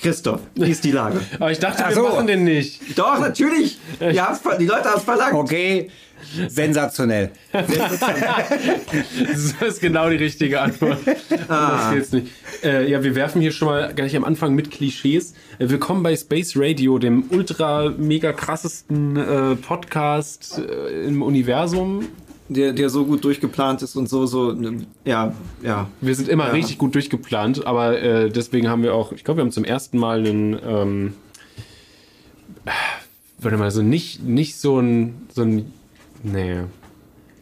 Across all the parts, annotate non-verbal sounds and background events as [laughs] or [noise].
Christoph, wie ist die Lage? [laughs] Aber ich dachte, Ach wir so. machen den nicht. Doch, natürlich. Die, Leute haben es verlangt. Okay, sensationell. [laughs] Das ist genau die richtige Antwort. Das geht's nicht. Äh, ja, wir werfen hier schon mal gleich am Anfang mit Klischees. Äh, willkommen bei Space Radio, dem ultra mega krassesten äh, Podcast äh, im Universum. Der, der so gut durchgeplant ist und so, so, ja, ja. Wir sind immer Ja. richtig gut durchgeplant, aber äh, deswegen haben wir auch, ich glaube, wir haben zum ersten Mal einen, ähm, äh, warte mal, so nicht, nicht so ein, so ein, nee,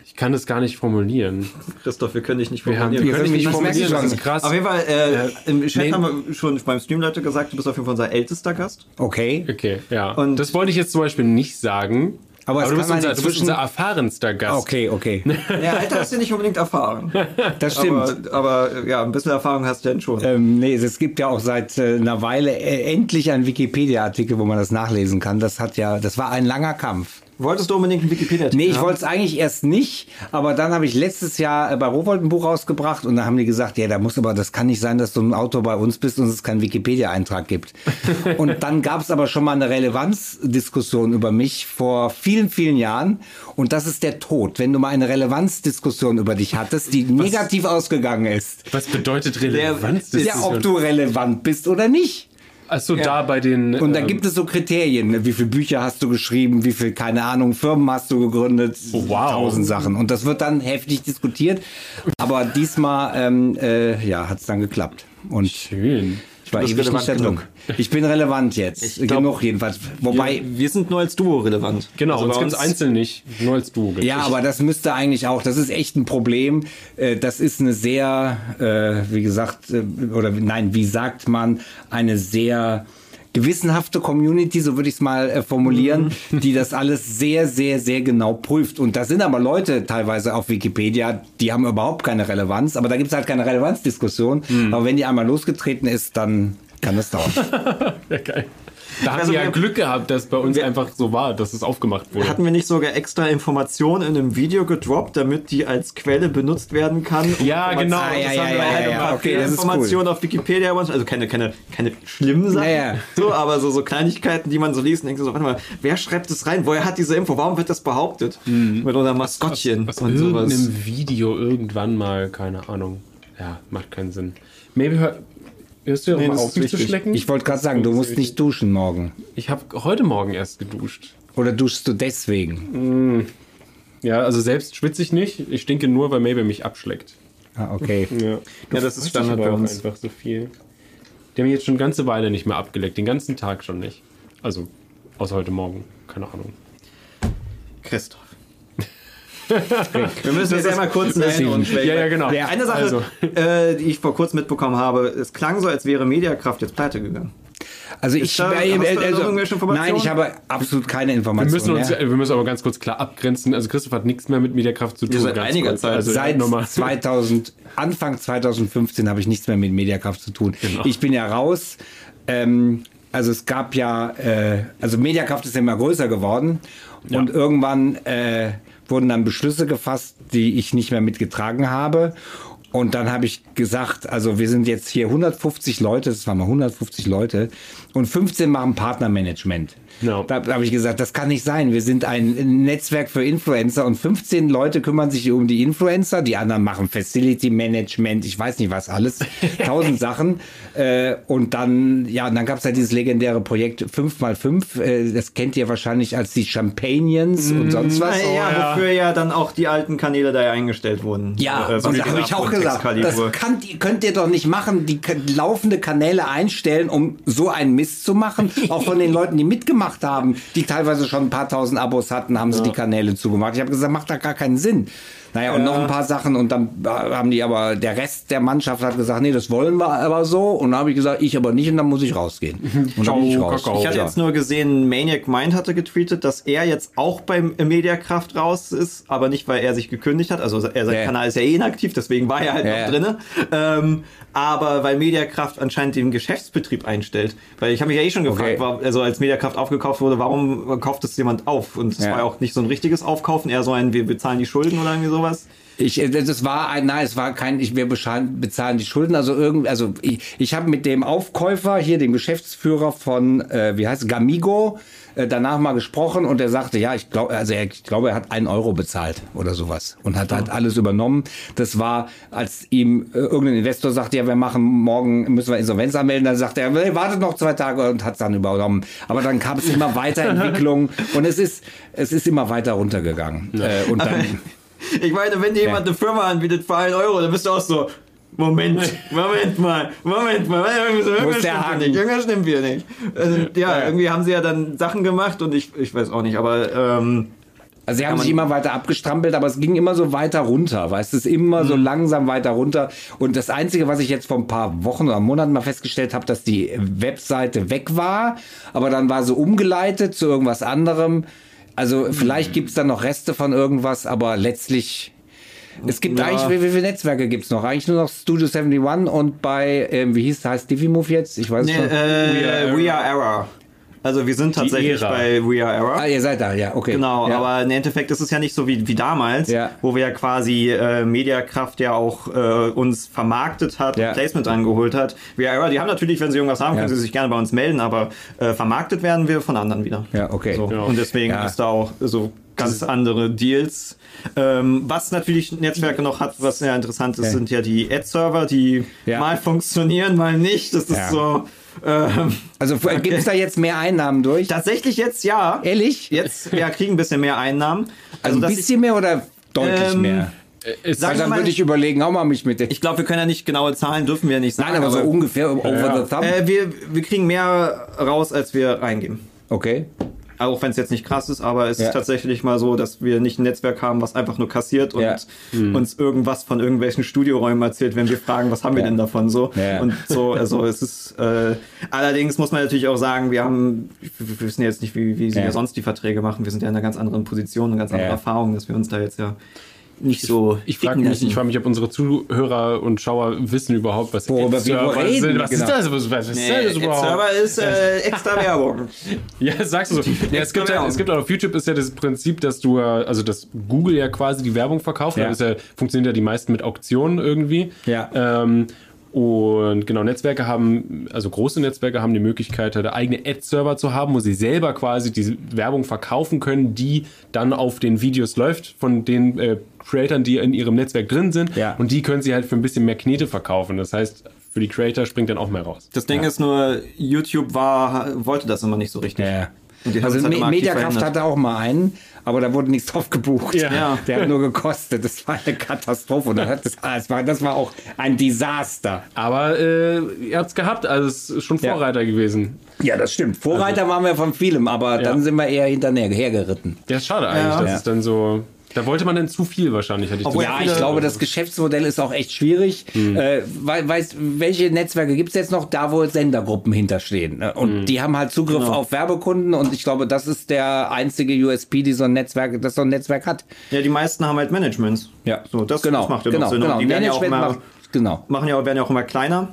ich kann das gar nicht formulieren. Christoph, wir können dich nicht Wir, haben, wir formulieren. können dich nicht formulieren, das ist krass. Auf jeden Fall, äh, im Chat nee. haben wir schon beim Stream Leute gesagt, du bist auf jeden Fall unser ältester Gast. Okay. Okay, ja. Und- das wollte ich jetzt zum Beispiel nicht sagen. Aber es du, bist unser, du bist unser erfahrenster Gast. Okay, okay. [laughs] Ja, Alter ist ja nicht unbedingt erfahren. Das stimmt. Aber, aber ja, ein bisschen Erfahrung hast du denn schon. Ähm, nee, es gibt ja auch seit äh, einer Weile äh, endlich einen Wikipedia-Artikel, wo man das nachlesen kann. Das hat ja, das war ein langer Kampf. Wolltest du unbedingt einen wikipedia Nee, ich wollte es eigentlich erst nicht, aber dann habe ich letztes Jahr äh, bei Rowold ein Buch rausgebracht und da haben die gesagt, ja, da muss aber, das kann nicht sein, dass du ein Autor bei uns bist und es keinen Wikipedia-Eintrag gibt. [laughs] und dann gab es aber schon mal eine Relevanzdiskussion über mich vor vielen, vielen Jahren und das ist der Tod. Wenn du mal eine Relevanzdiskussion über dich hattest, die negativ ausgegangen ist. Was bedeutet Relevanz? Der- Das Ja, ob du relevant bist oder nicht. Achso, da bei den. Und da ähm, gibt es so Kriterien. ne? Wie viele Bücher hast du geschrieben? Wie viel, keine Ahnung, Firmen hast du gegründet? Oh, wow. Tausend Sachen. Und das wird dann heftig diskutiert. Aber diesmal, ähm, äh, ja, hat es dann geklappt. Und Schön. Ich war ewig nicht da drin. genug. Ich bin relevant jetzt. Ich glaub- Genug jedenfalls. Wobei, wir, wir sind nur als Duo relevant. Genau, Also bei gibt's einzeln nicht. Nur als du. gibt's ja, aber das müsste eigentlich auch, das ist echt ein Problem. Äh, Das ist eine sehr, äh, wie gesagt, äh, oder nein, wie sagt man, eine sehr gewissenhafte Community, so würde ich es mal äh, formulieren, die das alles sehr, sehr, sehr genau prüft. Und da sind aber Leute teilweise auf Wikipedia, die haben überhaupt keine Relevanz, aber da gibt es halt keine Relevanzdiskussion. Aber wenn die einmal losgetreten ist, dann kann das dauern. [laughs] Ja, geil. Da haben Also wir ja wir- Glück gehabt, dass bei uns einfach so war, dass es aufgemacht wurde. Hatten wir nicht sogar extra Informationen in einem Video gedroppt, damit die als Quelle benutzt werden kann? Um Ja, genau. Das Ah, ja, haben ja, wir ja, halt ja, ein paar okay, das Informationen auf Wikipedia, also keine, keine, keine schlimmen Sachen, Ja, ja. so, aber so, so Kleinigkeiten, die man so liest und denkt so, warte mal, wer schreibt das rein? Woher hat diese Info? Warum wird das behauptet? Mit unserem Maskottchen aus und sowas. irgendeinem Video irgendwann mal, keine Ahnung. Ja, macht keinen Sinn. Maybe hörst du ja Nee, mal auf, mich zu schlecken? Ich wollte gerade sagen, du musst nicht duschen morgen. Ich habe heute Morgen erst geduscht. Oder duschst du deswegen? Ja, also selbst schwitze ich nicht. Ich stinke nur, weil Maybe mich abschleckt. Ah, okay. Ja, Ja, das ist Standard bei uns. einfach so viel. Die haben mich jetzt schon eine ganze Weile nicht mehr abgeleckt. Den ganzen Tag schon nicht. Also, außer heute Morgen. Keine Ahnung. Christoph. Wir müssen jetzt einmal kurz nennen und Ja, ja, genau. Ja, eine Sache, Also. äh, die ich vor kurzem mitbekommen habe, es klang so, als wäre Mediakraft jetzt pleite gegangen. Also ich, da- äh, du da also, irgendwelche Informationen? nein, ich habe absolut keine Wir Informationen. müssen, uns, mehr. wir müssen aber ganz kurz klar abgrenzen. Also Christoph hat nichts mehr mit Mediakraft zu tun. seit ganz einiger kurz. Zeit. Also Seit nochmal. [laughs] 2000, Anfang 2015 habe ich nichts mehr mit Mediakraft zu tun. Genau. Ich bin ja raus. Ähm, also es gab ja, äh, also Mediakraft ist ja immer größer geworden und irgendwann äh, wurden dann Beschlüsse gefasst, die ich nicht mehr mitgetragen habe. Und dann habe ich gesagt, also wir sind jetzt hier 150 Leute, das waren mal 150 Leute und 15 machen Partnermanagement. Ja. Da habe ich gesagt, das kann nicht sein. Wir sind ein Netzwerk für Influencer und 15 Leute kümmern sich um die Influencer, die anderen machen Facility Management, ich weiß nicht was alles, [laughs] tausend Sachen. Äh, und dann, ja, und dann gab es ja dieses legendäre Projekt 5x5, äh, das kennt ihr wahrscheinlich als die Champagnes und sonst was. ja, ja. wofür ja dann auch die alten Kanäle da ja eingestellt wurden. Ja, Äh, so und wie da habe ich auch gesagt, das kann, könnt ihr doch nicht machen, die laufende Kanäle einstellen, um so einen Mist zu machen. [laughs] Auch von den Leuten, die mitgemacht haben, die teilweise schon ein paar tausend Abos hatten, haben sie die Kanäle zugemacht. Ich habe gesagt, macht da gar keinen Sinn. Naja, und noch ein paar Sachen und dann haben die aber, der Rest der Mannschaft hat gesagt, nee, das wollen wir aber so. Und dann habe ich gesagt, ich aber nicht und dann muss ich rausgehen. Und dann bin ich Ciao, raus. Kakao. Ich hatte Ja. jetzt nur gesehen, Maniac Mind hatte getweetet, dass er jetzt auch beim Mediakraft raus ist, aber nicht, weil er sich gekündigt hat. Also er, sein Ja. Kanal ist ja eh inaktiv, deswegen war er halt noch drinne. Ähm, aber weil Mediakraft anscheinend den Geschäftsbetrieb einstellt. Weil ich habe mich ja eh schon gefragt, Okay. also als Mediakraft aufgekauft wurde, warum kauft es jemand auf? Und es war ja auch nicht so ein richtiges Aufkaufen, eher so ein, wir bezahlen die Schulden oder irgendwie sowas. Ich, äh, das war ein, nein, es war kein, ich, wir bezahlen, die Schulden. Also irgendwie, also ich, ich habe mit dem Aufkäufer hier, dem Geschäftsführer von, äh, wie heißt es, Gamigo, äh, danach mal gesprochen und er sagte, ja, ich glaube, also er, ich glaube, er hat einen Euro bezahlt oder sowas und hat halt alles übernommen. Das war, als ihm äh, irgendein Investor sagte, ja, wir machen morgen, müssen wir Insolvenz anmelden, dann sagte er, nee, wartet noch zwei Tage und hat es dann übernommen. Aber dann kam es immer [laughs] Weiterentwicklung und es ist, es ist immer weiter runtergegangen. Äh, und dann, Ich meine, wenn dir jemand eine Firma anbietet für einen Euro, dann bist du auch so, Moment, Moment mal, Moment mal, irgendwas, stimmt hier nicht, irgendwas stimmt hier nicht. Also, ja, irgendwie haben sie ja dann Sachen gemacht und ich, ich weiß auch nicht, aber ähm, Also sie haben sich immer weiter abgestrampelt, aber es ging immer so weiter runter, weißt du, es ist immer Mhm. so langsam weiter runter. Und das Einzige, was ich jetzt vor ein paar Wochen oder Monaten mal festgestellt habe, dass die Webseite weg war, aber dann war sie umgeleitet zu irgendwas anderem. Also vielleicht gibt's da noch Reste von irgendwas, aber letztlich... Es gibt Ja. eigentlich, wie, wie viele Netzwerke gibt's noch? Eigentlich nur noch Studio 71 und bei, ähm, wie hieß, heißt Divimove jetzt? Ich weiß nee, es nicht. äh, We Are Error. Also wir sind tatsächlich bei We Are Error. Ah, ihr seid da, ja, okay. Genau, ja. aber im Endeffekt ist es ja nicht so wie, wie damals, Ja. wo wir ja quasi äh, Mediakraft ja auch äh, uns vermarktet hat, Ja. und Placement angeholt hat. Wir, ja, die haben natürlich, wenn sie irgendwas haben, Ja. können sie sich gerne bei uns melden, aber äh, vermarktet werden wir von anderen wieder. Ja, okay. So. Ja. Und deswegen Ja. ist da auch so ganz andere Deals. Ähm, was natürlich Netzwerke noch hat, was sehr interessant ist, Ja. sind ja die Ad-Server, die Ja. mal funktionieren, mal nicht. Das ist Ja. so. Ähm, Also gibt's da jetzt mehr Einnahmen durch? tatsächlich jetzt ja. Ehrlich? Jetzt ja, kriegen ein bisschen mehr Einnahmen. Also ein ich- bisschen mehr oder deutlich Ähm, mehr? Es, Sag Also dann mal- würde ich überlegen, auch mal mich mit. Ich glaube, wir können ja nicht genaue Zahlen, dürfen wir nicht sagen. Nein, aber so ungefähr over Ja. the thumb. äh, wir, wir kriegen mehr raus, als wir reingeben. Okay. Auch wenn es jetzt nicht krass ist, aber es Ja. ist tatsächlich mal so, dass wir nicht ein Netzwerk haben, was einfach nur kassiert und Ja. uns irgendwas von irgendwelchen Studioräumen erzählt, wenn wir fragen, was haben wir Ja. denn davon so. Ja. Und so, also es ist äh, allerdings muss man natürlich auch sagen, wir haben, wir wissen jetzt nicht, wie, wie sie Ja. sonst die Verträge machen. Wir sind ja in einer ganz anderen Position, eine ganz andere Ja. Erfahrung, dass wir uns da jetzt ja nicht so. ich frage dicken mich, ich frage mich, ob unsere Zuhörer und Schauer wissen überhaupt, was Worüber wir Ad-Server reden, sind. Was genau. ist das? Was, was ist Nee, das überhaupt? Server ist äh, [laughs] extra Werbung. Ja, sagst du so. Ja, es, gibt ja, es gibt auch auf YouTube ist ja das Prinzip, dass du, äh, also dass Google ja quasi die Werbung verkauft. Ja. Da ja, funktioniert ja die meisten mit Auktionen irgendwie. Ja. Ähm, und genau, Netzwerke haben, also große Netzwerke haben die Möglichkeit, halt eigene Ad-Server zu haben, wo sie selber quasi diese Werbung verkaufen können, die dann auf den Videos läuft von den äh, Creatoren, die in ihrem Netzwerk drin sind. Ja. Und die können sie halt für ein bisschen mehr Knete verkaufen. Das heißt, für die Creator springt dann auch mehr raus. Das Ding ist nur, YouTube war, wollte das immer nicht so richtig. Ja. Und die Also halt Mediakraft hatte auch mal einen, aber da wurde nichts drauf gebucht. Ja. Ja. Der hat nur gekostet. Das war eine Katastrophe. Und das, [laughs] das, war, das war auch ein Desaster. Aber äh, ihr habt's gehabt, also es ist schon Ja. Vorreiter gewesen. Ja, das stimmt. Vorreiter waren wir von vielem, aber dann sind wir eher hinterher hergeritten. Ja, ist schade eigentlich, Ja. dass Ja. es dann so. Da wollte man dann zu viel wahrscheinlich, hätte ich Obwohl Ja, ich glaube, das Geschäftsmodell ist auch echt schwierig. Äh, weil, weißt, welche Netzwerke gibt's jetzt noch? Da, wo Sendergruppen hinterstehen. ne? Und die haben halt Zugriff Genau. auf Werbekunden und ich glaube, das ist der einzige USP, die so ein Netzwerk, das so ein Netzwerk hat. Ja, die meisten haben halt Managements. So, das, genau, das macht ja genau, Sinn. genau. Und die werden ja auch immer, macht, genau. machen ja, werden ja auch immer kleiner.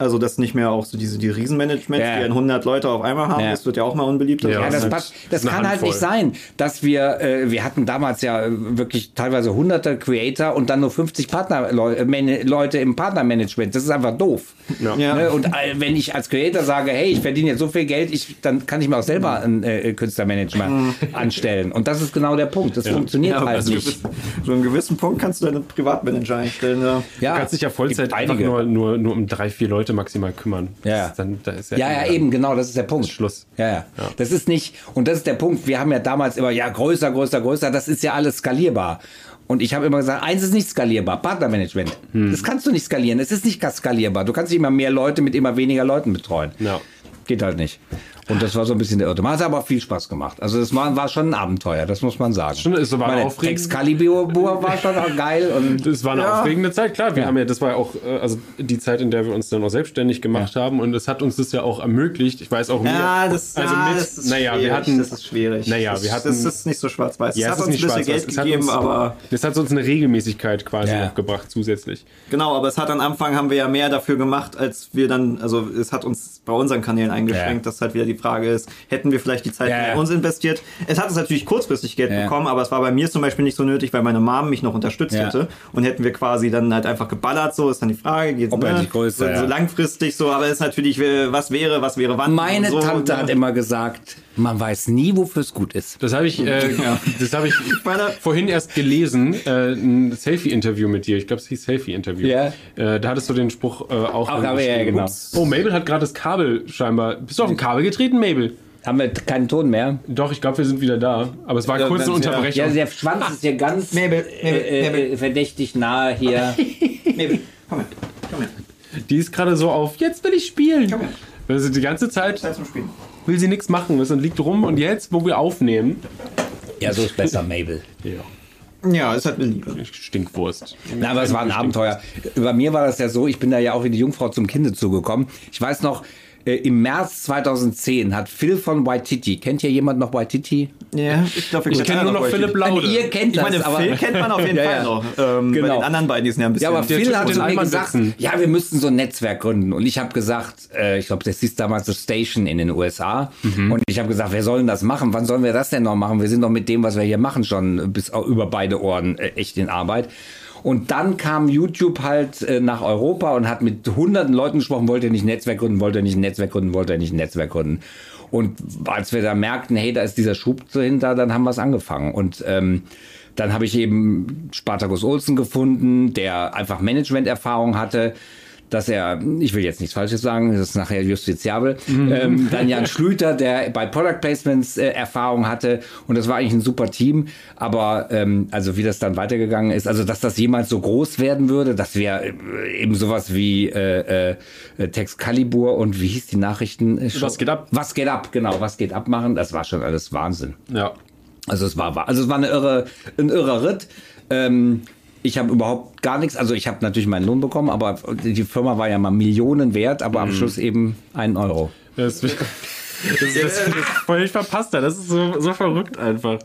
Also das nicht mehr auch so diese die Riesenmanagements, Ja. die dann 100 Leute auf einmal haben. Ja. Das wird ja auch mal unbeliebter. Ja, das, halt passt, das kann halt Handvoll. nicht sein, dass wir, äh, wir hatten damals ja äh, wirklich teilweise hunderte Creator und dann nur 50 Partnerleute im Partnermanagement. Das ist einfach doof. Ja. Ja. Ne? Und äh, wenn ich als Creator sage, hey, ich verdiene jetzt so viel Geld, ich, dann kann ich mir auch selber einen äh, Künstlermanagement [laughs] anstellen. Und das ist genau der Punkt. Das funktioniert Ja, halt also nicht. so einen gewissen Punkt kannst du deinen Privatmanager einstellen. Ja. Ja, Du kannst dich ja Vollzeit einfach nur, nur, nur um drei, vier Leute maximal kümmern. Ja. Dann, da ist Ja, ja, eben, genau, das ist der Punkt. Schluss. Ja, ja, Das ist nicht, und das ist der Punkt, wir haben ja damals immer, ja, größer, größer, größer, das ist ja alles skalierbar. Und ich habe immer gesagt, eins ist nicht skalierbar, Partnermanagement. Hm. Das kannst du nicht skalieren, es ist nicht skalierbar. Du kannst nicht immer mehr Leute mit immer weniger Leuten betreuen. Ja. Geht halt nicht. Und das war so ein bisschen der Irrtum. Hat aber auch viel Spaß gemacht. Also das war, war schon ein Abenteuer, das muss man sagen. Schon, es war Meine aufregend. Excalibur war schon auch geil. Und Das war eine Ja. aufregende Zeit, klar. Wir Ja. haben ja, das war ja auch, äh, also die Zeit, in der wir uns dann auch selbstständig gemacht haben und es hat uns das ja auch ermöglicht. Ich weiß auch Ja, mir- das, also ja, mit, das ist naja, schwierig. wir hatten, das ist schwierig. Naja, das, wir hatten- das ist nicht so schwarz-weiß. ja, es es hat uns nicht ein bisschen Geld es gegeben, uns, aber das hat uns eine Regelmäßigkeit quasi Ja. noch gebracht zusätzlich. genau, aber es hat am Anfang haben wir ja mehr dafür gemacht, als wir dann, also es hat uns bei unseren Kanälen eingeschränkt, Ja. dass halt wieder die Frage ist, hätten wir vielleicht die Zeit Ja, in uns investiert? Es hat es natürlich kurzfristig Geld Ja. bekommen, aber es war bei mir zum Beispiel nicht so nötig, weil meine Mom mich noch unterstützt Ja. hätte. Und hätten wir quasi dann halt einfach geballert, so ist dann die Frage, geht Ob er nicht größer, so, so langfristig so, aber es ist natürlich, was wäre, was wäre wann. Meine so, Tante ne? hat immer gesagt, man weiß nie, wofür es gut ist. Das habe ich, äh, [laughs] das habe ich vorhin erst gelesen, äh, ein Selfie-Interview mit dir. Ich glaube, es hieß Selfie-Interview. Ja. Äh, da hattest du den Spruch äh, auch. Auch, aber ja, genau. Ups. Oh, Mabel hat gerade das Kabel scheinbar. Bist du auf ein Kabel getreten, Mabel? Haben wir keinen Ton mehr? Doch, ich glaube, wir sind wieder da. Aber es war Ja, kurz eine ja. Unterbrechung. Ja, der Schwanz ist ja ganz Mabel, Mabel, äh, äh, Mabel. verdächtig nah hier. [laughs] Nee, komm her, komm her. Die ist gerade so auf, jetzt will ich spielen. Komm her. Also die ganze Zeit Zeit zum Spielen. Will sie nichts machen. Es liegt rum und jetzt, wo wir aufnehmen, Ja, so ist besser, Mabel. ja, Ja, es hat mir Liebe. Stinkwurst. Na, aber es war ein Abenteuer. Bei mir war das ja so, ich bin da ja auch wie die Jungfrau zum Kinde zugekommen. Ich weiß noch, äh, im März 2010 hat Phil von Waititi, kennt hier jemand noch Waititi? Ja, ich glaube, Ich kenne nur noch Philipp Laude. Ihr kennt Ich das, meine, aber Phil kennt man auf jeden [laughs] Ja, Fall ja. noch. Ähm, Bei Genau. den anderen beiden, die sind ja ein bisschen. Ja, aber Phil hat mir gesagt, sitzen. ja, wir müssten so ein Netzwerk gründen. Und ich habe gesagt, äh, ich glaube, das hieß damals The Station in den USA. Mhm. Und ich habe gesagt, wer soll denn das machen? Wann sollen wir das denn noch machen? Wir sind doch mit dem, was wir hier machen, schon bis über beide Ohren äh, echt in Arbeit. Und dann kam YouTube halt äh, nach Europa und hat mit hunderten Leuten gesprochen, wollte nicht ein Netzwerk gründen, wollte nicht ein Netzwerk gründen, wollte nicht ein Netzwerk gründen. Und als wir da merkten, hey, da ist dieser Schub dahinter, dann haben wir es angefangen. Und ähm, dann habe ich eben Spartacus Olsen gefunden, der einfach Management-Erfahrung hatte, dass er, ich will jetzt nichts Falsches sagen, das ist nachher justiziabel, ähm, dann Jan Schlüter, der bei Product Placements äh, Erfahrung hatte und das war eigentlich ein super Team, aber ähm, also wie das dann weitergegangen ist, also dass das jemals so groß werden würde, dass wir äh, eben sowas wie äh, äh, Texcalibur und wie hieß die Nachrichten? äh, Was geht ab? Was geht ab, genau, was geht ab machen, das war schon alles Wahnsinn. Ja. Also es war, also es war eine irre, ein irrer Ritt. Ähm, ich habe überhaupt gar nichts, also ich habe natürlich meinen Lohn bekommen, aber die Firma war ja mal Millionen wert, aber am Schluss eben einen Euro. Das, das, das, das, das völlig verpasst er. Das ist so, so verrückt einfach.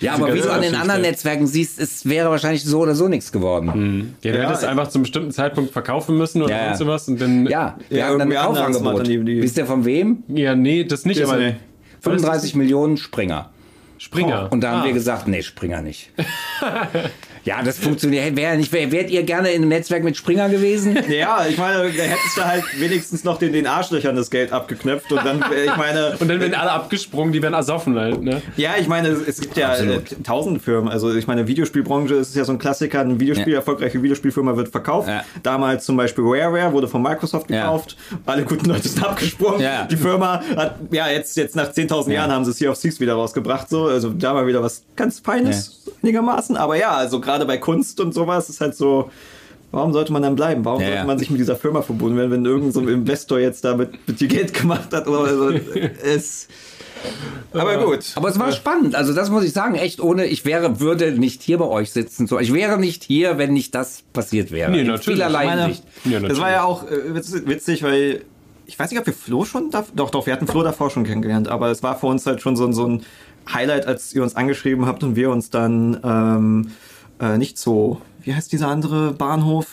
Ja, aber wie du an den anderen Netzwerken siehst, es wäre wahrscheinlich so oder so nichts geworden. Ja, du Ja, hättest einfach zum bestimmten Zeitpunkt verkaufen müssen oder Ja, ja. sonst sowas und dann. Ja, wir Ja, haben dann ein Kaufangebot. Wisst ihr von wem? Ja, nee, das nicht, Das aber. nee. 35 Millionen Springer. Springer. Und da haben Ah. wir gesagt, nee, Springer nicht. [laughs] ja, das funktioniert. Wäre nicht, wär, wärt ihr gerne in einem Netzwerk mit Springer gewesen? [laughs] Ja, ich meine, da hättest du halt wenigstens noch den, den Arschlöchern das Geld abgeknöpft und dann, äh, ich meine, [laughs] Und dann werden alle abgesprungen, die werden ersoffen halt, ne? ja, ich meine, es gibt ja äh, tausende Firmen. Also ich meine, Videospielbranche ist ja so ein Klassiker. Ein Videospiel, Ja. erfolgreiche Videospielfirma wird verkauft. Ja. Damals zum Beispiel Rareware wurde von Microsoft Ja. gekauft. Alle guten Leute sind abgesprungen. Ja. Die Firma hat, ja, jetzt, jetzt nach 10.000 Jahren haben sie Sea of Thieves wieder rausgebracht. So. Also da war wieder was ganz Feines, einigermaßen. Aber ja, also gerade bei Kunst und sowas ist halt so, Warum sollte man dann bleiben? Warum Ja, sollte ja. man sich mit dieser Firma verbunden werden, wenn irgendein so ein Investor jetzt damit mit dir Geld gemacht hat? Oder so? [laughs] es, aber gut. Aber es war spannend. Also das muss ich sagen, echt ohne, ich wäre, würde nicht hier bei euch sitzen. So, ich wäre nicht hier, wenn nicht das passiert wäre. Nee, natürlich. vielerlei meine. Ja, das natürlich. war ja auch äh, witz- witzig, weil ich weiß nicht, ob wir Flo schon da, doch, doch, wir hatten Flo davor schon kennengelernt, aber es war für uns halt schon so, ein- so ein Highlight, als ihr uns angeschrieben habt und wir uns dann ähm, äh, nicht so, wie heißt dieser andere Bahnhof?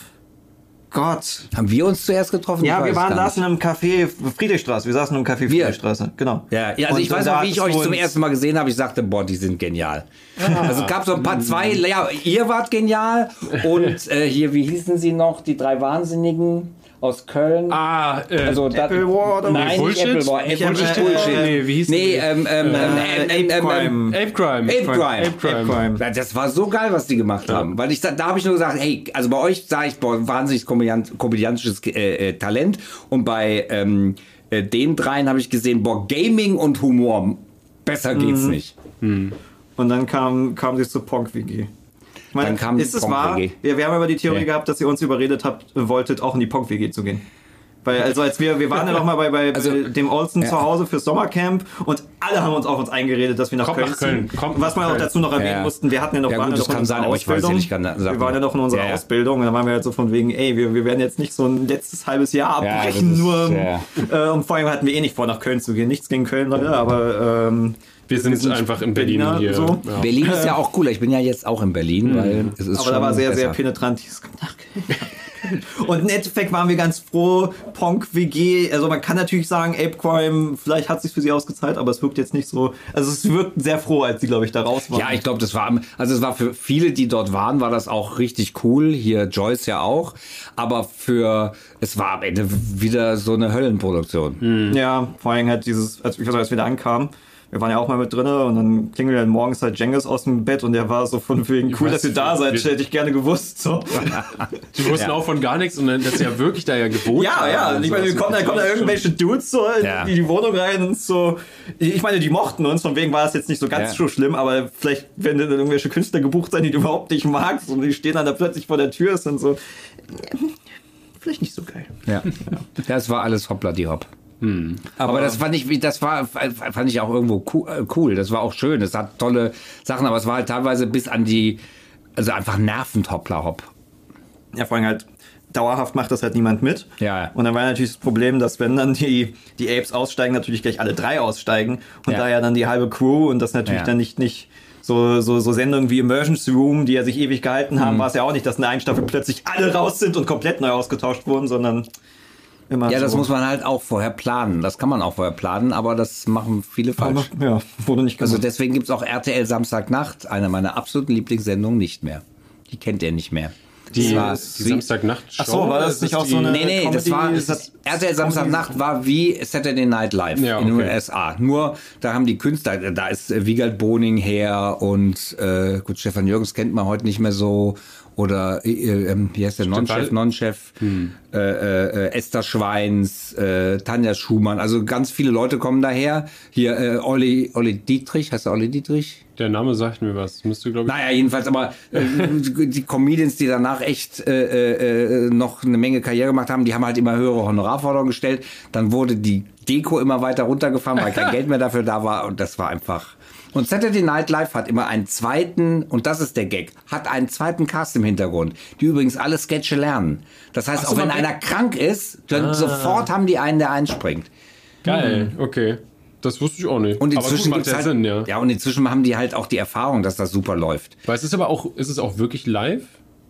Gott. Haben wir uns zuerst getroffen? Ja, wir waren saßen im Café Friedrichstraße. Wir saßen im Café? Friedrichstraße, genau. Ja, ja also Und ich weiß noch, wie ich euch zum ersten Mal gesehen habe. Ich sagte, boah, die sind genial. Also es gab so ein paar zwei, ja, ihr wart genial und äh, hier, wie hießen sie noch, die drei Wahnsinnigen aus Köln. Ah, äh, Also da, Apple War oder Nein, nicht Bullshit? Apple War. Apple nicht Bullshit. äh, nee, wie hieß Nee, ähm, ähm, ähm, ähm, ähm, ähm, Crime. Ape Crime. Ape Crime. Ape Crime. Ape Crime. Ja, Das war so geil, was die gemacht haben. Weil ich da, da habe ich nur gesagt, hey, also bei euch sah ich boah, wahnsinnig komödiant, komödiantisches äh, äh, Talent und bei ähm, äh, den dreien habe ich gesehen, boah, Gaming und Humor. Besser geht's Mhm. nicht. Und dann kam, kam sie zu Ponk WG. Meine, Dann kam die ist es wahr? Wir, wir haben aber die Theorie Ja. gehabt, dass ihr uns überredet habt, wolltet auch in die Ponk WG zu gehen. Weil, also als wir, wir waren ja noch mal bei, bei [laughs] Also, dem Olsen ja. zu Hause fürs Sommercamp und alle haben uns auf uns eingeredet, dass wir nach Kommt Köln nach Köln. ziehen. Kommt was man auch Köln. dazu noch erwähnen Ja. mussten, wir hatten ja noch, Ja, gut, noch kann sein, ich weiß Ausbildung. nicht, kann- sag wir waren ja noch in unserer. Ausbildung und da waren wir halt so von wegen, ey, wir, wir werden jetzt nicht so ein letztes halbes Jahr Ja, abbrechen, ist- nur ja. äh, und vor allem hatten wir eh nicht vor, nach Köln zu gehen. Nichts gegen Köln, Leute, aber ähm, Wir sind, einfach in Berlin Berliner, hier. so. Ja. Berlin ist ja auch cooler. Ich bin ja jetzt auch in Berlin, weil es ist Aber schon da war sehr, sehr besser. penetrant. Nach Köln. [laughs] Und im Endeffekt waren wir ganz froh, Ponk WG, also man kann natürlich sagen, Ape Crime, vielleicht hat sich für sie ausgezahlt, aber es wirkt jetzt nicht so, also es wirkt sehr froh, als sie, glaube ich, da raus waren. Ja, ich glaube, das war, also es war für viele, die dort waren, war das auch richtig cool. Hier Joyce ja auch. Aber für, es war am Ende wieder so eine Höllenproduktion. Ja, vor allem halt dieses, als, ich weiß, als wir da ankamen, wir waren ja auch mal mit drinne und dann klingelt dann morgens halt Jengis aus dem Bett und der war so von wegen, cool, dass ihr da seid, wir- hätte ich gerne gewusst. So. Die wussten Ja. auch von gar nichts und dann, dass sie ja wirklich da ja gewohnt Ja, ja, und ich meine, so. wir kommen da, kommen da irgendwelche Dudes so in Ja. die Wohnung rein und so. Ich meine, die mochten uns, von wegen war es jetzt nicht so ganz Ja. so schlimm, aber vielleicht werden dann irgendwelche Künstler gebucht sein, die du überhaupt nicht magst und die stehen dann da plötzlich vor der Tür ist und so. [laughs] Vielleicht nicht so geil. Ja. Das war alles hoppla die hopp. Aber, das fand ich, das war, fand ich auch irgendwo cool, äh, cool. Das war auch schön. Es hat tolle Sachen, aber es war halt teilweise bis an die, also einfach nervend hoppla hopp. Ja, vor allem halt, dauerhaft macht das halt niemand mit. Ja. Und dann war natürlich das Problem, dass wenn dann die, die Apes aussteigen, natürlich gleich alle drei aussteigen und Ja. da ja dann die halbe Crew und das natürlich Ja. dann nicht, nicht so, so, so Sendungen wie Emergency Room, die ja sich ewig gehalten Mhm. haben, war es ja auch nicht, dass in der einen Staffel plötzlich alle raus sind und komplett neu ausgetauscht wurden, sondern immer Ja, so. das muss man halt auch vorher planen. Das kann man auch vorher planen, aber das machen viele falsch. Aber, ja, wurde nicht Also gemacht. deswegen gibt's auch RTL Samstagnacht, eine meiner absoluten Lieblingssendungen, nicht mehr. Die kennt ihr nicht mehr. Die, Das war die Samstagnacht Ach so, war das nicht auch so eine- Nee, nee, das Comedy- war ist das- RTL Samstagnacht war wie Saturday Night Live Ja, in den okay. USA. Nur da haben die Künstler, da ist Wiegald Boning her und äh, gut, Stefan Jürgens kennt man heute nicht mehr so oder äh, äh, wie heißt der Non-Chef, Non-Chef, äh, äh, Esther Schweins, äh, Tanja Schumann, also ganz viele Leute kommen daher. Hier äh, Olli, Olli Dietrich, heißt der Olli Dietrich? Der Name sagt mir was. Müsste, glaube ich. Naja, jedenfalls, aber äh, [laughs] die Comedians, die danach echt äh, äh, noch eine Menge Karriere gemacht haben, die haben halt immer höhere Honorarforderungen gestellt. Dann wurde die Deko immer weiter runtergefahren, weil kein [laughs] Geld mehr dafür da war und das war einfach. Und Saturday Night Live hat immer einen zweiten, und das ist der Gag, hat einen zweiten Cast im Hintergrund, die übrigens alle Sketche lernen. Das heißt, Ach so, auch wenn einer krank ist, dann sofort haben die einen, der einspringt. Geil, okay. Das wusste ich auch nicht. Und aber gut, inzwischen macht halt, Sinn, ja. ja, und inzwischen haben die halt auch die Erfahrung, dass das super läuft. Weil es ist aber auch, ist es auch wirklich live?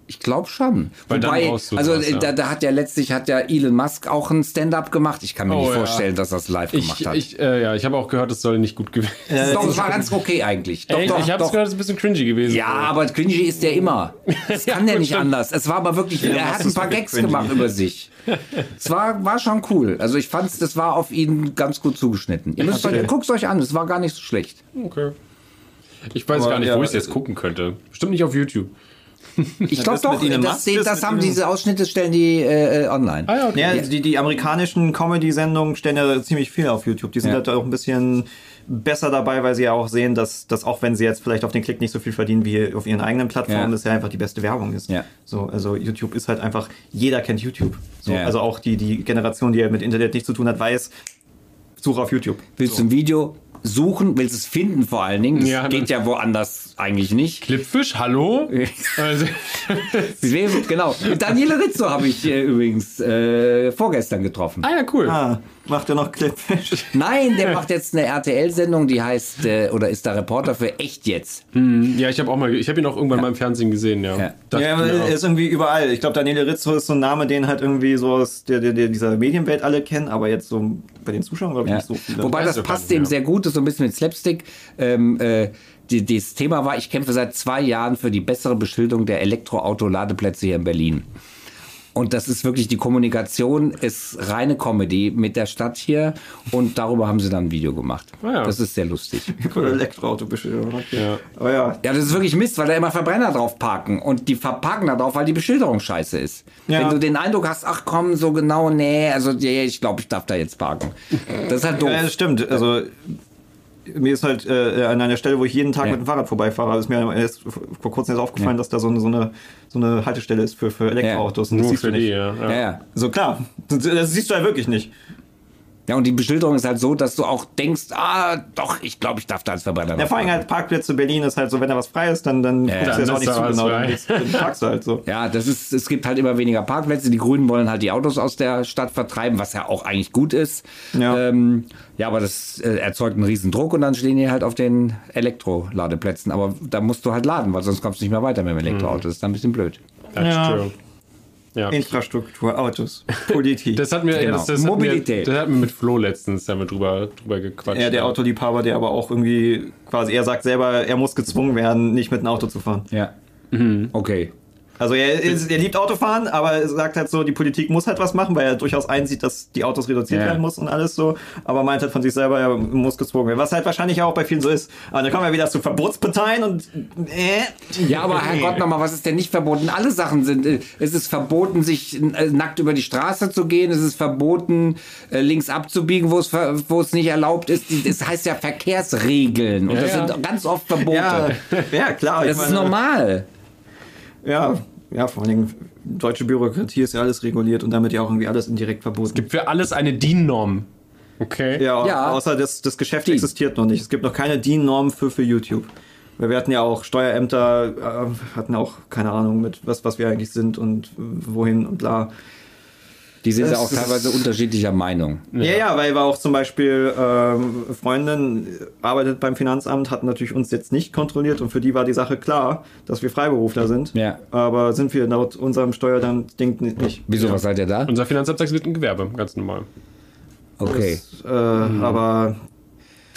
Ich glaube schon. Weil Wobei, also sowas, ja. da, da hat ja letztlich hat ja Elon Musk auch ein Stand-up gemacht. Ich kann mir Oh, nicht ja. vorstellen, dass das live gemacht Ich, hat. ich, äh, ja, ich habe auch gehört, es soll nicht gut gewesen sein. doch, es war ganz okay eigentlich. Doch, Echt? doch, ich habe gehört, es ist ein bisschen cringy gewesen. Ja, aber cringy ist der immer. Das [laughs] kann der nicht stimmt. anders. Es war aber wirklich, er hat ein paar Gags cringy. gemacht über sich. [laughs] Es war, war schon cool. Also ich fand's, das war auf ihn ganz gut zugeschnitten. Ihr müsst euch, guckt euch an, es war gar nicht so schlecht. Okay. Ich weiß Aber, gar nicht, ja, wo ich es jetzt gucken könnte. Bestimmt nicht auf YouTube. [laughs] Ich glaube das doch, das, das mit haben diese Ausschnitte stellen die äh, äh, online. Ah ja, okay. Ja, die, die amerikanischen Comedy-Sendungen stellen ja ziemlich viel auf YouTube. Die sind Ja. halt auch ein bisschen besser dabei, weil sie ja auch sehen, dass, dass auch wenn sie jetzt vielleicht auf den Klick nicht so viel verdienen wie auf ihren eigenen Plattformen, Ja. das ja einfach die beste Werbung ist. Ja. So, also YouTube ist halt einfach, jeder kennt YouTube. So, Ja. Also auch die, die Generation, die ja mit Internet nichts zu tun hat, weiß, suche auf YouTube. Willst du ein Video suchen, willst es finden vor allen Dingen? Das Ja, geht ja woanders eigentlich nicht. Clipfish, hallo? [laughs] also, [laughs] genau. Daniele Rizzo habe ich äh, übrigens äh, vorgestern getroffen. ah ja, cool. Ah, macht er noch Clipfish? [laughs] Nein, der macht jetzt eine RTL-Sendung, die heißt, äh, oder ist da Reporter für Echt jetzt. Ja, ich habe auch mal, ich habe ihn auch irgendwann mal im Fernsehen gesehen, ja. Ja. Ja, er ist irgendwie überall. Ich glaube, Daniele Rizzo ist so ein Name, den halt irgendwie so aus der, der, der dieser Medienwelt alle kennen, aber jetzt so bei den Zuschauern, glaube ich, Ja. nicht so viele. Wobei das passt dem ja. sehr gut, das ist so ein bisschen mit Slapstick. Ähm, äh, die, das Thema war, ich kämpfe seit zwei Jahren für die bessere Beschilderung der Elektroauto-Ladeplätze hier in Berlin. Und das ist wirklich, die Kommunikation ist reine Comedy mit der Stadt hier und darüber haben sie dann ein Video gemacht. Ah ja. Das ist sehr lustig. [laughs] Oder Elektroautobeschilderung. Okay. Ja. Aber ja. Ja, das ist wirklich Mist, weil da immer Verbrenner drauf parken. Und die verparken da drauf, weil die Beschilderung scheiße ist. Ja. Wenn du den Eindruck hast, ach komm, so genau, nee, also ja, ich glaube, ich darf da jetzt parken. Das ist halt doof. Ja, das stimmt. Also mir ist halt äh, an einer Stelle, wo ich jeden Tag Ja. mit dem Fahrrad vorbeifahre, ist mir erst vor kurzem erst aufgefallen, dass da so eine, so eine, so eine Haltestelle ist für, für Elektroautos. Und das Nur siehst du für die, nicht. ja. ja, ja. So klar, das, siehst du ja wirklich nicht. Ja, und die Beschilderung ist halt so, dass du auch denkst, ah, doch, ich glaube, ich darf da als Verbrenner Ja, vor allem halt Parkplätze Berlin ist halt so, wenn da was frei ist, dann, dann guckst du jetzt auch nicht zu was genau. dann parkst du halt so. Ja, das ist, es gibt halt immer weniger Parkplätze. Die Grünen wollen halt die Autos aus der Stadt vertreiben, was ja auch eigentlich gut ist. Ja. ähm, ja aber das äh, erzeugt einen riesen Druck und dann stehen die halt auf den Elektroladeplätzen. Aber da musst du halt laden, weil sonst kommst du nicht mehr weiter mit dem Elektroauto. Das ist dann ein bisschen blöd. That's Ja. true. Ja. Infrastruktur, Autos, Politik. [laughs] Das hat mir, Genau. das, das Mobilität. Hat mir, das hat mir mit Flo letztens damit drüber, drüber gequatscht. ja, der. Autoliebhaber, der aber auch irgendwie quasi, er sagt selber, er muss gezwungen werden, nicht mit einem Auto zu fahren. Ja. Okay. Also er, ist, er liebt Autofahren, aber er sagt halt so, die Politik muss halt was machen, weil er durchaus einsieht, dass die Autos reduziert Ja. werden muss und alles so. Aber meint halt von sich selber, er muss gezwungen werden. Was halt wahrscheinlich auch bei vielen so ist. Aber dann kommen wir wieder zu Verbotsparteien und äh. Ja, aber Herrgott nochmal, was ist denn nicht verboten? Alle Sachen sind. äh, Es ist verboten, sich äh, nackt über die Straße zu gehen. Es ist verboten, äh, links abzubiegen, wo es wo es nicht erlaubt ist. Das heißt ja Verkehrsregeln. Und das ja. sind ganz oft Verbote. Ja, [laughs] klar. das ist normal. Ja, ja, vor allen Dingen, deutsche Bürokratie ist ja alles reguliert und damit ja auch irgendwie alles indirekt verboten. gibt für alles eine DIN-Norm. Okay. Ja, Ja. außer das, das Geschäft Die. existiert noch nicht. Es gibt noch keine DIN-Norm für, für YouTube. Weil wir hatten ja auch Steuerämter, äh, hatten auch keine Ahnung mit was, was wir eigentlich sind und äh, wohin und bla. Die sind ja Das auch teilweise unterschiedlicher Meinung. Ja, ja, weil wir auch zum Beispiel ähm, Freundin arbeitet beim Finanzamt, hat natürlich uns jetzt nicht kontrolliert und für die war die Sache klar, dass wir Freiberufler sind. Ja. Aber sind wir laut unserem Steuerding nicht. Wieso, was seid ihr da? Unser Finanzamt sagt, es wird ein Gewerbe, ganz normal. Okay. Äh, Aber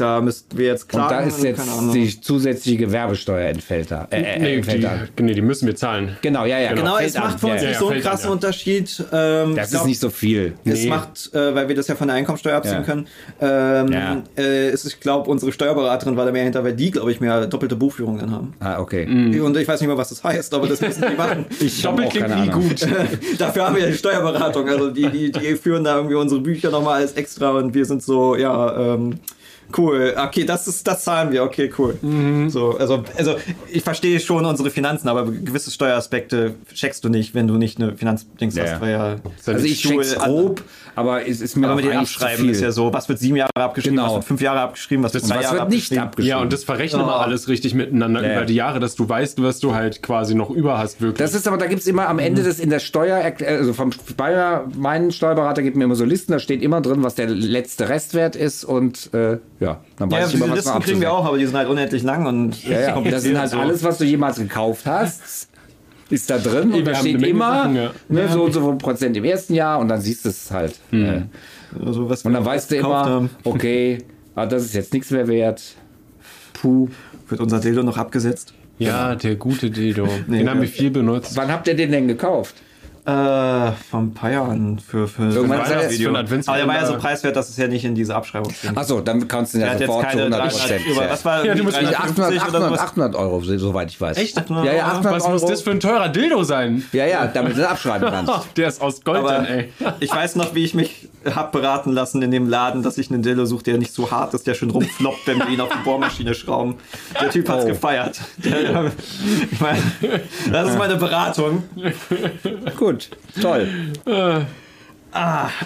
da müssten wir jetzt Und klagen. da ist keine jetzt die zusätzliche Gewerbesteuer entfällt da. Äh, äh, Nee, entfällt die, da. nee, die müssen wir zahlen. Genau, ja, ja. Genau, fällt es macht für uns ja, nicht ja, so einen fällt an, krassen ja. Unterschied. Ähm, Das glaub, ist nicht so viel. Es Nee. macht, äh, weil wir das ja von der Einkommensteuer abziehen Ja. können. Ähm, Ja. äh, es ist, ich glaube, unsere Steuerberaterin war da mehr hinter, weil die, glaube ich, mehr doppelte Buchführung dann haben. Ah, okay. Und ich weiß nicht mehr, was das heißt, aber das müssen die machen. [laughs] Ich Doppelt klingt nie Ahnung. gut. [laughs] Dafür haben wir ja die Steuerberatung. Also die, die, die führen da irgendwie unsere Bücher nochmal als extra und wir sind so, ja, ähm, cool. Okay, das ist, das zahlen wir. Okay, cool. So, also, also ich verstehe schon unsere Finanzen, aber gewisse Steueraspekte checkst du nicht, wenn du nicht eine Finanzdings Ja. hast, weil ja. Also ich check's grob, aber es ist mir Aber mit den Abschreiben viel. ist ja so, was wird sieben Jahre abgeschrieben, Genau. was wird fünf Jahre abgeschrieben, was wird zwei was Jahre wird nicht abgeschrieben. abgeschrieben? Ja, und das verrechnen Oh. immer alles richtig miteinander Ja, über die Jahre, dass du weißt, was du halt quasi noch über hast, wirklich. Das ist aber, da gibt's immer am Ende des in der Steuer, also vom Steuer, mein Steuerberater gibt mir immer so Listen, da steht immer drin, was der letzte Restwert ist und äh, ja, dann weiß Ja, ich diese immer, was Listen kriegen wir auch, aber die sind halt unendlich lang und Ja, ja. [laughs] Das sind halt alles, was du jemals gekauft hast. Ist da drin und da steht immer Sachen, ja. ne, so und so viel Prozent im ersten Jahr und dann siehst du es halt. Äh, Also, was Und dann weißt du immer, haben. okay, [laughs] ah, das ist jetzt nichts mehr wert. Puh. Wird unser Dildo noch abgesetzt? ja, der gute Dildo. Den ja. haben wir viel benutzt. Wann habt ihr den denn gekauft? Äh, Jahren für, für, für Weihnachtsvideo. für ein Adventskalender. Aber der war ja so preiswert, dass es ja nicht in diese Abschreibung steht. Achso, dann kannst du ihn ja sofort zu keine 100 300, Prozent. über, was war Ja, du musst 350 800, oder 800, sowas? 800 Euro, soweit ich weiß. Echt? Ja, ja, 800 Was muss Euro. das für ein teurer Dildo sein? Ja, ja, damit du abschreiben [laughs] kannst. Der ist aus Gold Aber dann, ey. ich weiß noch, wie ich mich hab beraten lassen in dem Laden, dass ich einen Dildo suche, der nicht so hart ist, der schön rumfloppt, wenn wir ihn auf die Bohrmaschine schrauben. Der Typ hat's Oh. gefeiert. Der, ich meine, das ist meine Beratung. Gut, toll.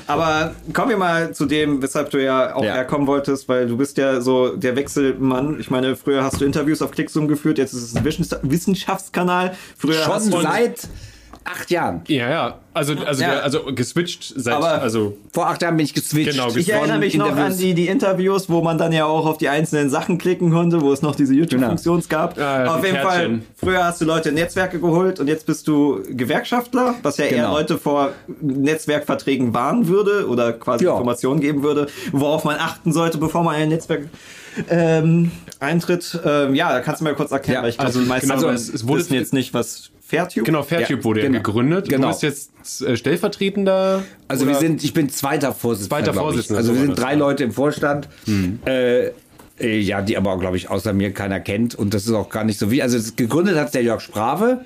Aber kommen wir mal zu dem, weshalb du ja auch Ja. herkommen wolltest, weil du bist ja so der Wechselmann. Ich meine, früher hast du Interviews auf Clickzoom geführt, jetzt ist es ein Wissens- Wissenschaftskanal. Früher Schon hast du seit acht Jahren. Ja, ja. Also, also, Ja. Der, also geswitcht seit, Aber- also Vor acht Jahren bin ich geswitcht. Genau, Ich erinnere mich noch an die, die Interviews, wo man dann ja auch auf die einzelnen Sachen klicken konnte, wo es noch diese YouTube-Funktion gab. Ja, auf jeden Fall, früher hast du Leute in Netzwerke geholt und jetzt bist du Gewerkschaftler, was ja eher Genau. Leute vor Netzwerkverträgen warnen würde oder quasi Ja. Informationen geben würde, worauf man achten sollte, bevor man in ein Netzwerk ähm, eintritt. Ähm, ja, da kannst du mir kurz erklären, Ja, weil ich glaube, also die meisten genau, aber es- es wurde- wissen jetzt nicht, was Fairtube genau, Fairtube Ja, wurde ja genau. gegründet. Genau. Du bist jetzt äh, stellvertretender. Also wir sind, ich bin zweiter Vorsitzender. Zweiter. Vorsitzender, Also wir sind drei ja. Leute im Vorstand. Äh, äh, ja, die aber, glaube ich, außer mir keiner kennt. Und das ist auch gar nicht so wie. Also es- gegründet hat der Jörg Sprave.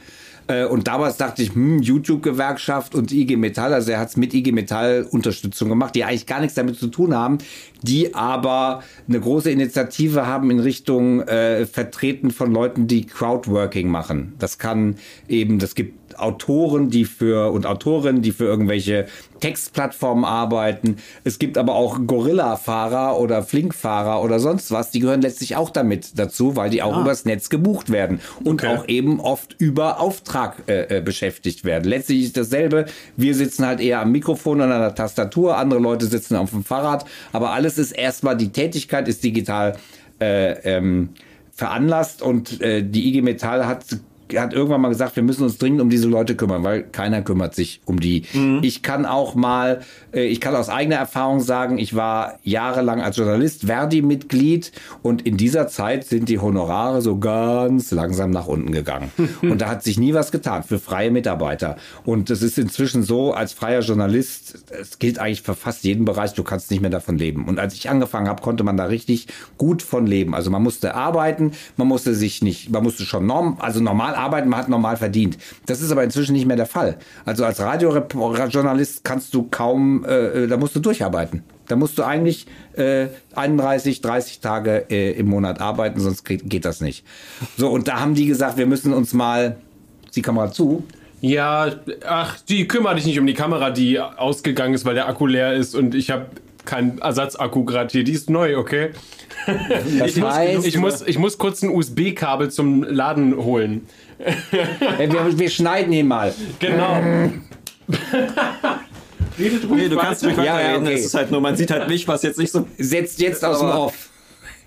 Äh, Und damals dachte ich, hm, YouTube-Gewerkschaft und IG Metall, also er hat es mit IG Metall Unterstützung gemacht, die eigentlich gar nichts damit zu tun haben, die aber eine große Initiative haben in Richtung äh, Vertreten von Leuten, die Crowdworking machen. Das kann eben, das gibt Autoren, die für und Autorinnen, die für irgendwelche Textplattformen arbeiten. Es gibt aber auch Gorilla-Fahrer oder Flink-Fahrer oder sonst was. Die gehören letztlich auch damit dazu, weil die auch übers Netz gebucht werden und Okay. auch eben oft über Auftrag äh, äh, beschäftigt werden. Letztlich ist dasselbe. Wir sitzen halt eher am Mikrofon und an der Tastatur, andere Leute sitzen auf dem Fahrrad, aber alles ist erstmal die Tätigkeit ist digital äh, ähm, veranlasst und äh, die IG Metall hat hat irgendwann mal gesagt, wir müssen uns dringend um diese Leute kümmern, weil keiner kümmert sich um die. Mhm. Ich kann auch mal, äh, ich kann aus eigener Erfahrung sagen, ich war jahrelang als Journalist Verdi-Mitglied und in dieser Zeit sind die Honorare so ganz langsam nach unten gegangen. [laughs] und da hat sich nie was getan für freie Mitarbeiter. Und es ist inzwischen so, als freier Journalist, es gilt eigentlich für fast jeden Bereich, du kannst nicht mehr davon leben. Und als ich angefangen habe, konnte man da richtig gut von leben. Also man musste arbeiten, man musste sich nicht, man musste schon norm, also normal arbeiten, man hat normal verdient. Das ist aber inzwischen nicht mehr der Fall. Also als Radiojournalist kannst du kaum, äh, da musst du durcharbeiten. Da musst du eigentlich äh, 31, 30 Tage äh, im Monat arbeiten, sonst geht, geht das nicht. So, und da haben die gesagt, wir müssen uns mal, die Kamera zu, Ja, ach, die kümmere dich nicht um die Kamera, die ausgegangen ist, weil der Akku leer ist und ich habe keinen Ersatzakku gerade hier. Die ist neu, okay? das Ich muss, ich, muss, ich muss kurz ein USB-Kabel zum Laden holen. Wir, wir schneiden ihn mal. Genau. [laughs] Redet ruhig Nee, du kannst weiter. ruhig Ja, weiterreden. ja, okay. Es ist halt nur, man sieht halt mich, was jetzt nicht so. Setzt jetzt aus dem Off. [laughs]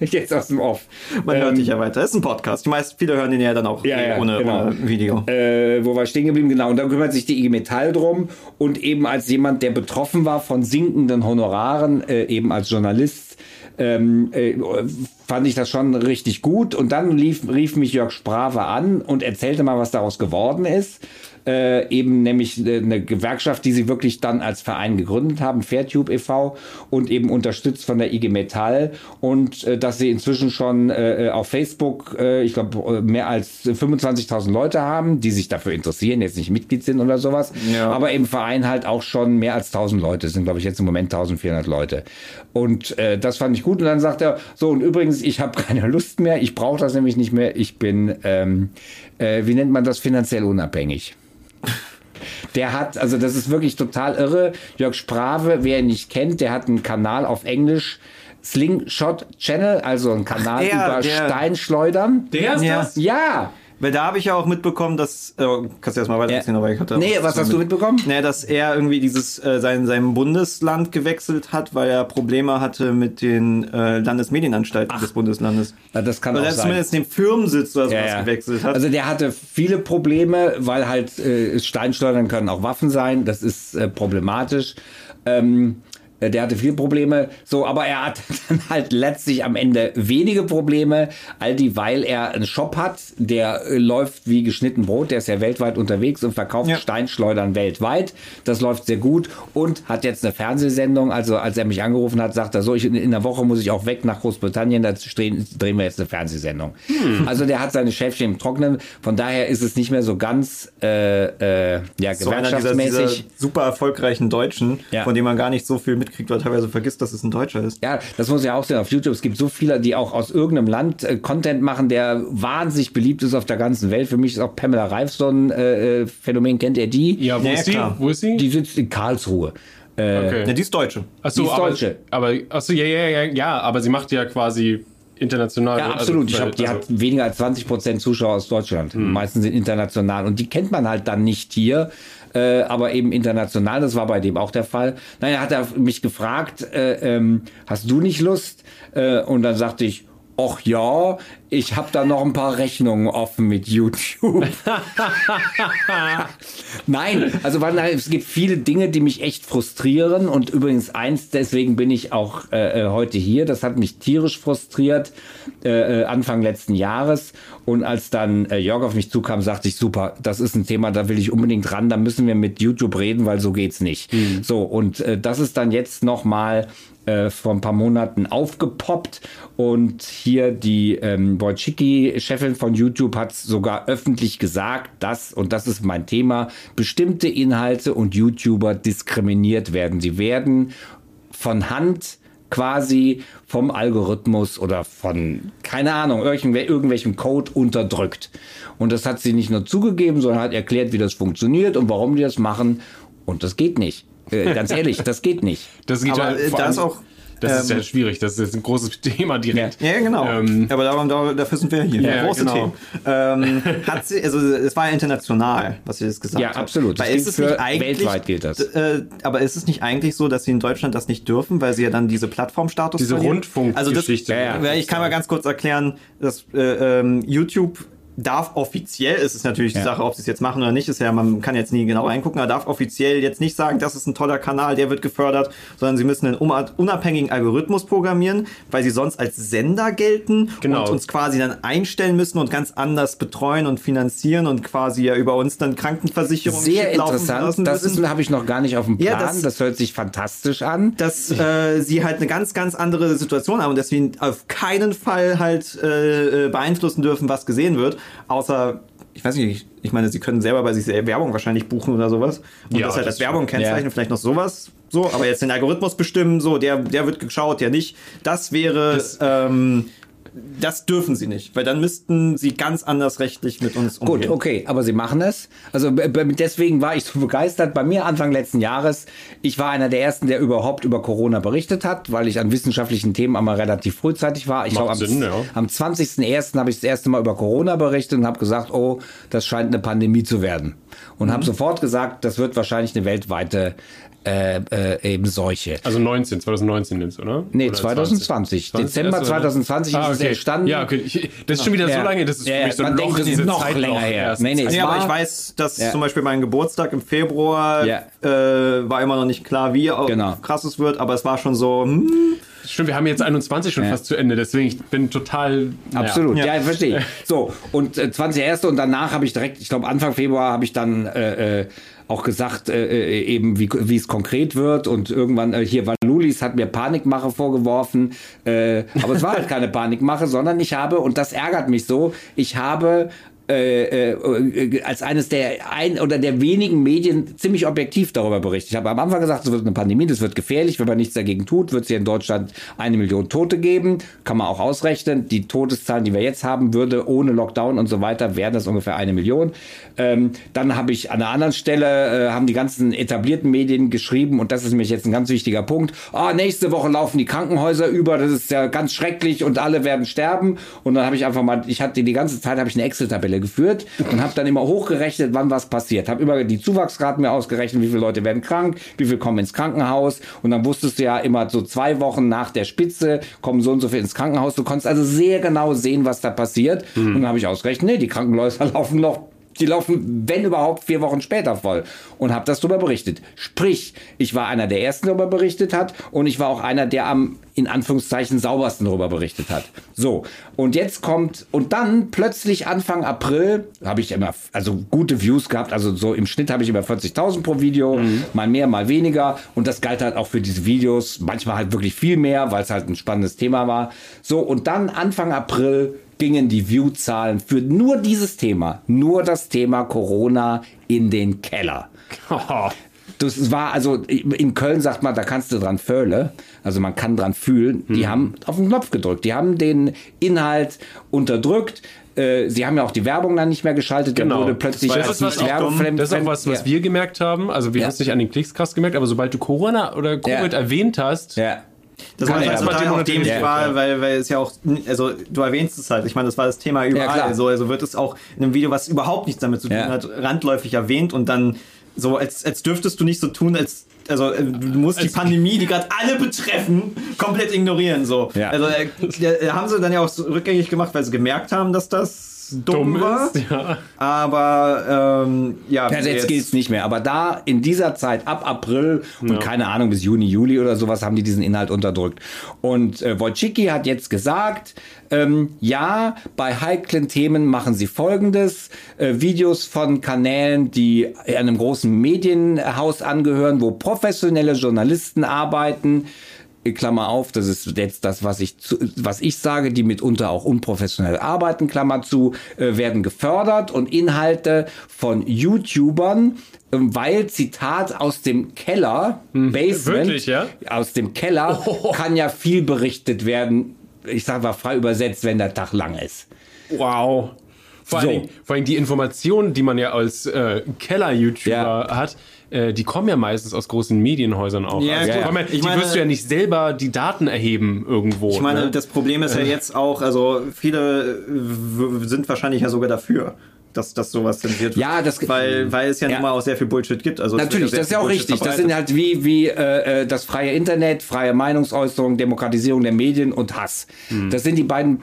Jetzt aus dem Off. Man hört Ähm, dich ja weiter. Es ist ein Podcast. Die meisten, viele hören den ja dann auch Ja, eh ja, ohne, genau. ohne Video. äh, wo war ich stehen geblieben? Genau, und da kümmert sich die IG Metall drum. Und eben als jemand, der betroffen war von sinkenden Honoraren, äh, eben als Journalist, ähm, äh, fand ich das schon richtig gut. Und dann lief, rief mich Jörg Sprave an und erzählte mal, was daraus geworden ist. Äh, eben nämlich äh, eine Gewerkschaft, die sie wirklich dann als Verein gegründet haben, Fairtube e.V. und eben unterstützt von der IG Metall und äh, dass sie inzwischen schon äh, auf Facebook, äh, ich glaube, mehr als 25.000 Leute haben, die sich dafür interessieren, jetzt nicht Mitglied sind oder sowas, Ja. aber im Verein halt auch schon mehr als 1000 Leute, sind glaube ich jetzt im Moment 1400 Leute. Und äh, das fand ich gut und dann sagt er, so und übrigens, ich habe [laughs] keine Lust mehr, ich brauche das nämlich nicht mehr, ich bin, ähm, äh, wie nennt man das, finanziell unabhängig. Der hat, also das ist wirklich total irre. Jörg Sprave, wer ihn nicht kennt, der hat einen Kanal auf Englisch, Slingshot Channel, also ein Kanal Ach, der, über der. Steinschleudern. Der ist Ja. das? Ja, Weil da habe ich ja auch mitbekommen, dass. Äh, kannst du erst mal weiter erzählen, aber ich hatte. Nee, was hast du mitbekommen? Nee, dass er irgendwie dieses äh, sein, sein Bundesland gewechselt hat, weil er Probleme hatte mit den äh, Landesmedienanstalten des Bundeslandes. Na, das kann Weil auch er sein. zumindest den Firmensitz oder sowas Ja, ja. gewechselt hat. Also der hatte viele Probleme, weil halt äh, Steinschleudern können auch Waffen sein. Das ist äh, problematisch. Ähm, äh, der hatte viele Probleme. So, aber er hat [laughs] dann halt letztlich am Ende wenige Probleme, all die, weil er einen Shop hat, der äh, läuft wie geschnitten Brot. Der ist ja weltweit unterwegs und verkauft Ja. Steinschleudern weltweit. Das läuft sehr gut und hat jetzt eine Fernsehsendung. Also als er mich angerufen hat, sagt er so, ich, in, der Woche muss ich auch weg nach Großbritannien, da drehen, drehen wir jetzt eine Fernsehsendung. Also der hat seine Schäfchen im Trocknen. Von daher ist es nicht mehr so ganz äh, äh, ja, so einer dieser, dieser gewerkschaftsmäßig. super erfolgreichen Deutschen, Ja. von dem man gar nicht so viel mitkriegt, weil teilweise vergisst, dass es ein Deutscher ist. Ja, das muss ja auch sehen auf YouTube. Es gibt so viele, die auch aus irgendeinem Land äh, Content machen, der wahnsinnig beliebt ist auf der ganzen Welt. Für mich ist auch Pamela Reif so ein äh, äh, Phänomen. Kennt ihr die? Ja, wo Ja, ist die? klar. Wo ist die? Die sitzt in Karlsruhe. okay. Ja, die ist Deutsche. Achso, die ist aber, Deutsche. aber achso, ja, ja, ja, ja, aber sie macht ja quasi international. Ja, also- absolut. Ich hab, die also- hat weniger als 20 Prozent Zuschauer aus Deutschland. Hm. Die meisten sind international. Und die kennt man halt dann nicht hier, äh, aber eben international. Das war bei dem auch der Fall. Naja, hat er mich gefragt, äh, ähm, hast du nicht Lust? Äh, und dann sagte ich, Och ja, ich habe da noch ein paar Rechnungen offen mit YouTube. [laughs] Nein, also es gibt viele Dinge, die mich echt frustrieren und übrigens eins, deswegen bin ich auch äh, äh, heute hier. Das hat mich tierisch frustriert äh, äh, Anfang letzten Jahres und als dann äh, Jörg auf mich zukam, sagte ich super, das ist ein Thema, da will ich unbedingt ran, da müssen wir mit YouTube reden, weil so geht's nicht. So und äh, das ist dann jetzt noch mal äh, vor ein paar Monaten aufgepoppt und hier die ähm, Wojcicki, Chefin von YouTube, hat sogar öffentlich gesagt, dass, und das ist mein Thema, bestimmte Inhalte und YouTuber diskriminiert werden. Sie werden von Hand quasi vom Algorithmus oder von, keine Ahnung, irgendwelchem, irgendwelchem Code unterdrückt. Und das hat sie nicht nur zugegeben, sondern hat erklärt, wie das funktioniert und warum die das machen. Und das geht nicht. Äh, ganz ehrlich, das geht nicht. Das geht Aber, ja, äh, da ist auch, Das ist ähm, ja schwierig, das ist jetzt ein großes [laughs] Thema direkt. Ja, genau. Ähm, Aber darum, da- dafür sind wir hier. Ja, Große genau. Themen. Ähm, [laughs] hat sie, also es war ja international, was sie jetzt gesagt Ja, hat. absolut. Weil ist es für nicht eigentlich, weltweit gilt das. Äh, aber ist es nicht eigentlich so, dass sie in Deutschland das nicht dürfen, weil sie ja dann diese Plattformstatus Diese verlieren? Rundfunkgeschichte. Also das, Ja, ja. ja, ich kann mal ganz kurz erklären, dass äh, ähm, YouTube darf offiziell, es ist natürlich Ja. die Sache, ob sie es jetzt machen oder nicht, ist ja, man kann jetzt nie genau reingucken, aber darf offiziell jetzt nicht sagen, das ist ein toller Kanal, der wird gefördert, sondern sie müssen einen unabhängigen Algorithmus programmieren, weil sie sonst als Sender gelten Genau. und uns quasi dann einstellen müssen und ganz anders betreuen und finanzieren und quasi ja über uns dann Krankenversicherung Sehr laufen interessant. lassen Das habe ich noch gar nicht auf dem Ja, Plan. das- das, hört sich fantastisch an. dass äh, sie halt eine ganz, ganz andere Situation haben und deswegen auf keinen Fall halt äh, äh, beeinflussen dürfen, was gesehen wird, außer, ich weiß nicht, ich, meine, sie können selber bei sich selber Werbung wahrscheinlich buchen oder sowas. Und Ja, das halt das als Werbung kennzeichnen, Ja. vielleicht noch sowas, so, aber jetzt den Algorithmus bestimmen, so, der, der wird geschaut, der nicht, das wäre, ähm, das dürfen sie nicht, weil dann müssten sie ganz anders rechtlich mit uns umgehen. Gut, okay, aber sie machen es. Also deswegen war ich so begeistert. Bei mir Anfang letzten Jahres, ich war einer der ersten, der überhaupt über Corona berichtet hat, weil ich an wissenschaftlichen Themen einmal relativ frühzeitig war. Ich Macht glaube, am, Sinn, ja. am 20.01. habe ich das erste Mal über Corona berichtet und habe gesagt, oh, das scheint eine Pandemie zu werden. Und Mhm. habe sofort gesagt, das wird wahrscheinlich eine weltweite äh, äh, eben Seuche. Also 19, 2019 jetzt, oder? Nee, Oder 2020. Dezember erst, oder? 2020 ist es okay. entstanden. Ja, okay. Ich, das ist schon wieder so Ja. lange, das ist Ja, für mich so man ein denkt, Loch, das ist diese noch Zeitloch länger her. Nee, nee, Ja, aber ich weiß, dass Ja. zum Beispiel mein Geburtstag im Februar Ja. äh, war immer noch nicht klar, wie au- Genau. krass es wird, aber es war schon so, hm, Stimmt, wir haben jetzt 21 schon Ja. fast zu Ende, deswegen ich bin total... Absolut, ja, Ja. verstehe. ich. So, und äh, 20.1. und danach habe ich direkt, ich glaube Anfang Februar habe ich dann äh, äh, auch gesagt, äh, äh, eben wie, wie es konkret wird und irgendwann äh, hier Valulis hat mir Panikmache vorgeworfen, äh, aber es war halt keine [laughs] Panikmache, sondern ich habe, und das ärgert mich so, ich habe äh, äh, als eines der ein oder der wenigen Medien ziemlich objektiv darüber berichtet. Ich habe am Anfang gesagt, es wird eine Pandemie, das wird gefährlich, wenn man nichts dagegen tut, wird es hier in Deutschland eine Million Tote geben, kann man auch ausrechnen. Die Todeszahlen, die wir jetzt haben, würde ohne Lockdown und so weiter, wären das ungefähr eine Million. Ähm, dann habe ich an einer anderen Stelle, äh, haben die ganzen etablierten Medien geschrieben, und das ist nämlich jetzt ein ganz wichtiger Punkt, ah, nächste Woche laufen die Krankenhäuser über, das ist ja ganz schrecklich und alle werden sterben. Und dann habe ich einfach mal, ich hatte die ganze Zeit habe ich eine Excel-Tabelle geführt und habe dann immer hochgerechnet, wann was passiert. Habe über die Zuwachsraten mir ausgerechnet, wie viele Leute werden krank, wie viele kommen ins Krankenhaus. Und dann wusstest du ja immer so zwei Wochen nach der Spitze kommen so und so viel ins Krankenhaus. Du konntest also sehr genau sehen, was da passiert. Und dann habe ich ausgerechnet, nee, die Krankenhäuser [laughs] laufen noch die laufen, wenn überhaupt, vier Wochen später voll. Und habe das darüber berichtet. Sprich, ich war einer der Ersten, der darüber berichtet hat. Und ich war auch einer, der am, in Anführungszeichen, saubersten darüber berichtet hat. So, und jetzt kommt, und dann plötzlich Anfang April habe ich immer, also gute Views gehabt. Also so im Schnitt habe ich immer 40.000 pro Video. Mal mehr, mal weniger. Und das galt halt auch für diese Videos. Manchmal halt wirklich viel mehr, weil es halt ein spannendes Thema war. So, und dann Anfang April gingen die View-Zahlen für nur dieses Thema, nur das Thema Corona in den Keller. [laughs] Das war also in Köln sagt man, da kannst du dran fühlen. Also man kann dran fühlen. Die haben auf den Knopf gedrückt. Die haben den Inhalt unterdrückt. Äh, Sie haben ja auch die Werbung dann nicht mehr geschaltet. Dann Genau. wurde plötzlich Das dumm. werbefremd- Das ist auch was, was ja. wir gemerkt haben. Also wir Ja. haben es nicht an den Klicks krass gemerkt, aber sobald du Corona oder Covid Ja. erwähnt hast, Ja. Das war ich aber total auch demontieren. dämlich Ja, war, weil, weil es ja auch, also du erwähnst es halt, ich meine, das war das Thema überall, klar. so, also wird es auch in einem Video, was überhaupt nichts damit zu tun Ja. hat, randläufig erwähnt und dann so, als, als dürftest du nicht so tun, als also äh, du musst die Pandemie, die gerade alle betreffen, komplett ignorieren. So. Ja. Also äh, haben sie dann ja auch so rückgängig gemacht, weil sie gemerkt haben, dass das dumm, dumm war. ist. Ja. Aber ähm, ja, Ja, jetzt geht's nicht mehr. Aber da in dieser Zeit ab April und keine Ahnung bis Juni, Juli oder sowas haben die diesen Inhalt unterdrückt. Und äh, Wojcicki hat jetzt gesagt, ähm, ja, bei heiklen Themen machen sie Folgendes: äh, Videos von Kanälen, die einem großen Medienhaus angehören, wo professionelle Journalisten arbeiten. Klammer auf, das ist jetzt das, was ich, zu, was ich sage, die mitunter auch unprofessionell arbeiten, Klammer zu, äh, werden gefördert und Inhalte von YouTubern, ähm, weil, Zitat, aus dem Keller, Basement, wirklich, ja? aus dem Keller kann ja viel berichtet werden, ich sage mal frei übersetzt, wenn der Tag lang ist. Wow. Vor, So. allem, vor allem die Informationen, die man ja als äh, Keller-YouTuber Ja. hat, äh, die kommen ja meistens aus großen Medienhäusern auch. Ja, also, die ja, Ich die meine- wirst du ja nicht selber die Daten erheben irgendwo. Ich meine, ne? das Problem ist ja jetzt auch, also viele äh, sind wahrscheinlich ja sogar dafür. Dass, dass sowas zensiert wird. Ja, das- weil, weil es ja, Ja. nun mal auch sehr viel Bullshit gibt. Also Natürlich, das ist ja auch Bullshit richtig. Das verbreitet. sind halt wie, wie äh, äh, das freie Internet, freie Meinungsäußerung, Demokratisierung der Medien und Hass. Hm. Das sind die beiden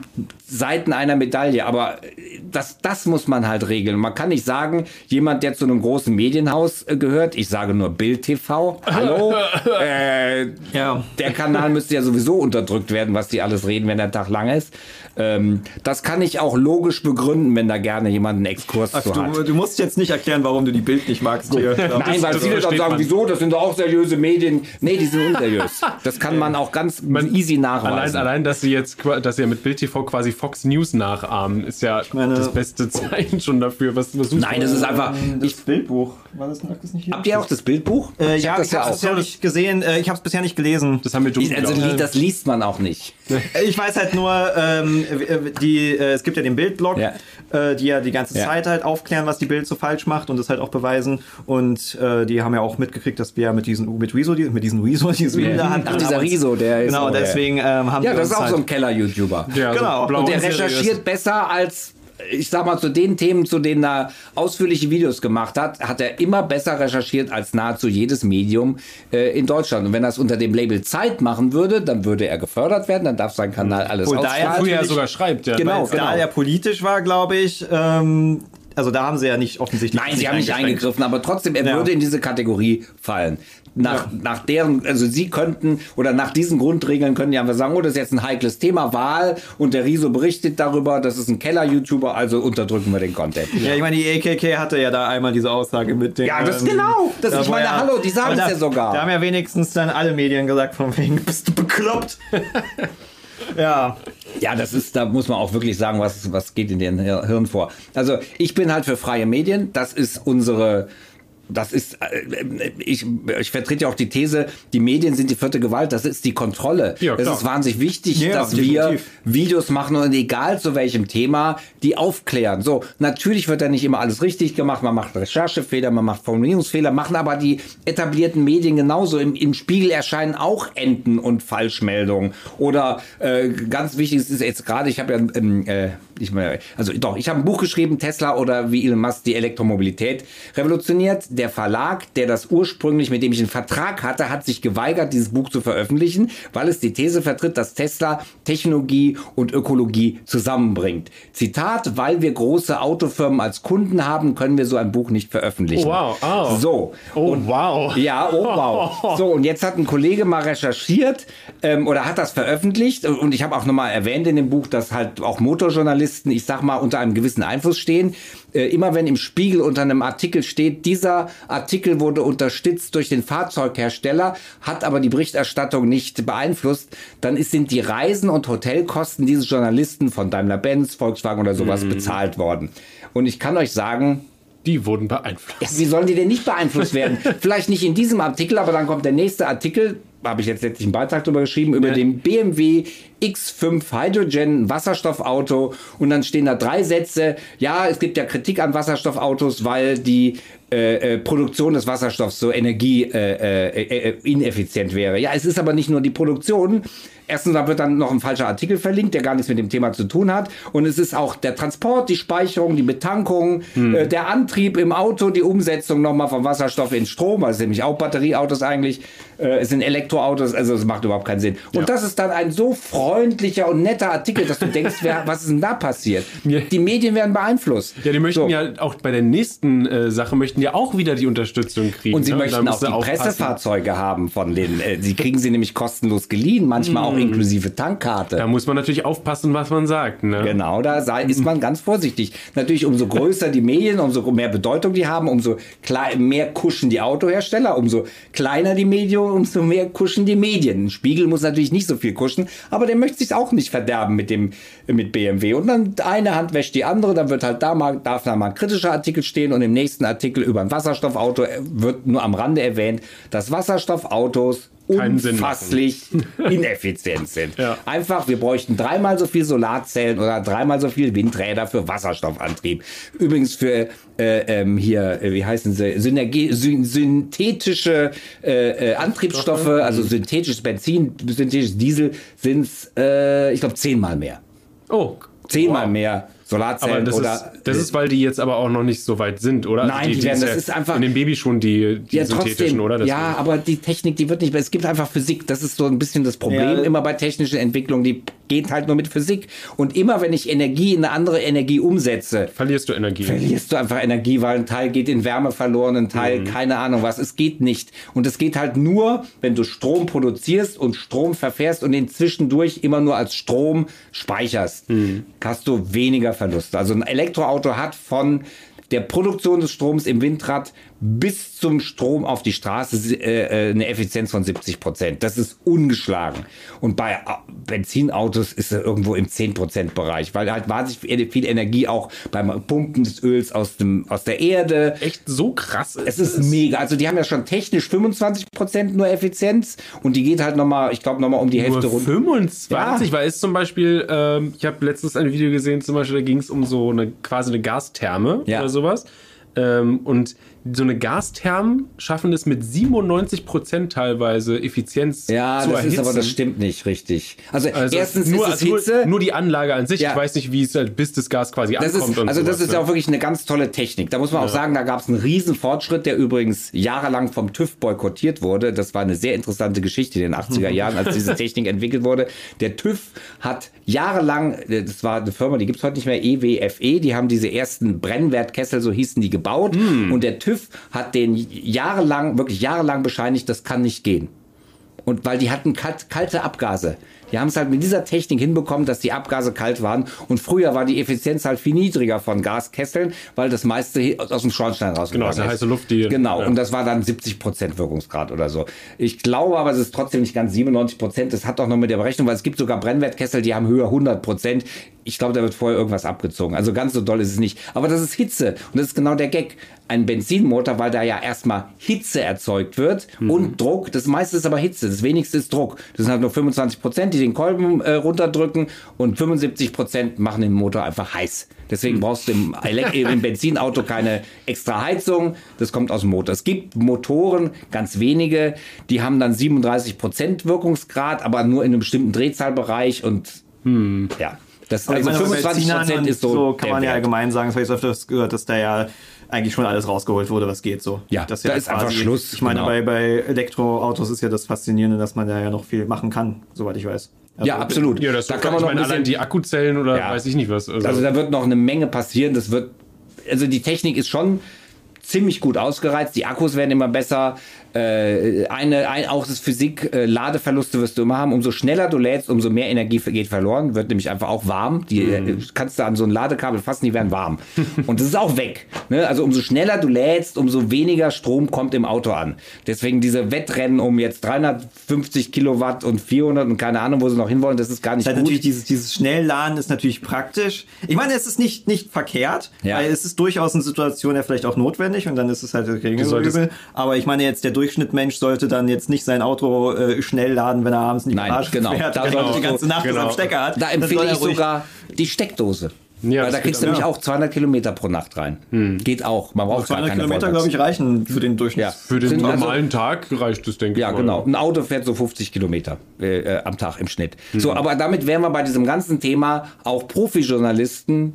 Seiten einer Medaille. Aber äh, das, das muss man halt regeln. Man kann nicht sagen, jemand, der zu einem großen Medienhaus äh, gehört, ich sage nur Bild TV, hallo, [laughs] äh, Ja. der Kanal müsste ja sowieso unterdrückt werden, was die alles reden, wenn der Tag lang ist. Ähm, das kann ich auch logisch begründen, wenn da gerne jemand einen Exkurs Ach, zu hat. du, du musst jetzt nicht erklären, warum du die Bild nicht magst. Hier. Nein, weil das viele dann sagen, man. wieso, das sind doch auch seriöse Medien. Nee, die sind unseriös. [laughs] Das kann man auch ganz easy Allein, nachweisen. allein, dass sie jetzt, dass sie mit Bild TV quasi Fox News nachahmen, ist ja meine- das beste Zeichen schon dafür. Was, was Nein, das ist einfach. das Bildbuch. War das, lag das nicht hier? Habt ihr auch das Bildbuch? Äh, Ich ja, hab das ich ja habe auch. es bisher nicht gesehen. Äh, ich habe es bisher nicht gelesen. Das haben wir Ich- Also, das liest man auch nicht. Äh, Ich weiß halt nur, ähm, die, äh, es gibt ja den Bildblog, Ja. Äh, die ja die ganze Ja. Zeit halt aufklären, was die Bild so falsch macht und das halt auch beweisen. Und äh, die haben ja auch mitgekriegt, dass wir ja mit diesen mit Rezo, die- mit diesen Rezo, dieses Video in der Hand Ach, dieser Riso, der ist. Genau, deswegen ähm, haben Ja, wir das ist auch halt, so ein Keller-YouTuber. Ja, genau. blau Und der seriös. recherchiert besser als, ich sag mal, zu den Themen, zu denen er ausführliche Videos gemacht hat, hat er immer besser recherchiert als nahezu jedes Medium äh, in Deutschland. Und wenn er es unter dem Label Zeit machen würde, dann würde er gefördert werden, dann darf sein Kanal alles Obwohl, da er. Früher sogar schreibt, ja. Genau. Weil es da ja politisch war, glaube ich. Ähm, also da haben sie ja nicht offensichtlich. Nein, sie haben nicht eingegriffen, aber trotzdem, er Ja. würde in diese Kategorie fallen. Nach, nach deren, also sie könnten, oder nach diesen Grundregeln können die einfach sagen, oh, das ist jetzt ein heikles Thema, Wahl, und der Riso berichtet darüber, das ist ein Keller-YouTuber, also unterdrücken wir den Content. Ja, ich meine, die AKK hatte ja da einmal diese Aussage mit dem. Ja, das ähm, genau. Das, da ich meine, er- hallo, die sagen es ja sogar. Da haben ja wenigstens dann alle Medien gesagt, von wegen, [laughs] bist du bekloppt? [laughs] ja. Ja, das ist, da muss man auch wirklich sagen, was, was geht in den Hir- Hirn vor. Also ich bin halt für freie Medien. Das ist unsere, das ist, äh, ich, ich vertrete ja auch die These, die Medien sind die vierte Gewalt, das ist die Kontrolle. Ja, es ist wahnsinnig wichtig, Ja, dass wir definitiv. Videos machen und egal zu welchem Thema, die aufklären. So, natürlich wird da nicht immer alles richtig gemacht, man macht Recherchefehler, man macht Formulierungsfehler, machen aber die etablierten Medien genauso. Im, im Spiegel erscheinen auch Enten und Falschmeldungen. Oder äh, ganz wichtig ist jetzt gerade, ich habe ja, ähm, äh, ich meine, also doch, ich habe ein Buch geschrieben, Tesla oder wie Elon Musk die Elektromobilität revolutioniert. Der Verlag, der das ursprünglich, mit dem ich einen Vertrag hatte, hat sich geweigert, dieses Buch zu veröffentlichen, weil es die These vertritt, dass Tesla Technologie und Ökologie zusammenbringt. Zitat, weil wir große Autofirmen als Kunden haben, können wir so ein Buch nicht veröffentlichen. Oh, wow. Oh. So. Oh, wow. Ja, oh wow. [laughs] So, und jetzt hat ein Kollege mal recherchiert ähm, oder hat das veröffentlicht. Und ich habe auch nochmal erwähnt in dem Buch, dass halt auch Motorjournalisten, ich sag mal, unter einem gewissen Einfluss stehen. Äh, immer wenn im Spiegel unter einem Artikel steht, dieser Artikel wurde unterstützt durch den Fahrzeughersteller, hat aber die Berichterstattung nicht beeinflusst, dann ist, sind die Reisen und Hotelkosten dieses Journalisten von Daimler-Benz, Volkswagen oder sowas bezahlt worden. Und ich kann euch sagen, Die wurden beeinflusst. ja, wie sollen die denn nicht beeinflusst werden? [laughs] Vielleicht nicht in diesem Artikel, aber dann kommt der nächste Artikel, habe ich jetzt letztlich einen Beitrag darüber geschrieben, über den BMW X5 Hydrogen Wasserstoffauto und dann stehen da drei Sätze. Ja, es gibt ja Kritik an Wasserstoffautos, weil die äh, äh, Produktion des Wasserstoffs so energieineffizient äh, ineffizient wäre. Ja, es ist aber nicht nur die Produktion. Erstens, da wird dann noch ein falscher Artikel verlinkt, der gar nichts mit dem Thema zu tun hat. Und es ist auch der Transport, die Speicherung, die Betankung, äh, der Antrieb im Auto, die Umsetzung nochmal vom Wasserstoff in Strom, weil es sind nämlich auch Batterieautos eigentlich, es sind Elektroautos, also es macht überhaupt keinen Sinn. Und das ist dann ein so freundlicher und netter Artikel, dass du denkst, wer, [laughs] was ist denn da passiert? Die Medien werden beeinflusst. Ja, die möchten So. ja auch bei der nächsten äh, Sache möchten ja auch wieder die Unterstützung kriegen. Und sie ne? Möchten auch die aufpassen. Pressefahrzeuge haben von den, äh, sie kriegen sie nämlich kostenlos geliehen, manchmal auch inklusive Tankkarte. Da muss man natürlich aufpassen, was man sagt. Ne? Genau, da ist man ganz vorsichtig. Natürlich, umso größer die Medien, umso mehr Bedeutung die haben, umso mehr kuschen die Autohersteller, umso kleiner die Medien, umso mehr kuschen die Medien. Ein Spiegel muss natürlich nicht so viel kuschen, aber der möchte sich auch nicht verderben mit dem mit BMW. Und dann eine Hand wäscht die andere, dann wird halt da mal, darf da mal ein kritischer Artikel stehen und im nächsten Artikel über ein Wasserstoffauto äh, wird nur am Rande erwähnt, dass Wasserstoffautos unfasslich [laughs] ineffizient sind. Ja. Einfach, wir bräuchten dreimal so viel Solarzellen oder dreimal so viel Windräder für Wasserstoffantrieb. Übrigens für äh, ähm, hier, äh, wie heißen sie, Synergie, syn synthetische äh, äh, Antriebsstoffe, also synthetisches Benzin, synthetisches Diesel, sind es, ich glaube, zehnmal mehr. Oh, Zehnmal wow. mehr Solarzellen Aber das, oder. ist, das ist, weil die jetzt aber auch noch nicht so weit sind, oder? Also Nein, die werden- das ist einfach- In dem Baby schon die, die ja, synthetischen, trotzdem. oder? Das ja, aber die Technik, die wird nicht mehr. Es gibt einfach Physik. Das ist so ein bisschen das Problem Ja. immer bei technischen Entwicklungen. Die geht halt nur mit Physik. Und immer wenn ich Energie in eine andere Energie umsetze, verlierst du Energie. verlierst du einfach Energie, weil ein Teil geht in Wärme verloren, ein Teil, keine Ahnung was. Es geht nicht. Und es geht halt nur, wenn du Strom produzierst und Strom verfährst und den zwischendurch immer nur als Strom speicherst, hast du weniger Verluste. Also ein Elektroauto hat von der Produktion des Stroms im Windrad bis zum Strom auf die Straße äh, äh, eine Effizienz von 70 Prozent. Das ist ungeschlagen. Und bei äh, Benzinautos ist er irgendwo im 10 Prozent Bereich, weil halt wahnsinnig viel Energie auch beim Pumpen des Öls aus, dem, aus der Erde. Echt so krass. Es ist mega. Also die haben ja schon technisch 25 Prozent nur Effizienz und die geht halt nochmal, ich glaube, nochmal um die Hälfte Nur runter. 25, Ja. weil es zum Beispiel, ähm, ich habe letztens ein Video gesehen, zum Beispiel, da ging es um so eine quasi eine Gastherme Ja. oder sowas. Ähm, und so eine Gasthermen schaffen es mit 97 Prozent teilweise Effizienz Ja, zu das erhitzen. ist aber, das stimmt nicht richtig. Also, also erstens nur, ist es also Hitze. Nur, nur die Anlage an sich. Ja. Ich weiß nicht, wie es halt, bis das Gas quasi Das ankommt. ist, also das sowas, ist ja ne? auch wirklich eine ganz tolle Technik. Da muss man auch sagen, da gab es einen riesen Fortschritt, der übrigens jahrelang vom TÜV boykottiert wurde. Das war eine sehr interessante Geschichte in den 80er [laughs] Jahren, als diese Technik entwickelt wurde. Der TÜV hat jahrelang, das war eine Firma, die gibt's heute nicht mehr, E EWFE, die haben diese ersten Brennwertkessel, so hießen die, gebaut. Und der TÜV hat den jahrelang, wirklich jahrelang bescheinigt, das kann nicht gehen. Und weil die hatten kalt, kalte Abgase. Die haben es halt mit dieser Technik hinbekommen, dass die Abgase kalt waren. Und früher war die Effizienz halt viel niedriger von Gaskesseln, weil das meiste aus dem Schornstein rausgekommen Genau, aus der ist. heiße Luft, die- Genau, ja. und das war dann 70 Prozent Wirkungsgrad oder so. Ich glaube aber, es ist trotzdem nicht ganz 97 Prozent. Das hat auch noch mit der Berechnung, weil es gibt sogar Brennwertkessel, die haben höher 100 Prozent. Ich glaube, da wird vorher irgendwas abgezogen. Also ganz so doll ist es nicht. Aber das ist Hitze. Und das ist genau der Gag. Ein Benzinmotor, weil da ja erstmal Hitze erzeugt wird Mhm. und Druck. Das meiste ist aber Hitze. Das wenigste ist Druck. Das sind halt nur 25 Prozent, die den Kolben äh, runterdrücken und 75 Prozent machen den Motor einfach heiß. Deswegen Mhm. brauchst du im, im [laughs] Benzinauto keine extra Heizung. Das kommt aus dem Motor. Es gibt Motoren, ganz wenige, die haben dann 37 Prozent Wirkungsgrad, aber nur in einem bestimmten Drehzahlbereich und ja. Das, also meine, bei 25 Benzinern Prozent ist so, so kann man ja allgemein sagen, das habe ich öfters gehört, dass da ja eigentlich schon alles rausgeholt wurde, was geht so. Ja, das da ist einfach Schluss, Ich meine, genau. bei, bei Elektroautos ist ja das Faszinierende, dass man da ja noch viel machen kann, soweit ich weiß. Also, Ja, absolut. Ja, das da da kann man noch ein meine, allein bisschen, die Akkuzellen oder Ja. weiß ich nicht was. Also, also da wird noch eine Menge passieren. Das wird, also die Technik ist schon ziemlich gut ausgereizt. Die Akkus werden immer besser. Äh, eine, ein, auch das Physik, äh, Ladeverluste wirst du immer haben. Umso schneller du lädst, umso mehr Energie geht verloren. Wird nämlich einfach auch warm. Die äh, kannst du an so ein Ladekabel fassen, die werden warm. [laughs] Und das ist auch weg. Ne? Also umso schneller du lädst, umso weniger Strom kommt im Auto an. Deswegen diese Wettrennen um jetzt 350 Kilowatt und 400 und keine Ahnung, wo sie noch hinwollen, das ist gar nicht gut. natürlich dieses, dieses Schnellladen ist natürlich praktisch. Ich meine, es ist nicht, nicht verkehrt, Ja. weil es ist durchaus in Situationen ja vielleicht auch notwendig und dann ist es halt solltest- Übel. Aber ich meine jetzt, der Durchschnittmensch sollte dann jetzt nicht sein Auto äh, schnell laden, wenn er abends in die Nein, Garage genau. fährt, Da solltest die ganze Nacht genau. am Stecker hat. Da empfehle ich sogar die Steckdose. Ja, Weil da kriegst du nämlich auch. auch 200 Kilometer pro Nacht rein. Geht auch. Man braucht gar 200 keine Kilometer, glaube ich, reichen für den Durchschnitt. Ja. Für den Sind also- normalen Tag reicht es, denke Ja, ich mal. genau. Ein Auto fährt so 50 Kilometer äh, äh, am Tag im Schnitt. Mhm. So, aber damit wären wir bei diesem ganzen Thema auch Profijournalisten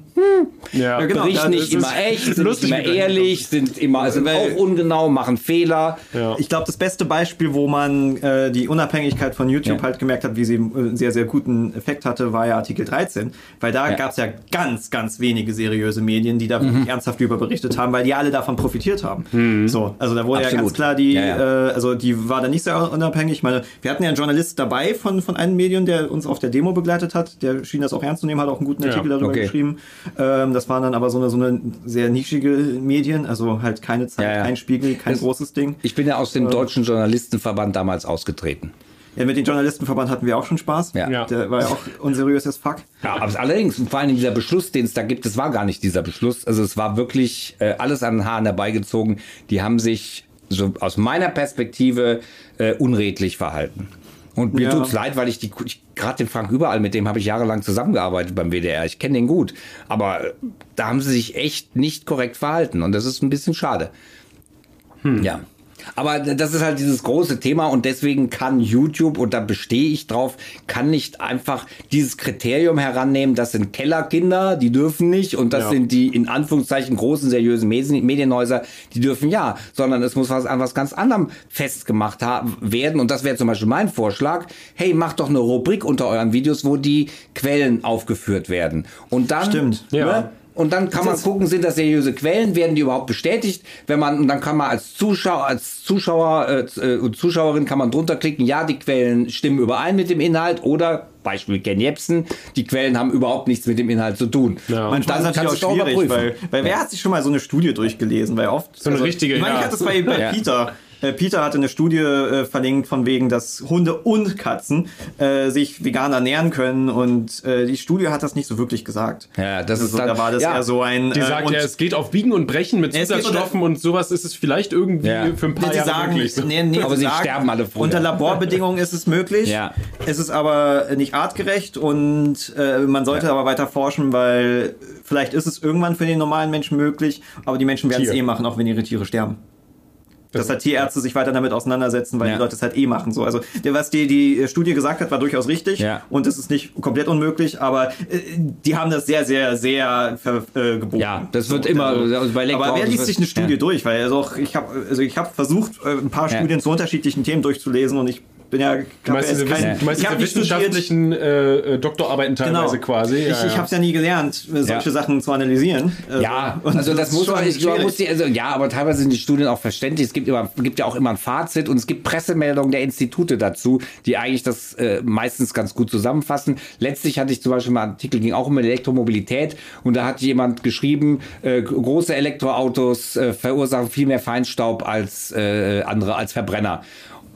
Ja, Ja, genau. berichten nicht immer echt, sind nicht lustig, immer ehrlich, sind immer sind Weil- auch ungenau, machen Fehler. Ja. Ich glaube, das beste Beispiel, wo man äh, die Unabhängigkeit von YouTube Ja. halt gemerkt hat, wie sie äh, einen sehr, sehr guten Effekt hatte, war ja Artikel 13. Weil da Ja. gab es ja ganz, ganz wenige seriöse Medien, die da wirklich ernsthaft über berichtet haben, weil die alle davon profitiert haben. So, also da wurde ja Absolut. ganz klar die, Ja, ja. Äh, also die war da nicht sehr unabhängig. Ich meine, wir hatten ja einen Journalist dabei von, von einem Medium, der uns auf der Demo begleitet hat. Der schien das auch ernst zu nehmen, hat auch einen guten Ja, Artikel darüber okay. geschrieben. Ähm, das waren dann aber so eine, so eine sehr nischige Medien, also halt keine Zeit, Ja, ja. kein Spiegel, kein Das- großes Ding. Ich bin ja aus dem Deutschen Journalistenverband damals ausgetreten. Ja, mit dem Journalistenverband hatten wir auch schon Spaß. Ja. Der war ja auch unseriös as fuck. Ja, aber allerdings, und vor allem dieser Beschluss, den es da gibt, das war gar nicht dieser Beschluss. Also es war wirklich äh, alles an den Haaren herbeigezogen. Die haben sich so aus meiner Perspektive äh, unredlich verhalten. Und mir Ja. tut's leid, weil ich die ich, gerade den Frank überall, mit dem habe ich jahrelang zusammengearbeitet beim WDR. Ich kenne den gut. Aber äh, da haben sie sich echt nicht korrekt verhalten. Und das ist ein bisschen schade. Ja. Aber das ist halt dieses große Thema und deswegen kann YouTube, und da bestehe ich drauf, kann nicht einfach dieses Kriterium herannehmen, das sind Kellerkinder, die dürfen nicht und das Ja. sind die in Anführungszeichen großen, seriösen Medien- Medienhäuser, die dürfen ja, sondern es muss was an was ganz anderem festgemacht haben, werden und das wäre zum Beispiel mein Vorschlag, hey, macht doch eine Rubrik unter euren Videos, wo die Quellen aufgeführt werden. Und dann, Stimmt. Ne, Ja. Und dann kann man gucken, sind das seriöse Quellen, werden die überhaupt bestätigt? Wenn man, und dann kann man als Zuschauer, als Zuschauer äh, äh, und Zuschauerin kann man drunter klicken, ja, die Quellen stimmen überein mit dem Inhalt oder Beispiel Ken Jebsen, die Quellen haben überhaupt nichts mit dem Inhalt zu tun. Ja. Manchmal ist es natürlich auch schwierig, überprüfen. weil, weil wer hat sich schon mal so eine Studie durchgelesen? Weil oft So eine richtige, Ich meine, ich ja. hatte es bei, bei Ja. Peter. Äh, Peter hatte eine Studie äh, verlinkt von wegen, dass Hunde und Katzen äh, sich vegan ernähren können und äh, die Studie hat das nicht so wirklich gesagt. Ja, das ist also, dann- da war das ja. eher so ein. Die äh, sagt und- ja, es geht auf Biegen und Brechen mit Es geht Zusatzstoffen und sowas ist es vielleicht irgendwie Ja. für ein paar Nee, sie Jahre sagen, möglich. nee, nee, [laughs] Aber sie sagen, sterben alle früher. Unter Laborbedingungen ist es möglich. Ja. Es ist aber nicht artgerecht und äh, man sollte aber weiter forschen, weil vielleicht ist es irgendwann für den normalen Menschen möglich, aber die Menschen werden es eh machen, auch wenn ihre Tiere sterben. Dass halt Tierärzte sich weiter damit auseinandersetzen, weil Ja. die Leute es halt eh machen. So, also was die, die Studie gesagt hat, war durchaus richtig Ja. und es ist nicht komplett unmöglich, aber äh, die haben das sehr, sehr, sehr äh, geboten. Ja, das wird immer- also bei aber wer liest sich eine Studie ja. durch? Weil also ich habe also ich habe versucht äh, ein paar. Studien zu unterschiedlichen Themen durchzulesen und ich bin ja Du meinst diese, Wissen, du meinst ich diese wissenschaftlichen äh, äh, Doktorarbeiten Genau. teilweise quasi? ich ich habe es ja nie gelernt, äh, solche Ja. Sachen zu analysieren. Also, Ja, und also das, ist muss man, ich, man muss die, also ja, aber teilweise sind die Studien auch verständlich. Es gibt, immer, gibt ja auch immer ein Fazit und es gibt Pressemeldungen der Institute dazu, die eigentlich das äh, meistens ganz gut zusammenfassen. Letztlich hatte ich zum Beispiel mal einen Artikel, ging auch um Elektromobilität und da hat jemand geschrieben, äh, große Elektroautos äh, verursachen viel mehr Feinstaub als äh, andere, als Verbrenner.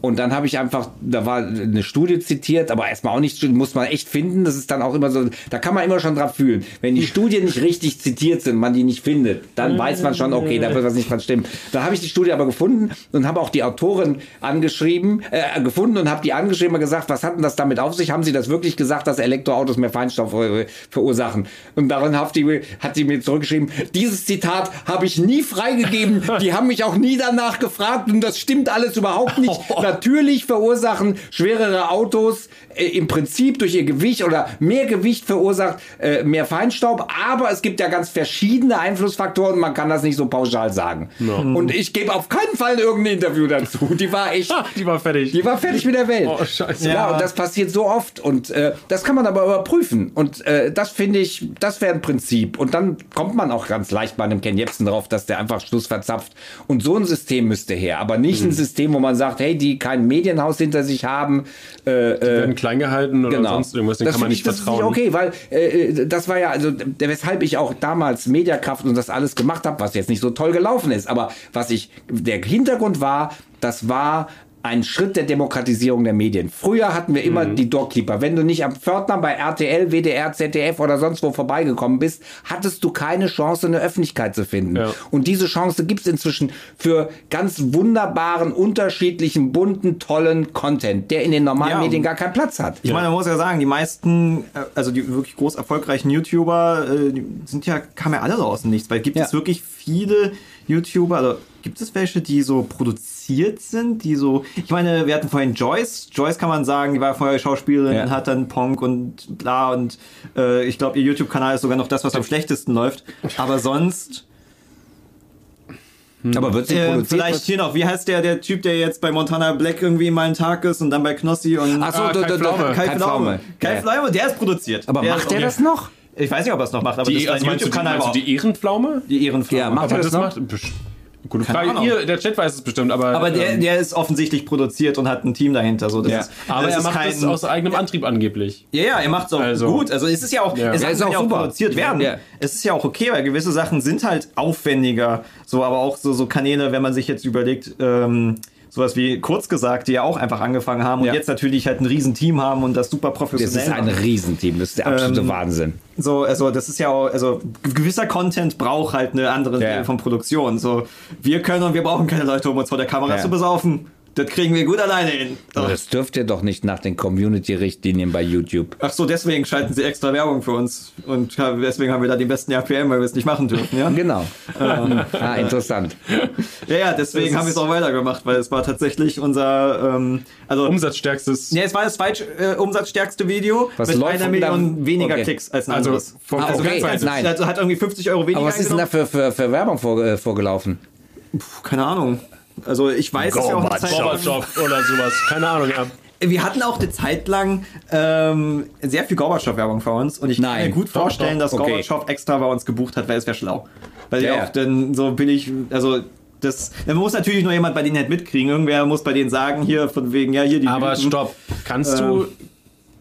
Und dann habe ich einfach, da war eine Studie zitiert, aber erstmal auch nicht, muss man echt finden. Das ist dann auch immer so, da kann man immer schon drauf fühlen. Wenn die Studien nicht richtig zitiert sind, man die nicht findet, dann weiß man schon, okay, da wird was nicht dran stimmen. Da habe ich die Studie aber gefunden und habe auch die Autorin angeschrieben, äh, gefunden und habe die angeschrieben und gesagt, was hat denn das damit auf sich? Haben sie das wirklich gesagt, dass Elektroautos mehr Feinstaub ver verursachen? Und darin hat die, hat sie mir zurückgeschrieben, dieses Zitat habe ich nie freigegeben. Die haben mich auch nie danach gefragt und das stimmt alles überhaupt nicht. [laughs] Natürlich verursachen schwerere Autos äh, im Prinzip durch ihr Gewicht oder mehr Gewicht verursacht äh, mehr Feinstaub, aber es gibt ja ganz verschiedene Einflussfaktoren und man kann das nicht so pauschal sagen. Und ich gebe auf keinen Fall irgendein Interview dazu. Die war echt [laughs] Ah, die war fertig. die war fertig mit der Welt. Oh, scheiße. Ja, Ja. und das passiert so oft. Und äh, das kann man aber überprüfen. Und äh, das finde ich, das wäre ein Prinzip. Und dann kommt man auch ganz leicht bei einem Ken Jebsen drauf, dass der einfach Schluss verzapft. Und so ein System müsste her. Aber nicht Mhm. ein System, wo man sagt, hey, die kein Medienhaus hinter sich haben. Äh, äh, werden klein gehalten oder Genau. sonst irgendwas, denen das kann man nicht ich, das vertrauen. Nicht okay, weil äh, das war ja, also weshalb ich auch damals Mediakraft und das alles gemacht habe, was jetzt nicht so toll gelaufen ist, aber was ich, der Hintergrund war, das war ein Schritt der Demokratisierung der Medien. Früher hatten wir Mhm. immer die Doorkeeper. Wenn du nicht am Pförtner bei RTL, WDR, ZDF oder sonst wo vorbeigekommen bist, hattest du keine Chance, eine Öffentlichkeit zu finden. Ja. Und diese Chance gibt es inzwischen für ganz wunderbaren, unterschiedlichen, bunten, tollen Content, der in den normalen Ja. Medien gar keinen Platz hat. Ich meine, man muss ja sagen, die meisten, äh, also die wirklich groß erfolgreichen YouTuber, äh, die sind ja, kamen ja alle raus und nichts, weil gibt Ja. es wirklich viele YouTuber, also gibt es welche, die so produziert sind, die so, ich meine, wir hatten vorhin Joyce, Joyce kann man sagen, die war vorher Schauspielerin Ja. und hat dann Ponk und bla und äh, ich glaube, ihr YouTube-Kanal ist sogar noch das, was am schlechtesten läuft, aber sonst, Aber wird sie äh, produziert? vielleicht hier noch, wie heißt der, der Typ, der jetzt bei Montana Black irgendwie mal einen Tag ist und dann bei Knossi und Ach so, Ah, Kai Pflaume. Kai, Kai Pflaume. Pflaume. Kai Ja. Pflaume, der ist produziert. Aber der macht ist der das noch? Ich weiß nicht, ob er es noch macht, aber das Die, ist ein also YouTube-Kanal. aber die Ehrenpflaume? Die Ehrenfrau. Ja, macht Aber er das das noch? macht. Gute Keine Frage. Ihr, der Chat weiß es bestimmt, aber. aber der, ähm, der ist offensichtlich produziert und hat ein Team dahinter. So, das Ja. ist, aber das er ist macht kein, es aus eigenem Antrieb angeblich. Ja, ja, er macht es auch Also- gut. Also es ist ja auch, Ja. es Ja, kann ist auch ja auch super. produziert werden. Ja. Es ist ja auch okay, weil gewisse Sachen sind halt aufwendiger. So, aber auch so, so Kanäle, wenn man sich jetzt überlegt, ähm, sowas wie kurz gesagt, die ja auch einfach angefangen haben und Ja. jetzt natürlich halt ein riesen Team haben und das super Das professionell ist ein. Riesenteam, das ist der absolute Ähm, Wahnsinn. So, also das ist ja auch, also gewisser Content braucht halt eine andere Ja. Von Produktion. So, wir können und wir brauchen keine Leute, um uns vor der Kamera Ja. zu besaufen. Das kriegen wir gut alleine hin. Aber das dürft ihr doch nicht nach den Community-Richtlinien bei YouTube. Ach so, deswegen schalten sie extra Werbung für uns. Und deswegen haben wir da den besten RPM, weil wir es nicht machen dürfen, ja? [laughs] Genau. [laughs] ah, interessant. Ja, ja, deswegen haben wir es auch weitergemacht, weil es war tatsächlich unser, ähm, also. Umsatzstärkstes. Ja, es war das zweit, äh, umsatzstärkste Video Was mit läuft einer Million weniger okay. Klicks als ein Also, anderes. vom- also okay, ganz, ganz, nein. Also hat irgendwie 50 Euro weniger Aber was ist denn da für, für, für Werbung vor, äh, vorgelaufen? Puh, keine Ahnung. Also ich weiß es ja auch eine Zeit lang. Gorbatschow oder sowas. Keine Ahnung, ja. Wir hatten auch eine Zeit lang ähm, sehr viel Gorbatschow-Werbung für uns und ich kann Nein. mir gut vorstellen, doch. dass Okay. Gorbatschow extra bei uns gebucht hat, weil es wäre schlau. Weil Ja, ja ja. auch dann so billig, also das, man muss natürlich nur jemand bei denen halt mitkriegen. Irgendwer muss bei denen sagen, hier von wegen, ja, hier die. Aber Mythen. stopp. Kannst du,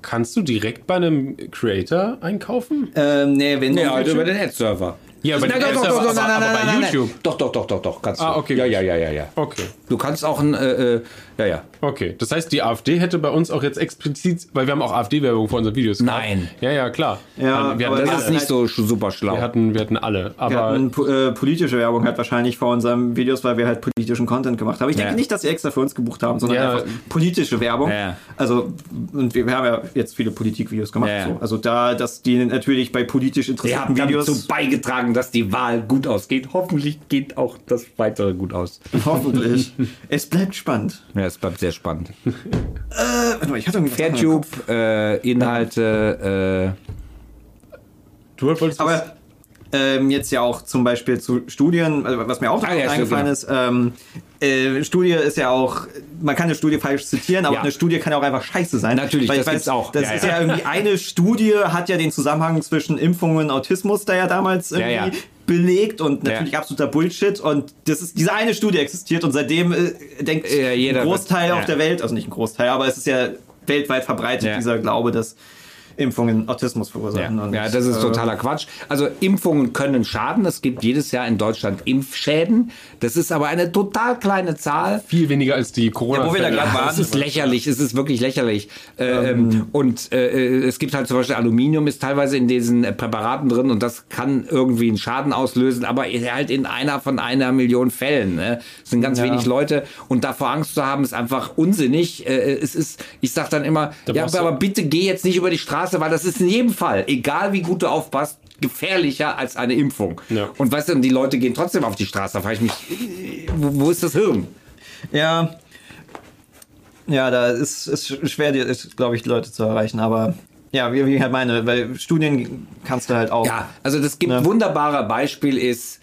kannst du direkt bei einem Creator einkaufen? Ähm, nee, wenn Ja, du halt über den Ad-Server. Ja, aber Nein, doch, doch, doch, nein, nein, bei YouTube? Doch, doch, doch, doch, doch, kannst Ah, du. okay, Ja, ja, ja, ja, ja. Okay. Du kannst auch ein, äh, äh, ja, ja. Okay, das heißt, die AfD hätte bei uns auch jetzt explizit, weil wir haben auch AfD-Werbung vor unseren Videos gehabt. Nein. Ja, ja, klar. Ja, wir, aber hatten Das ist nicht so super schlau. wir, hatten, wir hatten alle. Wir Aber hatten po- äh, politische Werbung halt wahrscheinlich vor unseren Videos, weil wir halt politischen Content gemacht haben. Ich denke Ja. nicht, dass sie extra für uns gebucht haben, sondern Ja. einfach politische Werbung. Ja. Also, und wir, wir haben ja jetzt viele Politikvideos gemacht. Ja. So. Also da, dass die natürlich bei politisch Wir interessierten haben Videos dazu beigetragen, dass die Wahl gut ausgeht. Hoffentlich geht auch das weitere gut aus. hoffentlich. [laughs] es bleibt spannend. Ja, es bleibt sehr spannend. Warte mal, ich hatte Fairtube, äh, Inhalte, du wolltest Aber ähm, jetzt ja auch zum Beispiel zu Studien, also was mir auch Ah, ja, eingefallen stimmt, ist, ähm, äh, Studie ist ja auch, man kann eine Studie falsch zitieren, aber Ja. eine Studie kann ja auch einfach scheiße sein. Natürlich, Weil das gibt's auch. Das Ja, ist ja. ja. irgendwie eine Studie, hat ja den Zusammenhang zwischen Impfungen und Autismus da ja damals irgendwie Ja, ja. Belegt und Ja. natürlich absoluter Bullshit und das ist, diese eine Studie existiert und seitdem äh, denkt Ja, jeder ein Großteil wird- auf ja. der Welt, also nicht ein Großteil, aber es ist ja weltweit verbreitet, Ja. dieser Glaube, dass Impfungen Autismus verursachen. Ja, Und, ja, das ist äh, totaler Quatsch. Also Impfungen können schaden. Es gibt jedes Jahr in Deutschland Impfschäden. Das ist aber eine total kleine Zahl. viel weniger als die corona Ja, wo wir da gerade Ja, waren. es ist lächerlich, es ist wirklich lächerlich. Äh, ähm, und äh, es gibt halt zum Beispiel Aluminium ist teilweise in diesen äh, Präparaten drin und das kann irgendwie einen Schaden auslösen, aber halt in einer von einer Million Fällen. Ne? Es sind ganz Ja. wenig Leute und davor Angst zu haben, ist einfach unsinnig. Äh, es ist, ich sag dann immer, ja, brauchst du- aber bitte geh jetzt nicht über die Straße, weil das ist in jedem Fall, egal wie gut du aufpasst, gefährlicher als eine Impfung. Ja. Und weißt du, die Leute gehen trotzdem auf die Straße. Da frage ich mich, wo, wo ist das Hirn? Ja. Ja, da ist es schwer, die- ist, glaube ich, die Leute zu erreichen, aber ja, wie, wie ich halt meine, weil Studien kannst du halt auch. Ja, also das gibt Ne? wunderbare Beispiel ist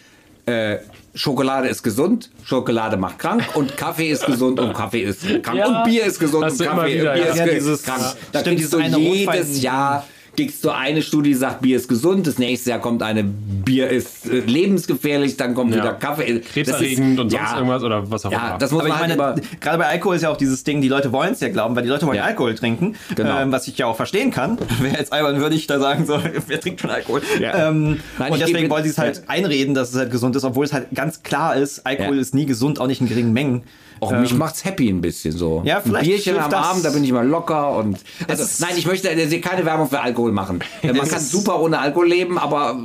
äh, Schokolade ist gesund, Schokolade macht krank und Kaffee ist gesund und Kaffee ist krank Ja. und Bier ist gesund und Kaffee wieder, Bier ja. ist Ja, ge- dieses- krank. Da Stimmt, kriegst du jedes Jahr kriegst du eine Studie, die sagt, Bier ist gesund, das nächste Jahr kommt eine, Bier ist äh, lebensgefährlich, dann kommt Ja. wieder Kaffee. Das Krebserregend ist- und sonst ja, irgendwas oder was auch Ja, immer. das muss Aber ich man halt meine, gerade bei Alkohol ist ja auch dieses Ding, die Leute wollen es ja glauben, weil die Leute wollen Ja. Alkohol trinken, Genau. ähm, was ich ja auch verstehen kann. [laughs] Wäre jetzt albern, würde ich da sagen, so, [laughs] wer trinkt schon Alkohol? Ja. Ähm, Nein, und ich deswegen wollen sie es halt ja. einreden, dass es halt gesund ist, obwohl es halt ganz klar ist, Alkohol Ja. ist nie gesund, auch nicht in geringen Mengen. Auch mich macht's happy ein bisschen so. Ja, ein vielleicht Bierchen hilft am. Abend, da bin ich mal locker und also, nein, ich möchte keine Werbung für Alkohol machen. [laughs] Man kann super ohne Alkohol leben, aber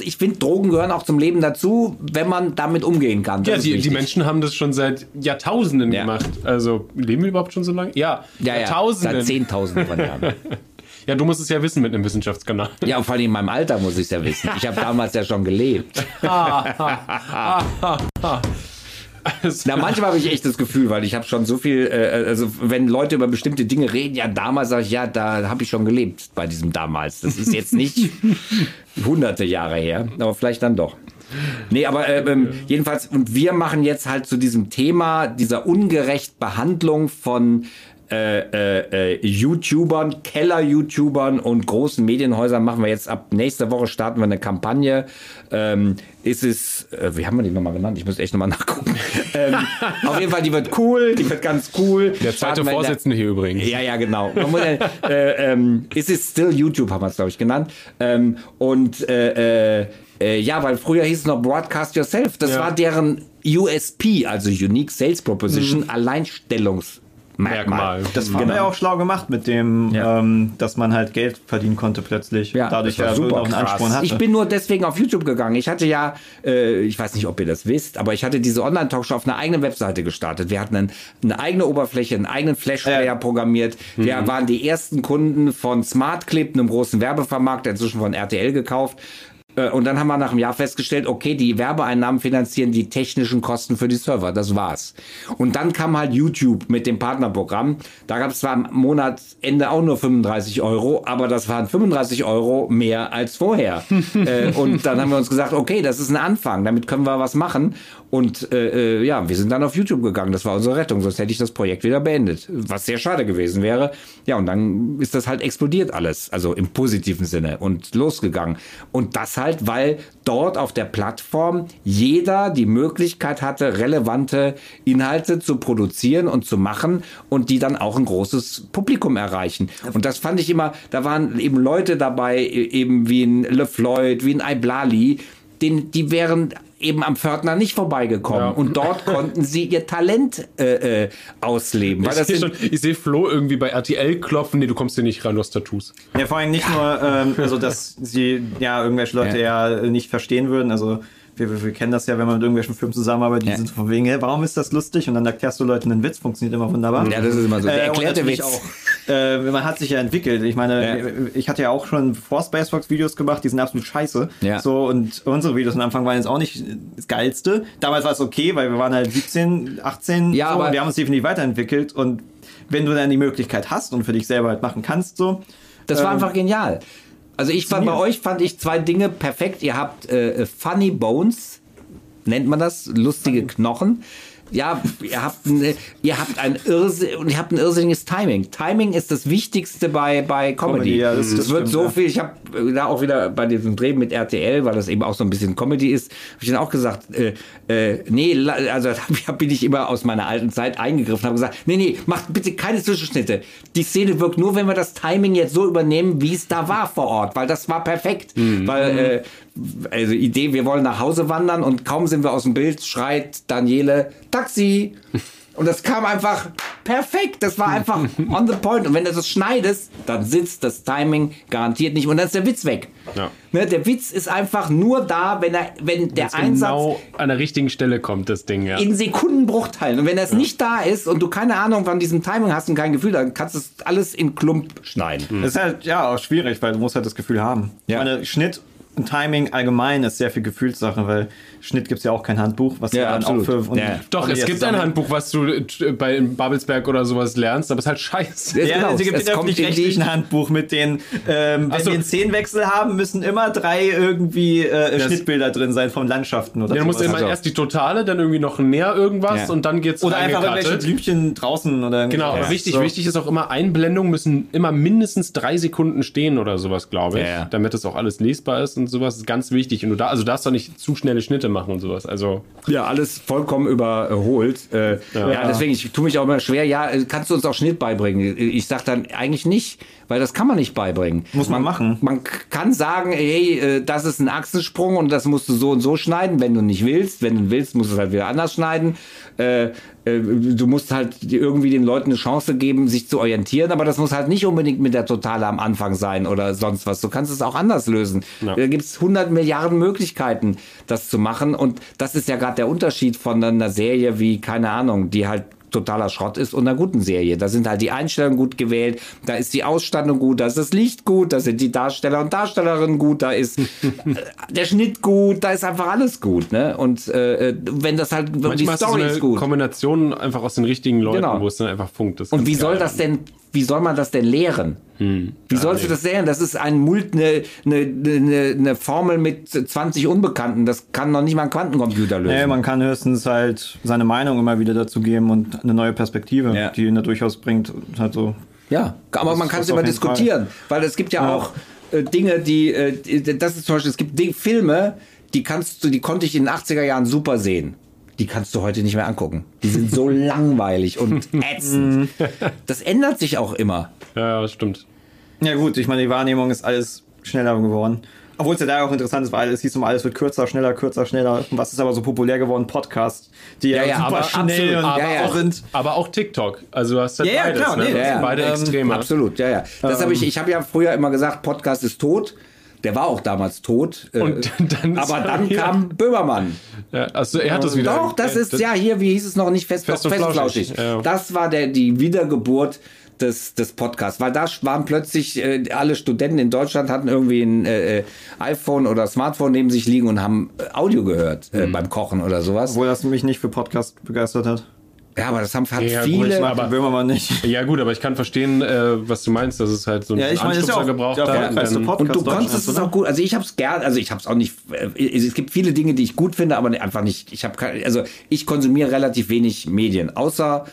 ich finde Drogen gehören auch zum Leben dazu, wenn man damit umgehen kann. Das Ja, die, die. Menschen haben das schon seit Jahrtausenden Ja. gemacht. Also, leben wir überhaupt schon so lange? Ja, ja, ja, Jahrtausenden. seit Zehntausenden von Jahren. [laughs] Ja, du musst es ja wissen mit einem Wissenschaftskanal. Ja, und vor allem in meinem Alter muss ich es ja wissen. Ich habe damals ja schon gelebt. [laughs] Na, manchmal habe ich echt das Gefühl, weil ich habe schon so viel, äh, also wenn Leute über bestimmte Dinge reden, ja, damals sage ich, ja, da habe ich schon gelebt bei diesem damals. Das ist jetzt nicht [laughs] hunderte Jahre her, aber vielleicht dann doch. Nee, aber äh, ähm, jedenfalls, und wir machen jetzt halt zu diesem Thema dieser ungerecht Behandlung von äh, äh, äh, YouTubern, Keller-YouTubern und großen Medienhäusern machen wir jetzt ab nächster Woche starten wir eine Kampagne. Ähm, ist es, äh, wie haben wir die nochmal genannt? Ich muss echt nochmal [laughs] nachgucken. ähm, auf jeden Fall, die wird cool, die wird ganz cool. Der zweite Vorsitzende hier übrigens. ja, ja, genau. Man äh, ähm, ist es still YouTube, haben wir es, glaube ich, genannt. Ähm, und äh, ja, weil früher hieß es noch Broadcast Yourself. Das Ja. war deren USP, also Unique Sales Proposition, Alleinstellungsmerkmal. Merkmal. Das haben wir ja auch schlau gemacht mit dem, Ja. ähm, dass man halt Geld verdienen konnte plötzlich. Ja, Dadurch ja super auch einen. Ansporn hatte. Ich bin nur deswegen auf YouTube gegangen. Ich hatte ja, äh, ich weiß nicht, ob ihr das wisst, aber ich hatte diese Online-Talkshow auf einer eigenen Webseite gestartet. Wir hatten einen, eine eigene Oberfläche, einen eigenen Flash-Player Ja. programmiert. Wir Mhm. waren die ersten Kunden von SmartClip, einem großen Werbevermarkter, inzwischen von RTL gekauft. Äh, Und dann haben wir nach einem Jahr festgestellt, okay, die Werbeeinnahmen finanzieren die technischen Kosten für die Server. Das war's. Und dann kam halt YouTube mit dem Partnerprogramm. Da gab es zwar am Monatsende auch nur 35 Euro, aber das waren 35 Euro mehr als vorher. [laughs] äh, und dann haben wir uns gesagt, okay, das ist ein Anfang, damit können wir was machen. Und äh, äh, ja, wir sind dann auf YouTube gegangen. Das war unsere Rettung, sonst hätte ich das Projekt wieder beendet. Was sehr schade gewesen wäre. Ja, und dann ist das halt explodiert alles, also im positiven Sinne und losgegangen. Und das halt, weil dort auf der Plattform jeder die Möglichkeit hatte, relevante Inhalte zu produzieren und zu machen und die dann auch ein großes Publikum erreichen. Und das fand ich immer, da waren eben Leute dabei, e- eben wie ein LeFloid, wie ein Iblali, den, die wären eben am Pförtner nicht vorbeigekommen. Ja. Und dort [laughs] konnten sie ihr Talent äh, äh, ausleben. Weil Ich das sehe schon- ich sehe Flo irgendwie bei RTL klopfen. Nee, du kommst hier nicht rein, du hast Tattoos. Ja, vor allem nicht nur, ähm, also dass sie ja irgendwelche Leute ja, nicht verstehen würden. Also wir, wir, wir kennen das ja, wenn man mit irgendwelchen Firmen zusammenarbeitet, die Ja. sind von wegen, hey, warum ist das lustig? Und dann erklärst du Leuten einen Witz, funktioniert immer wunderbar. Ja, das ist immer so. Der und erklärte Witz. Auch, äh, man hat sich ja entwickelt. Ich meine, Ja. ich hatte ja auch schon vor Spacebox Videos gemacht, die sind absolut scheiße. Ja. So, und unsere Videos am Anfang waren jetzt auch nicht das Geilste. Damals war es okay, weil wir waren halt 17, 18 Ja, so, aber- und wir haben uns definitiv weiterentwickelt. Und wenn du dann die Möglichkeit hast und für dich selber halt machen kannst, so, Das war Ähm, einfach genial. Also ich fand bei euch fand ich zwei Dinge perfekt. Ihr habt äh, Funny Bones, nennt man das, lustige Knochen. Ja, ihr habt, ein, ihr habt ein Irrsinn, und ihr habt ein irrsinniges Timing. Timing ist das Wichtigste bei, bei Comedy. Comedy, ja, das- es das wird stimmt, so viel, ich habe da auch wieder bei diesem Dreh mit RTL, weil das eben auch so ein bisschen Comedy ist, habe ich dann auch gesagt, äh, äh, nee, also [laughs] da bin ich immer aus meiner alten Zeit eingegriffen, habe gesagt, nee, nee, macht bitte keine Zwischenschnitte. Die Szene wirkt nur, wenn wir das Timing jetzt so übernehmen, wie es da war vor Ort, weil das war perfekt. Weil, äh, also Idee, wir wollen nach Hause wandern und kaum sind wir aus dem Bild, schreit Daniele, Taxi! Und das kam einfach perfekt. Das war einfach on the point. Und wenn du das schneidest, dann sitzt das Timing garantiert nicht. Und dann ist der Witz weg. Ja. Ne, der Witz ist einfach nur da, wenn, er, wenn der Wenn's Einsatz genau an der richtigen Stelle kommt, das Ding, ja. in Sekundenbruchteilen. Und wenn das nicht da ist und du keine Ahnung von diesem Timing hast und kein Gefühl, dann kannst du es alles in Klump schneiden. Das ist halt ja auch schwierig, weil du musst halt das Gefühl haben. Ja. Ich meine, Schnitt Timing allgemein ist sehr viel Gefühlssache, weil Schnitt gibt es ja auch kein Handbuch, was Ja, dann absolut. auch für und Ja. Doch, es gibt ein Handbuch, was du äh, bei Babelsberg oder sowas lernst, aber es ist halt scheiße. Ja, genau. es gibt Es ein kommt in die- öffentlich-rechtlichen Handbuch mit den, ähm, wenn so. die einen Szenenwechsel haben, müssen immer drei irgendwie äh, Schnittbilder drin sein von Landschaften oder Ja, du musst immer Also- erst die totale, dann irgendwie noch näher irgendwas Ja. und dann geht's oder einfach irgendwelche Blümchen draußen oder Genau, aber wichtig, So. wichtig ist auch immer, Einblendungen müssen immer mindestens drei Sekunden stehen oder sowas, glaube ich. Ja, ja. Damit das auch alles lesbar ist und sowas. Das ist ganz wichtig. Und du da, also darfst doch nicht zu schnelle Schnitte machen und sowas. Also, Ja, alles vollkommen überholt. Äh, ja. deswegen, ich tue mich auch immer schwer. Ja, kannst du uns auch Schnitt beibringen? Ich sag dann eigentlich nicht, weil das kann man nicht beibringen. Muss man machen. Man kann sagen, hey, äh, das ist ein Achsensprung und das musst du so und so schneiden, wenn du nicht willst. Wenn du willst, musst du es halt wieder anders schneiden. Äh, äh, du musst halt irgendwie den Leuten eine Chance geben, sich zu orientieren, aber das muss halt nicht unbedingt mit der Totale am Anfang sein oder sonst was. Du kannst es auch anders lösen. Ja. Da gibt es 100 Milliarden Möglichkeiten, das zu machen und das ist ja gerade der Unterschied von einer Serie wie, keine Ahnung, die halt totaler Schrott ist und einer guten Serie. Da sind halt die Einstellungen gut gewählt, da ist die Ausstattung gut, da ist das Licht gut, da sind die Darsteller und Darstellerinnen gut, da ist [laughs] äh, der Schnitt gut, da ist einfach alles gut. Ne? Und äh, wenn das halt, die manchmal so Story eine ist gut. Kombination einfach aus den richtigen Leuten, Genau. wo es dann einfach funkt. Und wie soll das denn, wie soll man das denn lehren? Hm. Wie sollst du das lehren? Das ist ein Mult, eine, eine, eine, eine Formel mit 20 Unbekannten. Das kann noch nicht mal ein Quantencomputer lösen. Nee, man kann höchstens halt seine Meinung immer wieder dazu geben und eine neue Perspektive, Ja. die ihn da durchaus bringt. Halt so. Ja, aber Das man kann es immer diskutieren, weil es gibt ja, Ja. auch äh, Dinge, die, äh, das ist zum Beispiel, es gibt Filme, die kannst du, die konnte ich in den 80er Jahren super sehen. Die kannst du heute nicht mehr angucken. Die sind so [laughs] langweilig und ätzend. Das ändert sich auch immer. Ja, ja, stimmt. Ja gut, ich meine, die Wahrnehmung ist alles schneller geworden. Obwohl es ja da auch interessant ist, weil es hieß immer, alles wird kürzer, schneller, kürzer, schneller. Und was ist aber so populär geworden? Podcast, die ja, Ja, ja, super aber schnell absolut. und Ja, ja. auch sind. Aber auch TikTok. Also du hast halt Ja, ja, beides. klar, ne? nee, Das beide ähm, Extreme. Absolut, ja, ja. Das habe ich, ich habe ja früher immer gesagt, Podcast ist tot. Der war auch damals tot. äh, Und dann aber er dann wieder- kam Böhmermann. Ja, also er hat das wieder. Doch, das ist ja hier, wie hieß es noch nicht, fest, Fest doch, und fest und flauschig, flauschig. ja. Das war der, die Wiedergeburt des, des Podcasts, weil da waren plötzlich äh, alle Studenten in Deutschland hatten irgendwie ein äh, äh, iPhone oder Smartphone neben sich liegen und haben äh, Audio gehört Mhm. äh, beim Kochen oder sowas. Obwohl das mich nicht für Podcast begeistert hat. Ja, aber das haben hat Ja, gut, viele. ich mag- Aber Böhmermann nicht. Ja gut, aber ich kann verstehen, äh, was du meinst, dass es halt so einen Ja, ich ja Anstupser auch gebraucht hat. erfolgreichste Dann- Podcast Und du konntest es auch gut, also ich habe es gern, also ich habe es auch nicht, äh, es gibt viele Dinge, die ich gut finde, aber einfach nicht, ich habe also ich konsumiere relativ wenig Medien, außer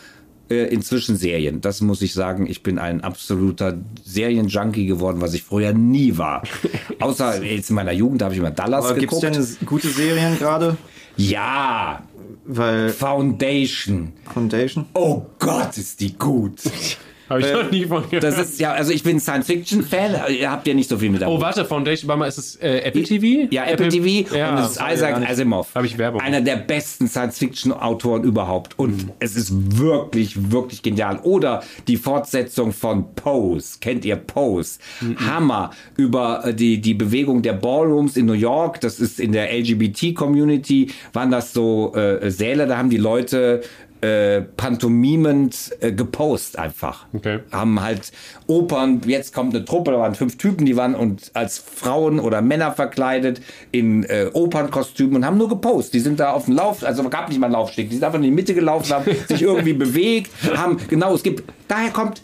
äh, inzwischen Serien. Das muss ich sagen, ich bin ein absoluter Serienjunkie geworden, was ich früher nie war. [laughs] außer jetzt in meiner Jugend habe ich immer Dallas Aber gibt es geguckt. denn gute Serien gerade? ja, Weil Foundation. Foundation. Oh Gott, ist die gut. [laughs] Habe ich noch nie von gehört. Das ist ja, also ich bin Science-Fiction-Fan, ihr habt ja nicht so viel mit oh, warte, Foundation, warte mal, ist es äh, Apple TV? Ja, Apple, TV Ja, und es ist Isaac. Asimov. Hab ich Werbung. Einer der besten Science-Fiction-Autoren überhaupt. Und es ist wirklich, wirklich genial. Oder die Fortsetzung von Pose. Kennt ihr Pose? Hammer. Über äh, die, die Bewegung der Ballrooms in New York. Das ist in der LGBT-Community. Waren das so äh, Säle, da haben die Leute äh, pantomimend äh, gepost einfach. Okay. Haben halt Opern, jetzt kommt eine Truppe, da waren fünf Typen, die waren und als Frauen oder Männer verkleidet in äh, Opernkostümen und haben nur gepost. Die sind da auf dem Lauf, also gab nicht mal einen Laufsteg, die sind einfach in die Mitte gelaufen, haben [laughs] sich irgendwie bewegt, haben, genau, es gibt, daher kommt,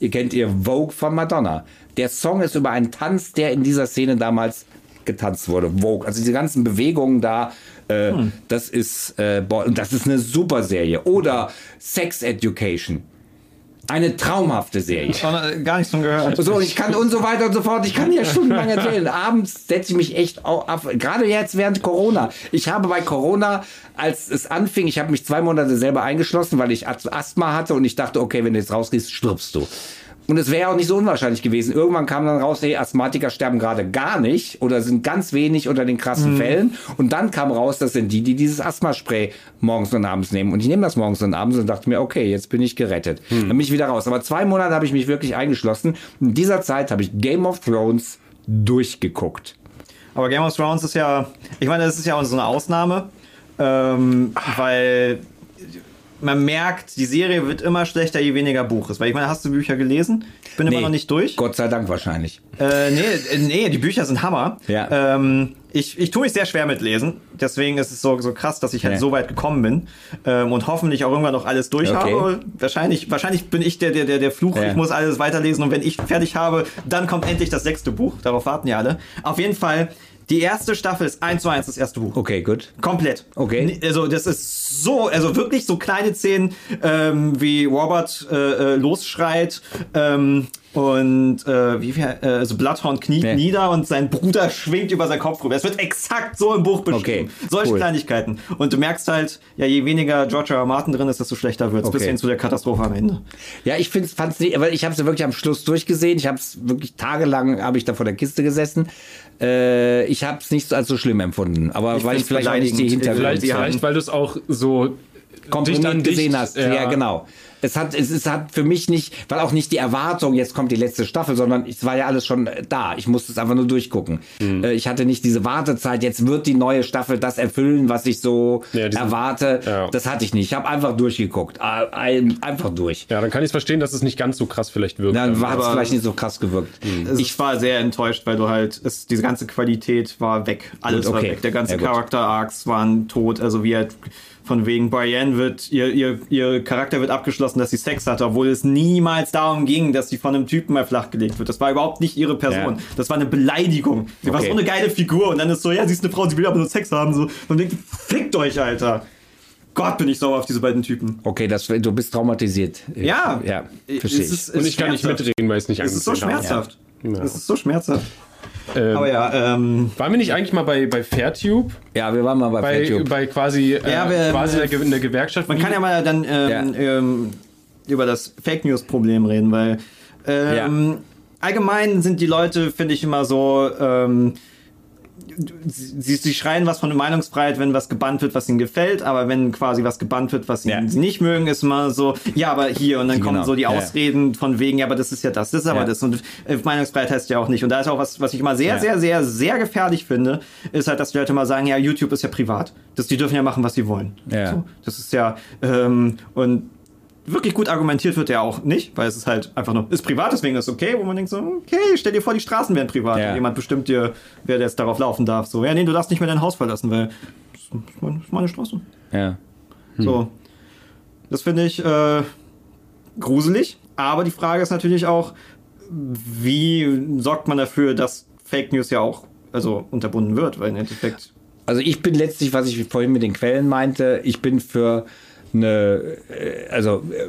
ihr kennt ihr Vogue von Madonna. Der Song ist über einen Tanz, der in dieser Szene damals getanzt wurde. Vogue, also diese ganzen Bewegungen da, äh, das ist äh, boah, das ist eine super Serie. Oder Sex Education. Eine traumhafte Serie. Äh, Gar nichts von gehört. So, ich kann und so weiter und so fort. Ich kann hier stundenlang erzählen. Abends setze ich mich echt au- ab. Gerade jetzt während Corona. Ich habe bei Corona, als es anfing, ich habe mich zwei Monate selber eingeschlossen, weil ich Asthma hatte und ich dachte, okay, wenn du jetzt rausgehst, stirbst du. Und es wäre auch nicht so unwahrscheinlich gewesen. Irgendwann kam dann raus, hey, Asthmatiker sterben gerade gar nicht oder sind ganz wenig unter den krassen Fällen. Und dann kam raus, das sind die, die dieses Asthmaspray morgens und abends nehmen. Und ich nehme das morgens und abends und dachte mir, okay, jetzt bin ich gerettet. Dann bin ich wieder raus. Aber zwei Monate habe ich mich wirklich eingeschlossen. In dieser Zeit habe ich Game of Thrones durchgeguckt. Aber Game of Thrones ist ja, ich meine, das ist ja auch so eine Ausnahme, ähm, weil man merkt, die Serie wird immer schlechter, je weniger Buch ist. Weil ich meine, hast du Bücher gelesen? Ich bin immer noch nicht durch. Gott sei Dank wahrscheinlich. Äh, nee, äh, nee, die Bücher sind Hammer. Ja. Ähm, ich, ich tue mich sehr schwer mit Lesen. Deswegen ist es so, so krass, dass ich halt Ja. so weit gekommen bin. Ähm, und hoffentlich auch irgendwann noch alles durch Okay. habe. Wahrscheinlich, wahrscheinlich bin ich der, der, der, der Fluch. Ja. Ich muss alles weiterlesen. Und wenn ich fertig habe, dann kommt endlich das sechste Buch. Darauf warten ja alle. Auf jeden Fall, die erste Staffel ist eins zu eins das erste Buch. Okay, gut. Komplett. Okay. Also das ist so, also wirklich so kleine Szenen, ähm, wie Robert äh, äh, losschreit ähm, und äh, wie viel, äh, also Bloodhound kniet Ja. nieder und sein Bruder schwingt über seinen Kopf rüber. Es wird exakt so im Buch beschrieben. Okay, Solche cool. Kleinigkeiten. Und du merkst halt, ja, je weniger George R. R. Martin drin ist, desto schlechter wird es, bis Okay. hin zu der Katastrophe am Ende. Ja, ich find's, fand's nicht, weil ich habe es wirklich am Schluss durchgesehen. Ich habe es wirklich tagelang, habe ich da vor der Kiste gesessen. Äh, ich habe es nicht als so schlimm empfunden. Aber Ich weil ich vielleicht auch nicht die. Hintergründe Vielleicht, vielleicht weil du es auch so Dicht- gesehen hast. Ja. genau. Es hat, es, es hat für mich nicht, weil auch nicht die Erwartung, jetzt kommt die letzte Staffel, sondern es war ja alles schon da. Ich musste es einfach nur durchgucken. Mhm. Äh, Ich hatte nicht diese Wartezeit, jetzt wird die neue Staffel das erfüllen, was ich so Ja, diesen- erwarte. Ja. Das hatte ich nicht. Ich habe einfach durchgeguckt. Äh, ein- Einfach durch. Ja, dann kann ich es verstehen, dass es nicht ganz so krass vielleicht wirkt. Dann hat es vielleicht nicht so krass gewirkt. Ich war sehr enttäuscht, weil du halt, es, diese ganze Qualität war weg. Alles Gut, okay. war weg. Der ganze Ja. Charakter-Arcs waren tot. Also wie halt von wegen Brienne wird, ihr, ihr, ihr Charakter wird abgeschlossen, dass sie Sex hatte, obwohl es niemals darum ging, dass sie von einem Typen mal flachgelegt wird. Das war überhaupt nicht ihre Person. Ja. Das war eine Beleidigung. Sie war Okay. so eine geile Figur und dann ist so, ja, sie ist eine Frau, sie will aber nur Sex haben. So. Und denkt, fickt euch, Alter. Gott, bin ich sauer auf diese beiden Typen. Okay, das, du bist traumatisiert. Ja. Ja, verstehe ich. ist- es Und ich kann nicht mitreden, weil ich es nicht Es ist so angesehen habe. schmerzhaft. Ja. Es ist so schmerzhaft. Ähm, Aber ja, ähm, Waren wir nicht eigentlich mal bei, bei Fairtube? Ja, wir waren mal bei, Bei, Fairtube. bei quasi, äh, Ja, wir- quasi der, Ge- eine Gewerkschaft. Man kann ja mal dann ähm, ähm, über das Fake News Problem reden, weil ähm, allgemein sind die Leute, finde ich immer so, ähm, sie, sie schreien was von der Meinungsfreiheit, wenn was gebannt wird, was ihnen gefällt, aber wenn quasi was gebannt wird, was Ja. sie nicht mögen, ist immer so, ja, aber hier und dann Genau. kommen so die Ja, ja. Ausreden von wegen, ja, aber das ist ja das, das ist aber Ja. das und äh, Meinungsfreiheit heißt ja auch nicht. Und da ist auch was, was ich immer sehr, sehr, sehr, sehr gefährlich finde, ist halt, dass die Leute mal sagen, ja, YouTube ist ja privat, dass die dürfen ja machen, was sie wollen. Ja. So, das ist ja ähm, und wirklich gut argumentiert wird ja auch nicht, weil es ist halt einfach nur, ist privat, deswegen ist es okay, wo man denkt so, okay, stell dir vor, die Straßen wären privat. Ja. Jemand bestimmt dir, wer jetzt darauf laufen darf. So, ja, nee, du darfst nicht mehr dein Haus verlassen, weil das ist meine, das ist meine Straße. Ja. So. Das finde ich äh, gruselig. Aber die Frage ist natürlich auch, wie sorgt man dafür, dass Fake News ja auch also unterbunden wird, weil im Endeffekt Also ich bin letztlich, was ich vorhin mit den Quellen meinte, ich bin für eine, äh, also äh,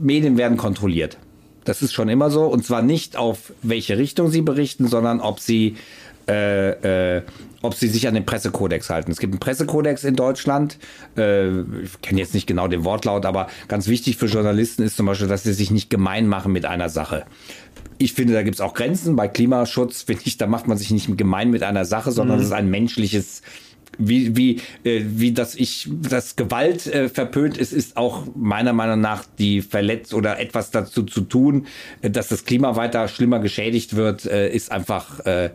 Medien werden kontrolliert. Das ist schon immer so. Und zwar nicht auf welche Richtung sie berichten, sondern ob sie, äh, äh, ob sie sich an den Pressekodex halten. Es gibt einen Pressekodex in Deutschland. Äh, ich kenne jetzt nicht genau den Wortlaut, aber ganz wichtig für Journalisten ist zum Beispiel, dass sie sich nicht gemein machen mit einer Sache. Ich finde, da gibt es auch Grenzen. Bei Klimaschutz, finde ich, da macht man sich nicht gemein mit einer Sache, sondern es ist ein menschliches wie, wie, äh, wie das ich, das Gewalt äh, verpönt ist, ist auch meiner Meinung nach die Verletz oder etwas dazu zu tun, äh, dass das Klima weiter schlimmer geschädigt wird, äh, ist einfach äh,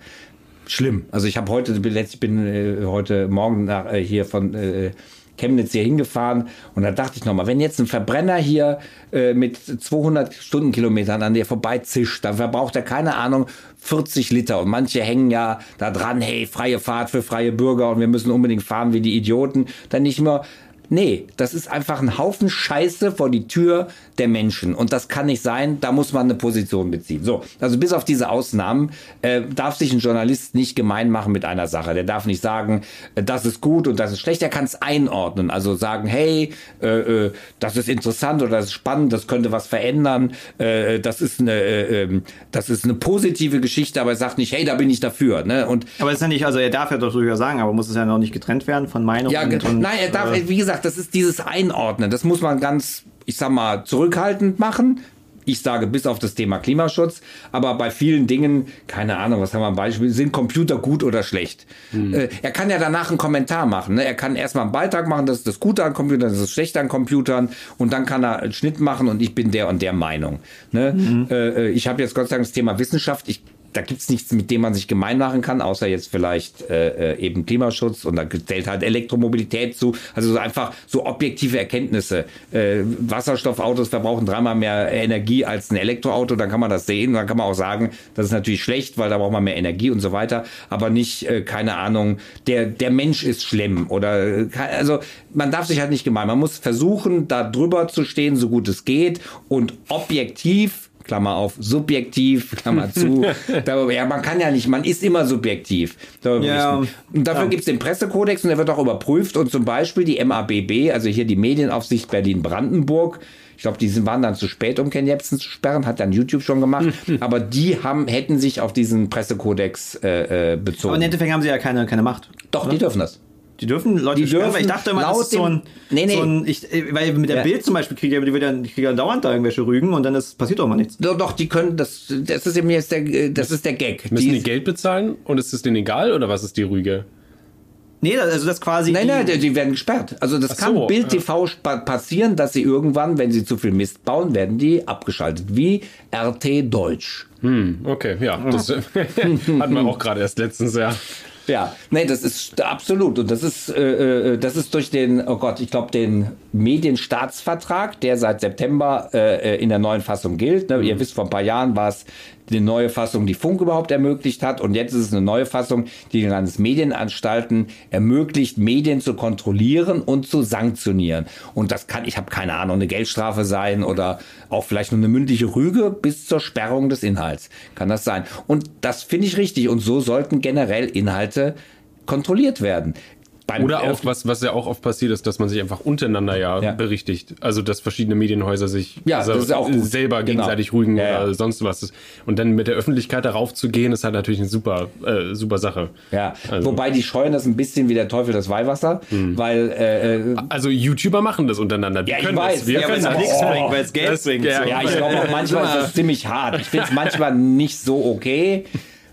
schlimm. Also ich habe heute, ich bin äh, heute Morgen nach, äh, hier von äh, Chemnitz hier hingefahren und da dachte ich nochmal, wenn jetzt ein Verbrenner hier äh, mit 200 Stundenkilometern an dir vorbeizischt, dann verbraucht er keine Ahnung 40 Liter und manche hängen ja da dran, hey, freie Fahrt für freie Bürger und wir müssen unbedingt fahren wie die Idioten. Dann nicht mehr, Nee, das ist einfach ein Haufen Scheiße vor die Tür der Menschen. Und das kann nicht sein, da muss man eine Position beziehen. So, also bis auf diese Ausnahmen äh, darf sich ein Journalist nicht gemein machen mit einer Sache. Der darf nicht sagen, äh, das ist gut und das ist schlecht. Er kann es einordnen. Also sagen, hey, äh, äh, das ist interessant oder das ist spannend, das könnte was verändern. Äh, das, ist eine, äh, ähm, das ist eine positive Geschichte, aber er sagt nicht, hey, da bin ich dafür. Ne? Und Aber ist ja nicht, also er darf ja doch durchaus sagen, aber muss es ja noch nicht getrennt werden von Meinung ja, und, und, nein, er darf, äh, wie gesagt, das ist dieses Einordnen. Das muss man ganz, ich sag mal, zurückhaltend machen. Ich sage bis auf das Thema Klimaschutz, aber bei vielen Dingen, keine Ahnung, was haben wir ein Beispiel, sind Computer gut oder schlecht? Äh, er kann ja danach einen Kommentar machen. Ne? Er kann erstmal einen Beitrag machen, das ist das Gute an Computern, das ist das Schlechte an Computern und dann kann er einen Schnitt machen und ich bin der und der Meinung. Ne? Äh, äh, ich habe jetzt Gott sei Dank das Thema Wissenschaft. Ich da gibt's nichts, mit dem man sich gemein machen kann, außer jetzt vielleicht äh, äh, eben Klimaschutz und da zählt halt Elektromobilität zu. Also so einfach so objektive Erkenntnisse. Äh, Wasserstoffautos verbrauchen dreimal mehr Energie als ein Elektroauto, dann kann man das sehen. Dann kann man auch sagen, das ist natürlich schlecht, weil da braucht man mehr Energie und so weiter. Aber nicht, äh, keine Ahnung, der, der Mensch ist schlimm oder äh, also man darf sich halt nicht gemein. Man muss versuchen, da drüber zu stehen, so gut es geht und objektiv Klammer auf, subjektiv, Klammer [laughs] zu. Darüber, ja, man kann ja nicht, man ist immer subjektiv. Ja, und dafür ja. gibt's den Pressekodex und der wird auch überprüft. Und zum Beispiel die MABB, also hier die Medienaufsicht Berlin-Brandenburg, ich glaube, die waren dann zu spät, um Ken Jebsen zu sperren, hat dann YouTube schon gemacht. [laughs] aber die haben, hätten sich auf diesen Pressekodex äh, äh, bezogen. aber im Endeffekt haben sie ja keine, keine Macht. Doch, die dürfen das. Die dürfen Leute Die sperren, dürfen ich dachte immer, das ist so ein, Nee, nee. so ein ich, äh, weil mit der Ja. Bild zum Beispiel kriege ich, die, wird ja- die kriegen ja dauernd da irgendwelche Rügen und dann ist, passiert doch mal nichts. Doch, doch, die können, das, das ist eben jetzt der, das ist der Gag. Müssen die Die- Geld bezahlen und ist es denen egal oder was ist die Rüge? Nee, also das quasi. Nein, nein, die, die werden gesperrt. Also das Ach kann so, Bild ja. TV spa- passieren, dass sie irgendwann, wenn sie zu viel Mist bauen, werden die abgeschaltet. Wie RT Deutsch. Hm, okay, ja. Das [laughs] [laughs] hatten wir auch gerade erst letztens, ja. Ja, nee, das ist absolut. Und das ist, äh, äh, das ist durch den, oh Gott, ich glaube, den Medienstaatsvertrag, der seit September äh, äh, in der neuen Fassung gilt. Ne? Ihr wisst, vor ein paar Jahren war es die neue Fassung, die Funk überhaupt ermöglicht hat. Und jetzt ist es eine neue Fassung, die den Landesmedienanstalten ermöglicht, Medien zu kontrollieren und zu sanktionieren. Und das kann, ich habe keine Ahnung, eine Geldstrafe sein oder auch vielleicht nur eine mündliche Rüge bis zur Sperrung des Inhalts. Kann das sein. Und das finde ich richtig. Und so sollten generell Inhalte kontrolliert werden. Beim Oder auch, was, was ja auch oft passiert ist, dass man sich einfach untereinander ja, Ja. berichtigt. Also, dass verschiedene Medienhäuser sich Ja, das ist auch gut. selber Genau. gegenseitig rügen Ja, oder sonst was. Und dann mit der Öffentlichkeit darauf zu gehen, ist halt natürlich eine super, äh, super Sache. Ja, Also- wobei die scheuen das ein bisschen wie der Teufel das Weihwasser, weil äh, äh, Also, YouTuber machen das untereinander. Die Ja, ich können weiß. das. Wir können das. nichts bringt, weil es Geld bringt. ja, so. ja, ich glaube auch manchmal ist das ziemlich hart. Ich finde es manchmal nicht so okay.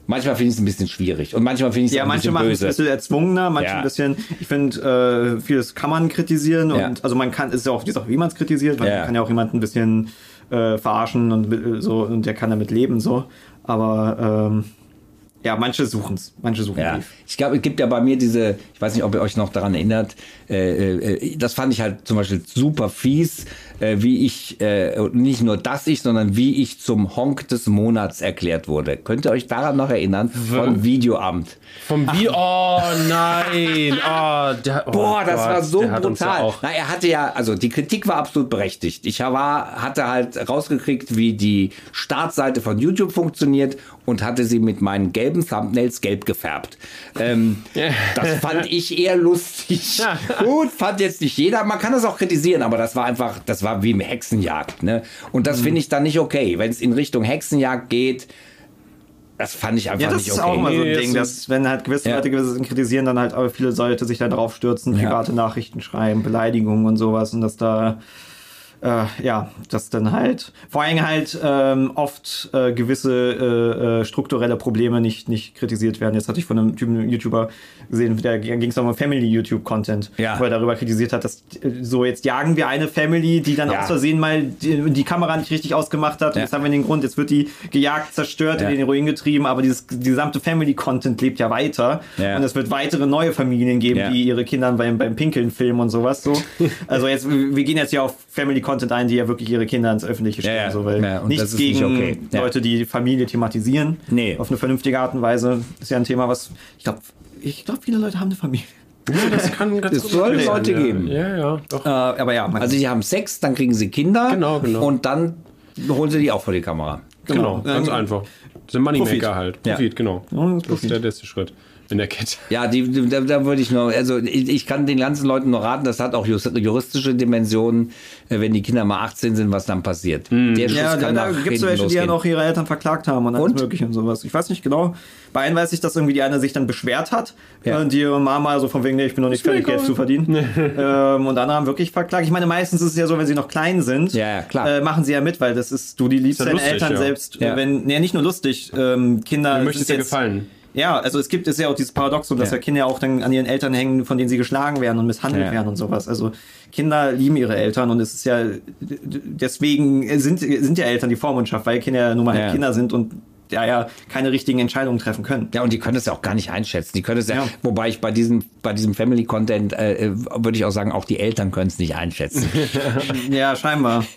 Manchmal finde ich es ein bisschen schwierig und manchmal finde ich es Ja, ein manche bisschen machen es böse. ein bisschen erzwungener, manche Ja. ein bisschen, ich finde, äh, vieles kann man kritisieren Ja. und also man kann, ist ja auch die Sache, wie man es kritisiert, Ja. man kann ja auch jemanden ein bisschen äh, verarschen und äh, so und der kann damit leben, so. Aber ähm, ja, manche suchen es, manche suchen Ja, Beef. ich glaube, es gibt ja bei mir diese, ich weiß nicht, ob ihr euch noch daran erinnert, äh, äh, das fand ich halt zum Beispiel super fies, äh, wie ich, äh, nicht nur dass ich, sondern wie ich zum Honk des Monats erklärt wurde. Könnt ihr euch daran noch erinnern? Von Videoamt. Vom Wie. [laughs] Oh nein. Oh, der, oh Boah, das Gott, war so ja brutal. auch- Na, er hatte ja, also die Kritik war absolut berechtigt. Ich war, hatte halt rausgekriegt, wie die Startseite von YouTube funktioniert und hatte sie mit meinen gelben Thumbnails gelb gefärbt. Ähm, [laughs] das fand ich eher lustig. [laughs] Gut, fand jetzt nicht jeder. Man kann das auch kritisieren, aber das war einfach, das war wie eine Hexenjagd. Ne? Und das finde ich dann nicht okay. Wenn es in Richtung Hexenjagd geht, das fand ich einfach Ja, das nicht ist okay. auch immer so ein Ding, das dass wenn halt gewisse Ja. Leute gewisse kritisieren, dann halt aber viele Leute sich da drauf stürzen, Ja. private Nachrichten schreiben, Beleidigungen und sowas und dass da äh, ja, dass dann halt vor allem halt ähm, oft äh, gewisse äh, äh, strukturelle Probleme nicht, nicht kritisiert werden. Jetzt hatte ich von einem Typen, einem YouTuber gesehen, da ging es um Family YouTube Content, Ja. wo er darüber kritisiert hat, dass äh, so jetzt jagen wir eine Family, die dann Ja. aus Versehen mal die, die Kamera nicht richtig ausgemacht hat. Und Ja. jetzt haben wir den Grund, jetzt wird die gejagt, zerstört, in den Ruin getrieben, aber dieses die gesamte Family Content lebt ja weiter und es wird weitere neue Familien geben, die ihre Kinder beim, beim Pinkeln filmen und sowas so. [laughs] Also jetzt, wir gehen jetzt ja auf Family Content ein, die ja wirklich ihre Kinder ins Öffentliche stellen, Ja, so, weil Ja, und nichts das ist nicht gegen okay. Ja. Leute, die die Familie thematisieren. Nee. Auf eine vernünftige Art und Weise. Ist ja ein Thema, was, ich glaube, ich glaube, viele Leute haben eine Familie. Ja, das kann [laughs] ganz Es soll sein, Leute ja. geben. Ja, ja, doch. Äh, aber ja, man, Also die haben Sex, dann kriegen sie Kinder. Genau, genau. Und dann holen sie die auch vor die Kamera. genau, ganz Ähm, einfach. Das ist ein Moneymaker Profit. halt. Ja. Profit, genau. Ja, das ist das ist Profit. der letzte Schritt in der Kette. Ja, die, die, da, da würde ich nur, also ich, ich kann den ganzen Leuten nur raten, das hat auch juristische Dimensionen, äh, wenn die Kinder mal 18 sind, was dann passiert. Der Schuss ja, da, kann da nach gibt es welche, die losgehen. ja noch ihre Eltern verklagt haben und alles Und? mögliche und sowas. Ich weiß nicht genau. Bei einem weiß ich, dass irgendwie die eine sich dann beschwert hat Ja. und die ihre Mama so von wegen, nee, ich bin noch nicht fertig, Geld zu verdienen. [laughs] [laughs] ähm, und andere haben wirklich verklagt. Ich meine, meistens ist es ja so, wenn sie noch klein sind, Ja, klar. Äh, machen sie ja mit, weil das ist, du die liebst ja deine lustig, Eltern ja. selbst, Ja. äh, wenn, nee, nicht nur lustig, ähm, Kinder. Du es möchtest dir gefallen. Ja, also es gibt es ja auch dieses Paradoxon, dass Ja. ja. Kinder ja auch dann an ihren Eltern hängen, von denen sie geschlagen werden und misshandelt Ja. werden und sowas. Also Kinder lieben ihre Eltern und es ist ja deswegen sind sind ja Eltern die Vormundschaft, weil Kinder ja nun mal Ja. halt Kinder sind und ja ja keine richtigen Entscheidungen treffen können. Ja, und die können es ja auch gar nicht einschätzen. Die können es ja, Ja. wobei ich bei diesem, bei diesem Family Content äh, äh, würde ich auch sagen, auch die Eltern können es nicht einschätzen. [laughs] Ja, scheinbar. [laughs]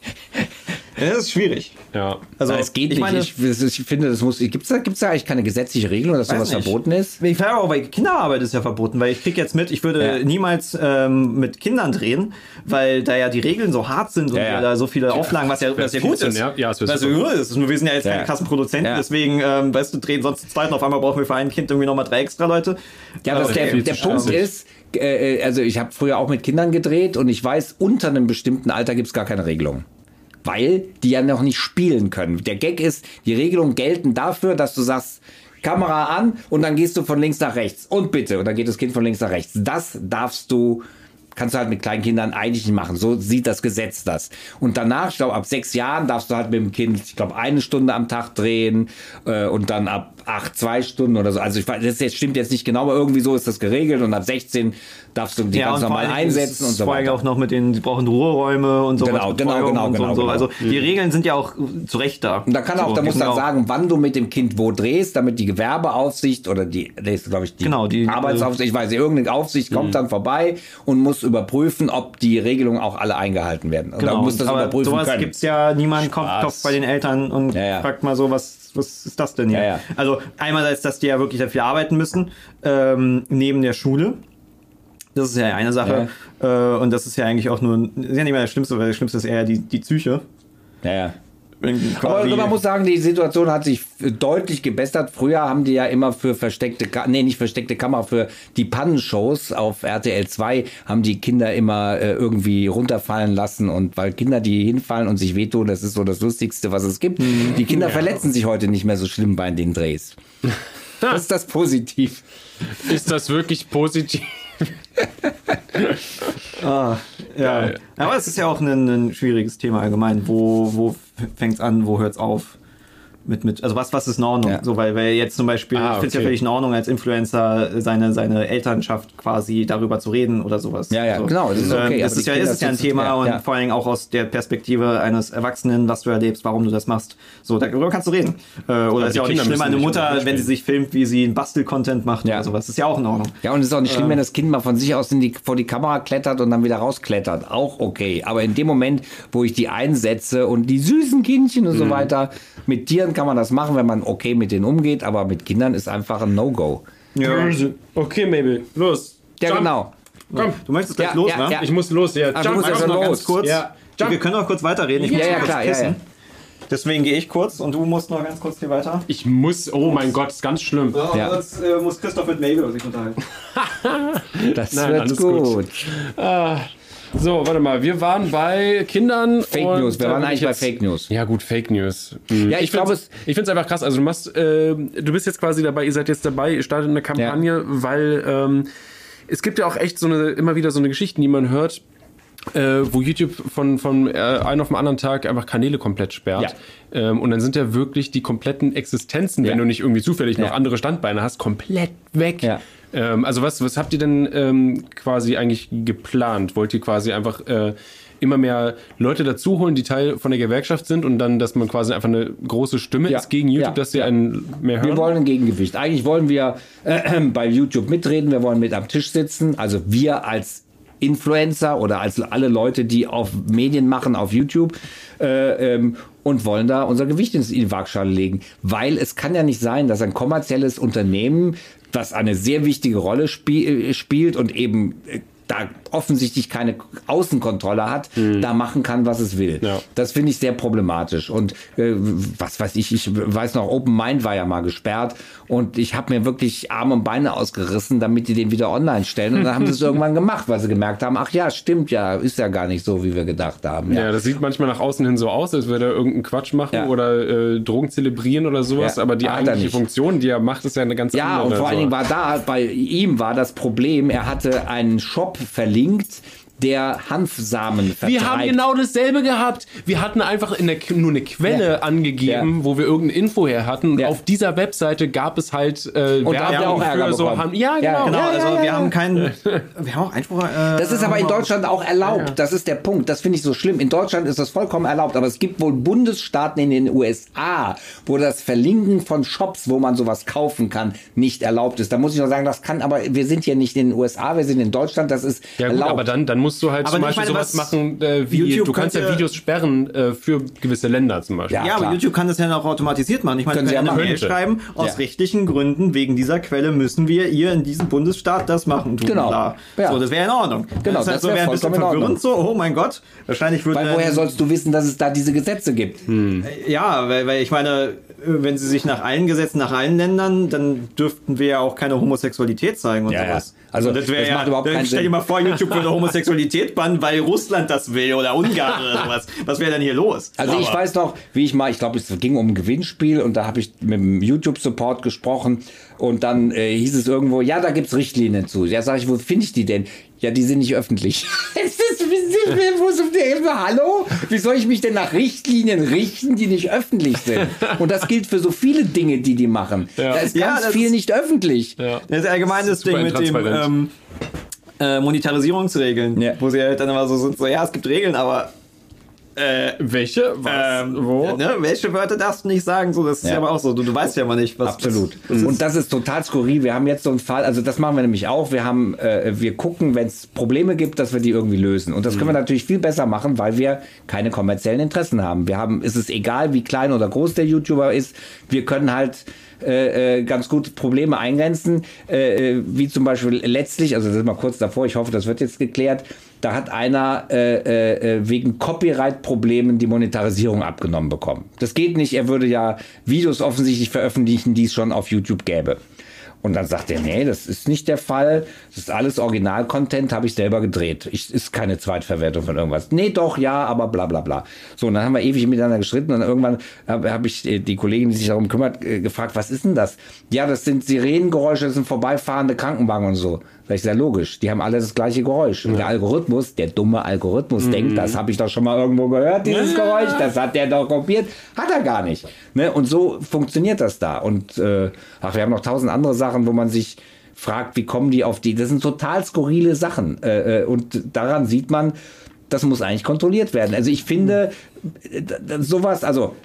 Ja, das ist schwierig. Ja. Also Na, es geht ich nicht. Meine, ich, ich finde, das muss. Gibt es da, gibt's da eigentlich keine gesetzliche Regelung, dass sowas nicht. verboten ist? Ich glaube auch bei Kinderarbeit ist ja verboten, weil ich krieg jetzt mit, ich würde Ja. niemals ähm, mit Kindern drehen, weil da ja die Regeln so hart sind und Ja, ja. da so viele Auflagen, was ja, was ja gut ist. nerv- ja, es was ja gut ist. Nur wir sind ja jetzt Ja. keine krassen Produzenten, Ja. deswegen, ähm, weißt du, drehen sonst zu zweit und auf einmal brauchen wir für ein Kind irgendwie nochmal drei extra Leute. Ja, das Okay. der, der Punkt ist, äh, also ich habe früher auch mit Kindern gedreht und ich weiß, unter einem bestimmten Alter gibt's gar keine Regelung. Weil die ja noch nicht spielen können. Der Gag ist, die Regelungen gelten dafür, dass du sagst, Kamera an und dann gehst du von links nach rechts. Und bitte. Und dann geht das Kind von links nach rechts. Das darfst du, kannst du halt mit kleinen Kindern eigentlich nicht machen. So sieht das Gesetz das. Und danach, ich glaube, ab sechs Jahren darfst du halt mit dem Kind, ich glaube, eine Stunde am Tag drehen äh, und dann ab acht, zwei Stunden oder so. Also ich weiß, das jetzt, stimmt jetzt nicht genau, aber irgendwie so ist das geregelt und ab 16 darfst du die ganz und vor normal einsetzen es und so vor weiter. auch noch mit den, sie brauchen Ruheräume und sowas. Genau, genau, Betreuung genau, so genau, und so. genau. Also die Regeln sind ja auch zu Recht da. Und da kann auch, So, da du sind dann sagen, wann du mit dem Kind wo drehst, damit die Gewerbeaufsicht oder die, das glaube ich, die, Genau, die- Arbeitsaufsicht, ich weiß nicht, irgendeine Aufsicht Mhm. kommt dann vorbei und muss überprüfen, ob die Regelungen auch alle eingehalten werden. Und Genau, dann muss das aber überprüfen sowas können. gibt's ja, niemand kommt, klopft bei den Eltern und Ja, ja. fragt mal so, was, was ist das denn hier? Ja, ja. Also einerseits, dass die ja wirklich dafür arbeiten müssen, ähm, neben der Schule. Das ist ja eine Sache. Äh, und das ist ja eigentlich auch nur, ist ja nicht mehr das Schlimmste, weil das Schlimmste ist eher die, die Psyche. ja, ja. Aber quasi- man muss sagen, die Situation hat sich deutlich gebessert. Früher haben die ja immer für versteckte, Ka nee, nicht versteckte Kamera, für die Pannenshows auf RTL 2 haben die Kinder immer äh, irgendwie runterfallen lassen und weil Kinder, die hinfallen und sich wehtun, das ist so das Lustigste, was es gibt. Die Kinder verletzen sich heute nicht mehr so schlimm bei den Drehs. [laughs] Das ist das positiv. Ist das wirklich positiv? Ah, ja. Geil. Aber es ist ja auch ein, ein schwieriges Thema allgemein. Wo, wo fängt's an, wo hört's auf? Mit, mit, also was, was ist in Ordnung? Ja. So, weil, weil jetzt zum Beispiel, Ah, ich finde es ja völlig in Ordnung, als Influencer seine, seine Elternschaft quasi darüber zu reden oder sowas. Ja, ja, so. genau, das ist okay, Ähm, das ist ja, Kinder ist es ja ein Thema ja, und ja. vor allen Dingen auch aus der Perspektive eines Erwachsenen, was du erlebst, warum du das machst. So, darüber kannst du reden. Äh, oder ist die ja auch nicht schlimm, eine Mutter, wenn sie sich filmt, wie sie einen Bastel-Content macht Ja. oder sowas. ist ja auch in Ordnung. Ja, und es ist auch nicht schlimm, wenn das Kind mal von sich aus in die, vor die Kamera klettert und dann wieder rausklettert. Auch okay. Aber in dem Moment, wo ich die einsetze und die süßen Kindchen und so weiter, mit Tieren kann man das machen, wenn man okay mit denen umgeht, aber mit Kindern ist einfach ein No-Go. Ja. Okay, Mabel, los. Ja, Jump. genau. Komm, Du möchtest gleich Ja, los, ja, ne? ja. ich muss los. Ja, Ach, du jump, musst ja noch los. ganz kurz. Ja. Jump. Wir können auch kurz weiterreden. Ich Ja, muss ja, noch kurz klar, ja, pissen. ja. Deswegen gehe ich kurz und du musst noch ganz kurz hier weiter. Ich muss, oh mein Gott, ist ganz schlimm. Ja. Jetzt äh, muss Christoph mit Mabel sich unterhalten. [laughs] [laughs] Das Nein, wird alles gut. gut. Ah, so, warte mal, wir waren bei Kindern. Fake News, wir waren bin eigentlich ich bei jetzt- Fake News. Ja, gut, Fake News. Hm. Ja, ich glaube, find's- ich finde es einfach krass. Also, du machst, äh, du bist jetzt quasi dabei, ihr seid jetzt dabei, ihr startet eine Kampagne, weil ähm, es gibt ja auch echt so eine, immer wieder so eine Geschichten, die man hört. Äh, wo YouTube von, von äh, einem auf den anderen Tag einfach Kanäle komplett sperrt. Ähm, und dann sind ja wirklich die kompletten Existenzen, Ja. wenn du nicht irgendwie zufällig noch Ja. andere Standbeine hast, komplett weg. Ja. Ähm, also was, was habt ihr denn ähm, quasi eigentlich geplant? Wollt ihr quasi einfach äh, immer mehr Leute dazu holen, die Teil von der Gewerkschaft sind und dann, dass man quasi einfach eine große Stimme Ja. ist gegen YouTube, Ja. dass sie einen mehr hören? Wir wollen ein Gegengewicht. Eigentlich wollen wir äh, [clears throat] bei YouTube mitreden, wir wollen mit am Tisch sitzen. Also wir als Influencer oder als alle Leute, die auf Medien machen auf YouTube äh, ähm, und wollen da unser Gewicht ins- in die Waagschale legen. Weil es kann ja nicht sein, dass ein kommerzielles Unternehmen, was eine sehr wichtige Rolle spie äh, spielt und eben äh, da offensichtlich keine Außenkontrolle hat, da machen kann, was es will. Ja. Das finde ich sehr problematisch. Und äh, was weiß ich, ich weiß noch, Open Mind war ja mal gesperrt und ich habe mir wirklich Arme und Beine ausgerissen, damit die den wieder online stellen. Und dann haben sie es [laughs] irgendwann gemacht, weil sie gemerkt haben, ach ja, stimmt ja, ist ja gar nicht so, wie wir gedacht haben. Ja, das sieht manchmal nach außen hin so aus, als würde er irgendeinen Quatsch machen Ja. oder äh, Drogen zelebrieren oder sowas, Ja, aber die eigentliche. Funktion, die er macht, ist ja eine ganz Ja, andere. und vor allen. Dingen war da, bei ihm war das Problem, er hatte einen Shop verlinkt, der Hanfsamen vertreibt. Wir haben genau dasselbe gehabt. Wir hatten einfach in der, nur eine Quelle Ja. angegeben, Ja. wo wir irgendeine Info her hatten. Und Ja. auf dieser Webseite gab es halt äh, Und da habt ihr auch Ärger für so bekommen. Ja, Ja, genau. Genau, Ja, also ja, wir haben keinen. [laughs] Wir haben auch Einspruch. Äh, Das ist aber in haben wir- Deutschland auch erlaubt. Das ist der Punkt. Das finde ich so schlimm. In Deutschland ist das vollkommen erlaubt. Aber es gibt wohl Bundesstaaten in den USA, wo das Verlinken von Shops, wo man sowas kaufen kann, nicht erlaubt ist. Da muss ich noch sagen, das kann, aber wir sind hier nicht in den USA, wir sind in Deutschland. Das ist Ja gut, erlaubt. aber dann, dann musst du halt Aber zum Beispiel meine, sowas was- machen, äh, wie YouTube du kannst ja Videos sperren äh, für gewisse Länder zum Beispiel. Ja, Ja, aber klar. YouTube kann das ja auch automatisiert machen. Ich meine, Können sie ja können eine. Mail schreiben, aus Ja. rechtlichen Gründen, wegen dieser Quelle müssen wir hier in diesem Bundesstaat das machen. Du, Genau. bla. Ja. So, das wäre in Ordnung. Genau, das halt das so, wär wäre ein bisschen verwirrend so, oh mein Gott. Wahrscheinlich würde Weil woher sollst du wissen, dass es da diese Gesetze gibt? Ja, weil, weil ich meine, wenn sie sich nach allen Gesetzen, nach allen Ländern, dann dürften wir ja auch keine Homosexualität zeigen und Ja, ja. sowas. Also, und das, wär das ja, überhaupt keinen Stell dir mal vor, YouTube würde Homosexualität bannen, weil Russland das will oder Ungarn oder [laughs] sowas. Was wäre denn hier los? Also ich Aber- weiß noch, wie ich mal, ich glaube, es ging um ein Gewinnspiel und da habe ich mit dem YouTube-Support gesprochen und dann äh, hieß es irgendwo, ja, da gibt's Richtlinien zu. Ja, sage ich, wo finde ich die denn? Ja, die sind nicht öffentlich. [laughs] Es ist, wie sind wir, wo sind wir immer, hallo? Wie soll ich mich denn nach Richtlinien richten, die nicht öffentlich sind? Und das gilt für so viele Dinge, die die machen. Ja. Da ist Ja, ganz das viel ist- nicht öffentlich. Ja. Das ist allgemein das Super Ding mit dem ähm, äh, Monetarisierungsregeln, Ja. wo sie halt dann immer so sind, so ja, es gibt Regeln, aber äh, Welche? Was? ähm, Wo? Ne, welche Wörter darfst du nicht sagen? So, das ist Ja. ja aber auch so. Du, du weißt ja immer nicht, was. Absolut. Was, und das ist total skurril. Wir haben jetzt so einen Fall, also das machen wir nämlich auch. Wir haben, äh, wir gucken, wenn es Probleme gibt, dass wir die irgendwie lösen. Und das können wir natürlich viel besser machen, weil wir keine kommerziellen Interessen haben. Wir haben, ist es egal, wie klein oder groß der YouTuber ist, wir können halt äh, äh, ganz gut Probleme eingrenzen, äh, äh, wie zum Beispiel letztlich, also das ist mal kurz davor, ich hoffe, das wird jetzt geklärt, da hat einer äh, äh, äh, wegen Copyright-Problemen die Monetarisierung abgenommen bekommen. Das geht nicht, er würde ja Videos offensichtlich veröffentlichen, die es schon auf YouTube gäbe. Und dann sagt er, nee, das ist nicht der Fall. Das ist alles Original-Content, habe ich selber gedreht. Ich, ist keine Zweitverwertung von irgendwas. Nee, doch, ja, aber bla bla bla. So, und dann haben wir ewig miteinander gestritten und irgendwann habe hab ich äh, die Kollegin, die sich darum kümmert, äh, gefragt, was ist denn das? Ja, das sind Sirenengeräusche, das sind vorbeifahrende Krankenwagen und so. Das ist ja logisch. Die haben alle das gleiche Geräusch. Und der Algorithmus, der dumme Algorithmus denkt, das habe ich doch schon mal irgendwo gehört, dieses Geräusch. Das hat der doch kopiert. Hat er gar nicht. Ne? Und so funktioniert das da. Und äh, ach, wir haben noch tausend andere Sachen, wo man sich fragt, wie kommen die auf die? Das sind total skurrile Sachen. Äh, äh, und daran sieht man, das muss eigentlich kontrolliert werden. Also ich finde, d- sowas, also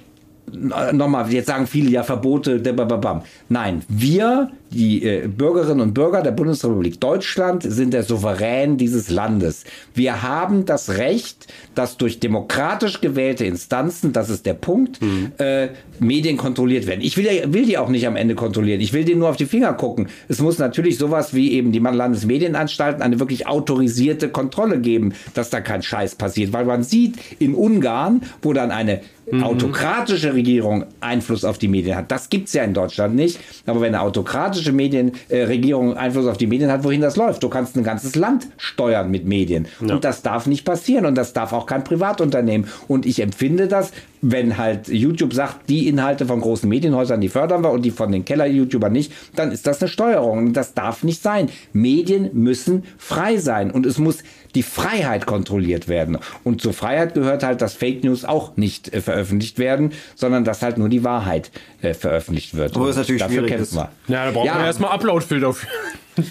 nochmal, jetzt sagen viele ja Verbote, bababam. Nein, wir, die äh, Bürgerinnen und Bürger der Bundesrepublik Deutschland, sind der Souverän dieses Landes. Wir haben das Recht, dass durch demokratisch gewählte Instanzen, das ist der Punkt, äh, Medien kontrolliert werden. Ich will, will die auch nicht am Ende kontrollieren. Ich will denen nur auf die Finger gucken. Es muss natürlich sowas wie eben die Landesmedienanstalten eine wirklich autorisierte Kontrolle geben, dass da kein Scheiß passiert. Weil man sieht, in Ungarn, wo dann eine autokratische Regierung Einfluss auf die Medien hat. Das gibt's ja in Deutschland nicht. Aber wenn eine autokratische Medien, äh, Regierung Einfluss auf die Medien hat, wohin das läuft? Du kannst ein ganzes Land steuern mit Medien. Und das darf nicht passieren. Und das darf auch kein Privatunternehmen. Und ich empfinde das, wenn halt YouTube sagt, die Inhalte von großen Medienhäusern, die fördern wir und die von den Keller-YouTubern nicht, dann ist das eine Steuerung. Und das darf nicht sein. Medien müssen frei sein. Und es muss die Freiheit kontrolliert werden. Und zur Freiheit gehört halt, dass Fake News auch nicht äh, veröffentlicht werden, sondern dass halt nur die Wahrheit äh, veröffentlicht wird. Obwohl es Und natürlich dafür schwierig kämpfen ist. wir. Ja, da braucht Ja. man erstmal Uploadfilter für.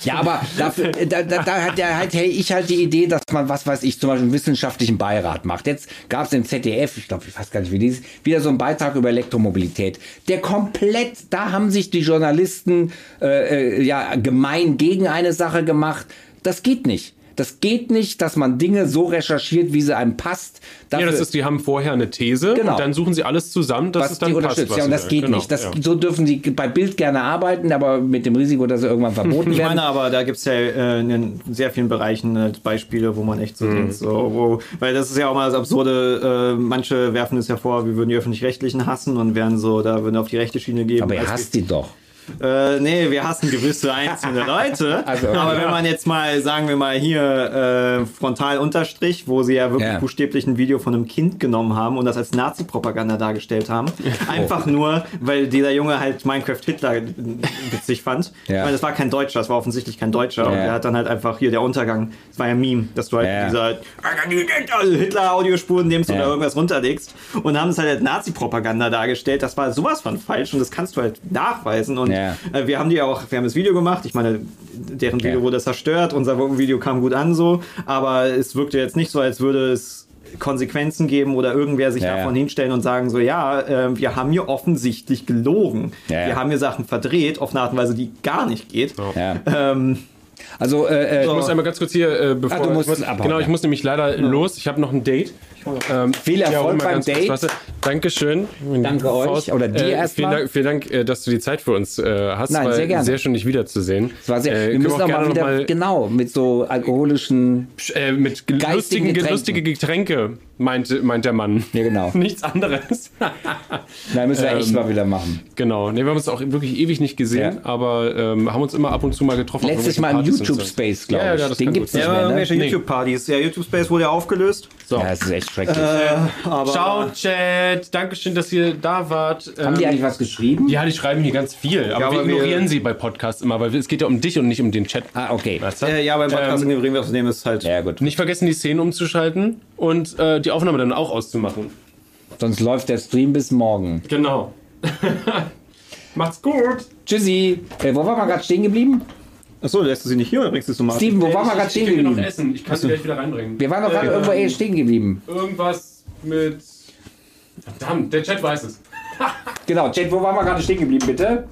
Ja, aber dafür, äh, da, da, da hat ja halt, hey, ich halt die Idee, dass man, was weiß ich, zum Beispiel einen wissenschaftlichen Beirat macht. Jetzt gab es im ZDF, ich glaube, ich weiß gar nicht, wie die ist, wieder so einen Beitrag über Elektromobilität. Der komplett, da haben sich die Journalisten äh, äh, ja gemein gegen eine Sache gemacht. Das geht nicht. Das geht nicht, dass man Dinge so recherchiert, wie sie einem passt. Ja, Dafür- das ist, die haben vorher eine These Genau. und dann suchen sie alles zusammen, dass was es dann die passt. unterstützt. was Ja, und das geht Genau, nicht. Das, ja. So dürfen sie bei Bild gerne arbeiten, aber mit dem Risiko, dass sie irgendwann [laughs] verboten Ich werden. meine, aber da gibt es ja äh, in sehr vielen Bereichen äh, Beispiele, wo man echt so denkt, so, wo, weil das ist ja auch mal das Absurde, äh, manche werfen es ja vor, wir würden die Öffentlich-Rechtlichen hassen und wären so, da würden auf die rechte Schiene geben. aber ihr hasst die doch. Äh, nee, wir hassen gewisse einzelne Leute. [laughs] Also, okay. Aber wenn man jetzt mal, sagen wir mal hier äh, frontal Unterstrich, wo sie ja wirklich Ja. buchstäblich ein Video von einem Kind genommen haben und das als Nazi-Propaganda dargestellt haben. [laughs] Einfach nur, weil dieser Junge halt Minecraft Hitler witzig fand. Ja. Ich meine, das war kein Deutscher, das war offensichtlich kein Deutscher. Und Ja. er hat dann halt einfach hier der Untergang, das war ja ein Meme, dass du halt Ja. dieser Hitler-Audiospuren nimmst oder irgendwas runterlegst und haben es halt als Nazi-Propaganda dargestellt. Das war sowas von falsch und das kannst du halt nachweisen. Und Ja. äh, wir haben die auch, wir haben das Video gemacht. Ich meine, deren Video Ja. wurde zerstört, unser Video kam gut an so, aber es wirkte jetzt nicht so, als würde es Konsequenzen geben oder irgendwer sich Ja, davon ja. hinstellen und sagen so, ja, äh, wir haben hier offensichtlich gelogen. Ja. Wir haben hier Sachen verdreht auf eine Art und Weise, die gar nicht geht. Ja. Ähm, Also, äh, äh, Ich muss einmal ganz kurz hier, äh, bevor Ah, du musst ich muss, abhauen, genau, ich muss nämlich leider los. Ich habe noch ein Date. Ähm, Viel Erfolg ja, beim ganz kurz Date. Wasser. Dankeschön. Danke euch, oder dir äh, erst vielen. Dank, vielen Dank, äh, dass du die Zeit für uns äh, hast. Nein, sehr gerne. Sehr schön, dich wiederzusehen. es war sehr, äh, wir müssen auch mal wieder, mal, genau, mit so alkoholischen, äh, mit lustigen, Getränken. lustige Getränke, meint, meint der Mann. ja genau, [laughs] Nichts anderes. [laughs] da müssen wir echt Ähm, mal wieder machen. genau. Nee, wir haben uns auch wirklich ewig nicht gesehen, Ja. aber ähm, haben uns immer ab und zu mal getroffen. Letztes Mal im. YouTube-Space, glaube Ja, ich. ja, das Den gibt's gut nicht ja, mehr, ne? YouTube-Partys. Ja, YouTube Space wurde ja aufgelöst. So. Ja, das ist echt schrecklich. Aber Ciao, Chat. Dankeschön, dass ihr da wart. Haben die Ähm, eigentlich was geschrieben? Ja, die schreiben hier ganz viel, aber, aber wir wir- ignorieren sie bei Podcasts immer, weil es geht ja um dich und nicht um den Chat. Ah, okay. Weißt du? äh, ja, beim Podcast Ähm, ignorieren wir außerdem ist halt. Ja, gut. Nicht vergessen, die Szenen umzuschalten und äh, die Aufnahme dann auch auszumachen. Sonst läuft der Stream bis morgen. Genau. [laughs] Macht's gut. Tschüssi. Äh, wo waren wir gerade stehen geblieben? Achso, lässt du sie nicht hier oder bringst du es nochmal? Steven, wo waren wir ich, gerade ich stehen gebe dir noch geblieben? Essen. Ich kann sie gleich wieder reinbringen. Wir waren doch gerade Äh, irgendwo eh stehen geblieben. Irgendwas mit. Verdammt, der Chat weiß es. [laughs] Genau, Chat, wo waren wir gerade stehen geblieben, bitte?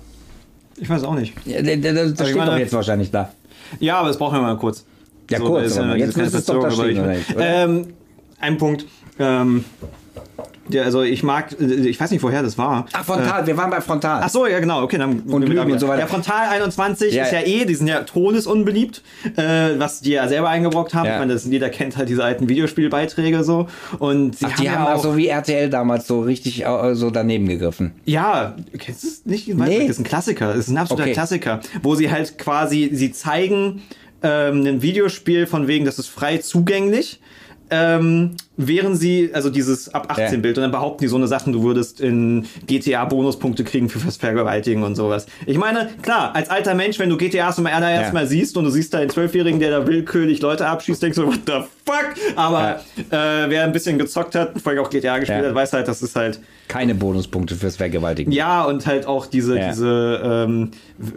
Ich weiß auch nicht. Ja, der ich steht meine- doch jetzt wahrscheinlich da. Ja, aber das brauchen wir mal kurz. Ja, So, kurz, das ist ja aber diese jetzt müsste es doch da stehen, ich- nicht? Oder? Ähm, ein Punkt. Ähm, ja, also ich mag, äh, ich weiß nicht, woher das war. Ach, Frontal, wir waren bei Frontal. Ach so, ja genau, okay, dann Und Lügen und so weiter. Der Frontal 21 Ja. ist ja eh, die sind ja todesunbeliebt, äh, was die ja selber eingebrockt haben. Ja. Ich meine, das, jeder kennt halt diese alten Videospielbeiträge so. Und sie Ach, die haben ja auch so wie RTL damals so richtig äh, so daneben gegriffen. Ja, kennst du es nicht? Nee. Das ist ein Klassiker. Das ist ein absoluter Okay. Klassiker, wo sie halt quasi, sie zeigen ähm, ein Videospiel von wegen, das ist frei zugänglich. Ähm, wären sie, also dieses ab 18 Ja. Bild, und dann behaupten die so eine Sachen, du würdest in GTA Bonuspunkte kriegen für fürs Vergewaltigen und sowas. Ich meine, klar, als alter Mensch, wenn du GTA zum allerersten Ja. Mal siehst und du siehst da einen Zwölfjährigen, der da willkürlich Leute abschießt, denkst du, what the fuck? Aber äh, wer ein bisschen gezockt hat, vor allem auch GTA gespielt Ja. hat, weiß halt, das ist halt Keine Bonuspunkte fürs Vergewaltigen. ja, und halt auch diese, Ja. diese ähm,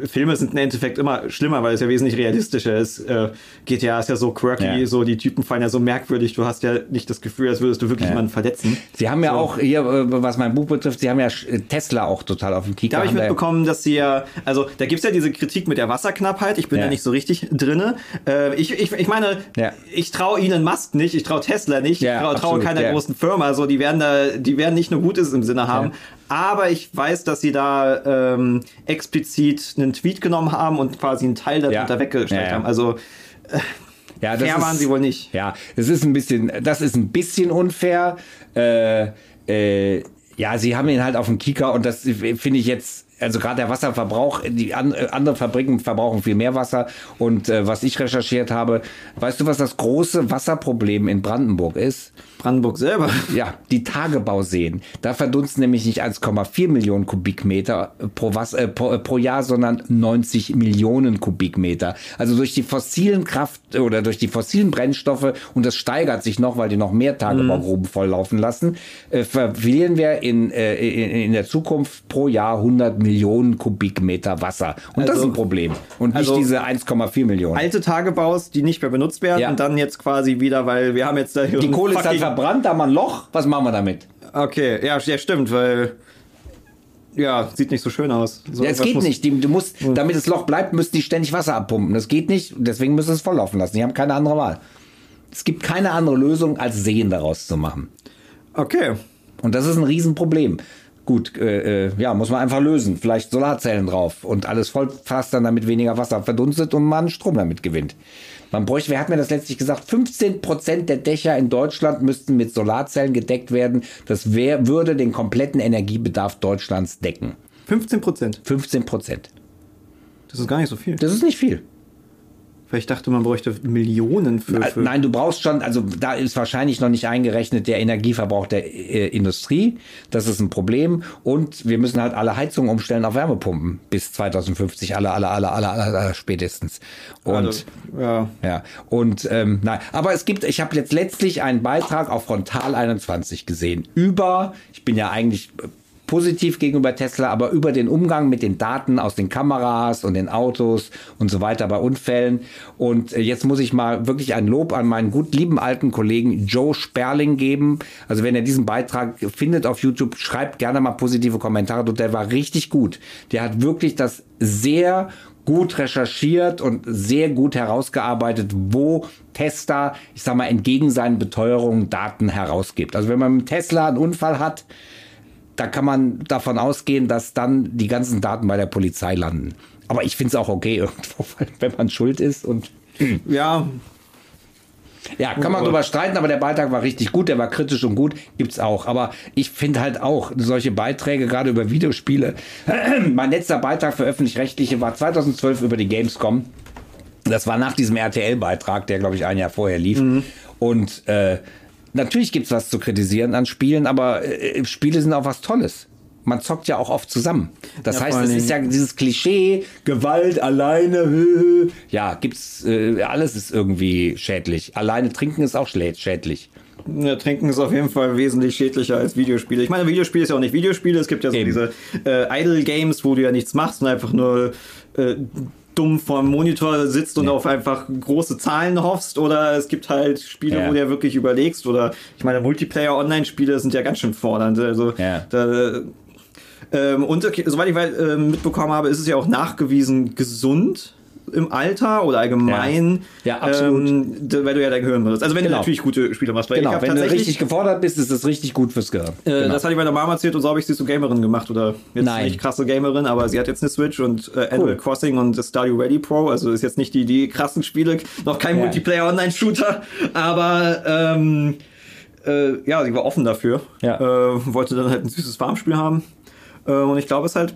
Filme sind im Endeffekt immer schlimmer, weil es ja wesentlich realistischer ist. Äh, GTA ist ja so quirky, Ja. so die Typen fallen ja so merkwürdig, du hast ja nicht das Gefühl, als würdest du wirklich Ja. jemanden verletzen. Sie haben ja So. auch hier, äh, was mein Buch betrifft, Sie haben ja äh, Tesla auch total auf dem Kicker. Da habe ich mitbekommen, dass sie ja, also da gibt's ja diese Kritik mit der Wasserknappheit, ich bin Ja. da nicht so richtig drinne. Äh, ich, ich, ich meine, Ja. ich traue Elon Musk nicht, ich traue Tesla nicht, Ja, ich traue absolut, keiner großen Firma, so die werden da, die werden nicht nur Gutes im Sinne haben. Aber ich weiß, dass sie da ähm, explizit einen Tweet genommen haben und quasi einen Teil darunter Ja. ja. haben. Also ja, fair waren sie wohl nicht. Ja, es ist ein bisschen, das ist ein bisschen unfair. Äh, äh, ja, sie haben ihn halt auf dem Kicker und das finde ich jetzt, also gerade der Wasserverbrauch, die an, äh, andere Fabriken verbrauchen viel mehr Wasser und äh, was ich recherchiert habe, weißt du, was das große Wasserproblem in Brandenburg ist? Brandenburg selber. Ja, die Tagebauseen. Da verdunsten nämlich nicht 1,4 Millionen Kubikmeter pro, Was äh, pro, äh, pro Jahr, sondern 90 Millionen Kubikmeter. Also durch die fossilen Kraft äh, oder durch die fossilen Brennstoffe, und das steigert sich noch, weil die noch mehr Tagebaugruben volllaufen lassen, äh, verlieren wir in, äh, in, in der Zukunft pro Jahr 100 Millionen Kubikmeter Wasser. Und das Also- ist ein Problem. Und nicht also- diese 1,4 Millionen. Alte Tagebaus, die nicht mehr benutzt werden Ja. und dann jetzt quasi wieder, weil wir haben jetzt da hier die Kohle ist halt verbrannt, da haben wir ein Loch. Was machen wir damit? Okay, ja, ja, stimmt, weil ja, sieht nicht so schön aus. So Ja, es geht nicht. Die, du musst, damit das Loch bleibt, müssen die ständig Wasser abpumpen. Das geht nicht. Deswegen müssen sie es volllaufen lassen. Die haben keine andere Wahl. Es gibt keine andere Lösung, als Seen daraus zu machen. Okay. Und das ist ein Riesenproblem. Gut, äh, äh, ja, muss man einfach lösen. Vielleicht Solarzellen drauf und alles voll fast dann damit weniger Wasser verdunstet und man Strom damit gewinnt. Man bräuchte, wer hat mir das letztlich gesagt, 15 Prozent der Dächer in Deutschland müssten mit Solarzellen gedeckt werden. Das wär, würde den kompletten Energiebedarf Deutschlands decken. 15 Prozent. 15 Prozent. Das ist gar nicht so viel. Das ist nicht viel. Weil ich dachte, man bräuchte Millionen für. Für Nein, du brauchst schon, also da ist wahrscheinlich noch nicht eingerechnet der Energieverbrauch der äh, Industrie. Das ist ein Problem. Und wir müssen halt alle Heizungen umstellen auf Wärmepumpen bis 2050. Alle, alle, alle, alle, alle, alle spätestens. Und Also, ja. ja, und ähm, nein, aber es gibt, ich habe jetzt letztlich einen Beitrag auf Frontal 21 gesehen über, ich bin ja eigentlich positiv gegenüber Tesla, aber über den Umgang mit den Daten aus den Kameras und den Autos und so weiter bei Unfällen. Und äh, jetzt muss ich mal wirklich ein Lob an meinen gut lieben alten Kollegen Joe Sperling geben. Also wenn er diesen Beitrag findet auf YouTube, schreibt gerne mal positive Kommentare. Und Der war richtig gut. Der hat wirklich das sehr gut recherchiert und sehr gut herausgearbeitet, wo Tesla, ich sag mal, entgegen seinen Beteuerungen Daten herausgibt. Also wenn man mit Tesla einen Unfall hat, da kann man davon ausgehen, dass dann die ganzen Daten bei der Polizei landen. Aber ich finde es auch okay [laughs] irgendwo, wenn man schuld ist und Ja, ja, kann man drüber streiten, aber der Beitrag war richtig gut, der war kritisch und gut, gibt's auch. Aber ich finde halt auch solche Beiträge, gerade über Videospiele. [clears throat] mein letzter Beitrag für öffentlich-rechtliche war 2012 über die Gamescom. Das war nach diesem RTL-Beitrag, der, glaube ich, ein Jahr vorher lief. Und äh, natürlich gibt's was zu kritisieren an Spielen, aber äh, Spiele sind auch was Tolles. Man zockt ja auch oft zusammen. Das Ja, heißt, es ist ja dieses Klischee, Gewalt alleine, hö, hö. ja, gibt's, äh, alles ist irgendwie schädlich. Alleine trinken ist auch schädlich. Ja, Trinken ist auf jeden Fall wesentlich schädlicher als Videospiele. Ich meine, Videospiele ist ja auch nicht Videospiele. Es gibt ja so Eben. diese äh, Idle-Games, wo du ja nichts machst und einfach nur äh, dumm vorm Monitor sitzt und auf einfach große Zahlen hoffst. Oder es gibt halt Spiele, Ja. wo du ja wirklich überlegst. Oder ich meine, Multiplayer-Online-Spiele sind ja ganz schön fordernd. Also Ja. da, ähm, und okay, soweit ich ähm, mitbekommen habe, ist es ja auch nachgewiesen gesund im Alter oder allgemein. Ja. Ja, absolut. Ähm, weil du ja dein Gehirn benutzt. Also wenn Genau. du natürlich gute Spiele machst. Weil Genau, wenn du richtig gefordert bist, ist das richtig gut fürs Gehirn. äh, genau. Das hatte ich meiner Mama erzählt und so habe ich sie zur Gamerin gemacht. Oder jetzt Nein. nicht krasse Gamerin, aber sie hat jetzt eine Switch und äh, Animal Crossing und das Stardew Ready Pro. Also ist jetzt nicht die, die krassen Spiele, noch kein Ja. Multiplayer-Online-Shooter, aber ähm, äh, ja, sie war offen dafür. Ja. Äh, wollte dann halt ein süßes Farmspiel haben. Äh, und ich glaube, es ist halt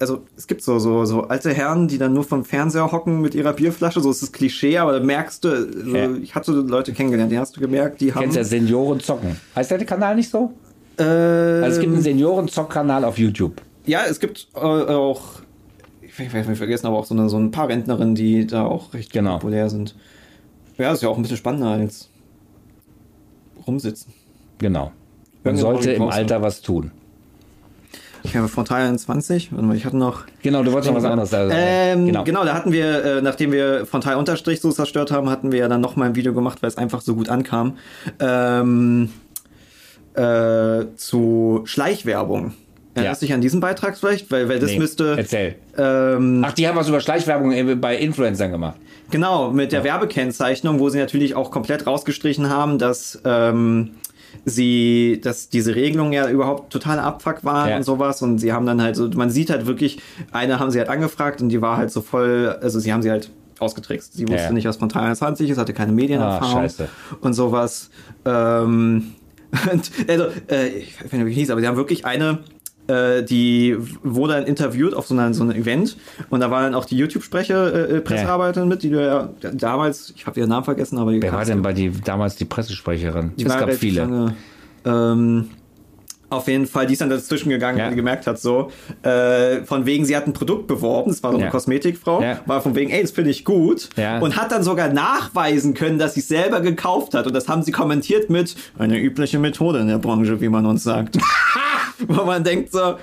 also es gibt so, so, so alte Herren, die dann nur vom Fernseher hocken mit ihrer Bierflasche, so ist das Klischee, aber da merkst du, so, Ja. ich hatte Leute kennengelernt, die hast du gemerkt, die Du haben. kennst ja Senioren zocken. Heißt der Kanal nicht so? äh, Also es gibt einen Senioren-Zock-Kanal auf YouTube. ja, es gibt äh, auch, ich weiß nicht vergessen, aber auch so, eine, so ein paar Rentnerinnen, die da auch recht Genau. populär sind. Ja, ist ja auch ein bisschen spannender als rumsitzen. Genau. Man sollte im. Alter was tun. Ich habe Frontal 21, warte mal, ich hatte noch. Genau, du wolltest noch was anderes sagen. Ähm, genau. genau. da hatten wir, äh, nachdem wir Frontal Unterstrich so zerstört haben, hatten wir ja dann noch mal ein Video gemacht, weil es einfach so gut ankam. Ähm, äh, zu Schleichwerbung. Erinnerst du dich an diesen Beitrag vielleicht? Weil, weil das Nee, müsste. Erzähl. Ähm, Ach, die haben was über Schleichwerbung äh, bei Influencern gemacht. Genau, mit der Werbekennzeichnung, wo sie natürlich auch komplett rausgestrichen haben, dass ähm, sie, dass diese Regelung ja überhaupt total Abfuck war Ja. und sowas. Und sie haben dann halt so, man sieht halt wirklich, eine haben sie halt angefragt und die war halt so voll, also sie haben sie halt ausgetrickst. Sie wusste Ja. nicht, was von 23 ist, hatte keine Medienerfahrung Ah, und sowas. Ähm, [laughs] und, also, äh, ich weiß nicht, wie hieß, aber sie haben wirklich eine, äh, die wurde dann interviewt auf so, einer, so einem Event und da war dann auch die YouTube-Sprecher, äh, äh, Pressearbeiterin mit, die du ja damals, ich habe ihren Namen vergessen, aber die Wer war denn bei die damals die Pressesprecherin? die es gab viele. Lange, ähm, auf jeden Fall, die ist dann dazwischen gegangen, Ja. weil die gemerkt hat, so, äh, von wegen, sie hat ein Produkt beworben, das war so eine Ja. Kosmetikfrau, Ja. war von wegen, ey, das finde ich gut, Ja. und hat dann sogar nachweisen können, dass sie es selber gekauft hat, und das haben sie kommentiert mit, eine übliche Methode in der Branche, wie man uns sagt. [laughs] Wo man denkt so,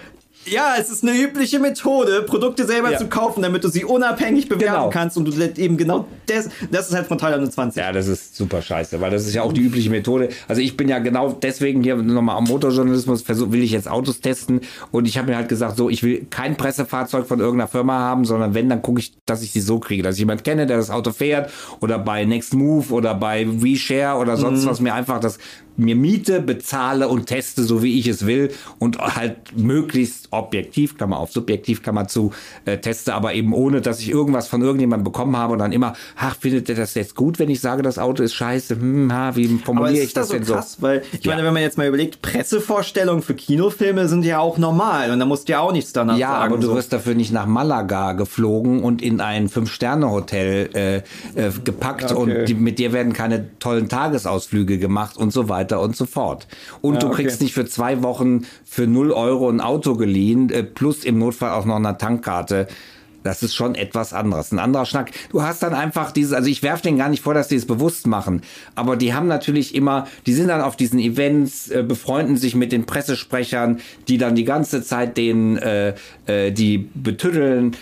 ja, es ist eine übliche Methode, Produkte selber Ja. zu kaufen, damit du sie unabhängig bewerten Genau. kannst und du eben genau das, das ist halt Frontal 21. Ja, das ist super scheiße, weil das ist ja auch die übliche Methode. Also ich bin ja genau deswegen hier nochmal am Motorjournalismus, versuch, will ich jetzt Autos testen und ich habe mir halt gesagt, so, ich will kein Pressefahrzeug von irgendeiner Firma haben, sondern wenn, dann gucke ich, dass ich sie so kriege, dass ich jemand kenne, der das Auto fährt oder bei Next Move oder bei WeShare oder sonst was mir einfach das mir miete, bezahle und teste, so wie ich es will und halt möglichst objektiv, Klammer auf, subjektiv, Klammer zu, äh, teste, aber eben ohne, dass ich irgendwas von irgendjemandem bekommen habe und dann immer, ach, findet ihr das jetzt gut, wenn ich sage, das Auto ist scheiße? Hm, ha, wie formuliere ich das so denn so? krass, weil ich Ja. meine, wenn man jetzt mal überlegt, Pressevorstellungen für Kinofilme sind ja auch normal und da musst du ja auch nichts danach Ja, sagen. aber du so. wirst dafür nicht nach Malaga geflogen und in ein Fünf-Sterne-Hotel äh, äh, gepackt Okay. und die, mit dir werden keine tollen Tagesausflüge gemacht und so weiter und so fort. Und Ja, du okay. kriegst nicht für zwei Wochen für 0 Euro ein Auto geliehen, äh, plus im Notfall auch noch eine Tankkarte. Das ist schon etwas anderes, ein anderer Schnack. Du hast dann einfach dieses, also ich werfe denen gar nicht vor, dass die es bewusst machen, aber die haben natürlich immer, die sind dann auf diesen Events, äh, befreunden sich mit den Pressesprechern, die dann die ganze Zeit den, äh, äh, die betüddeln.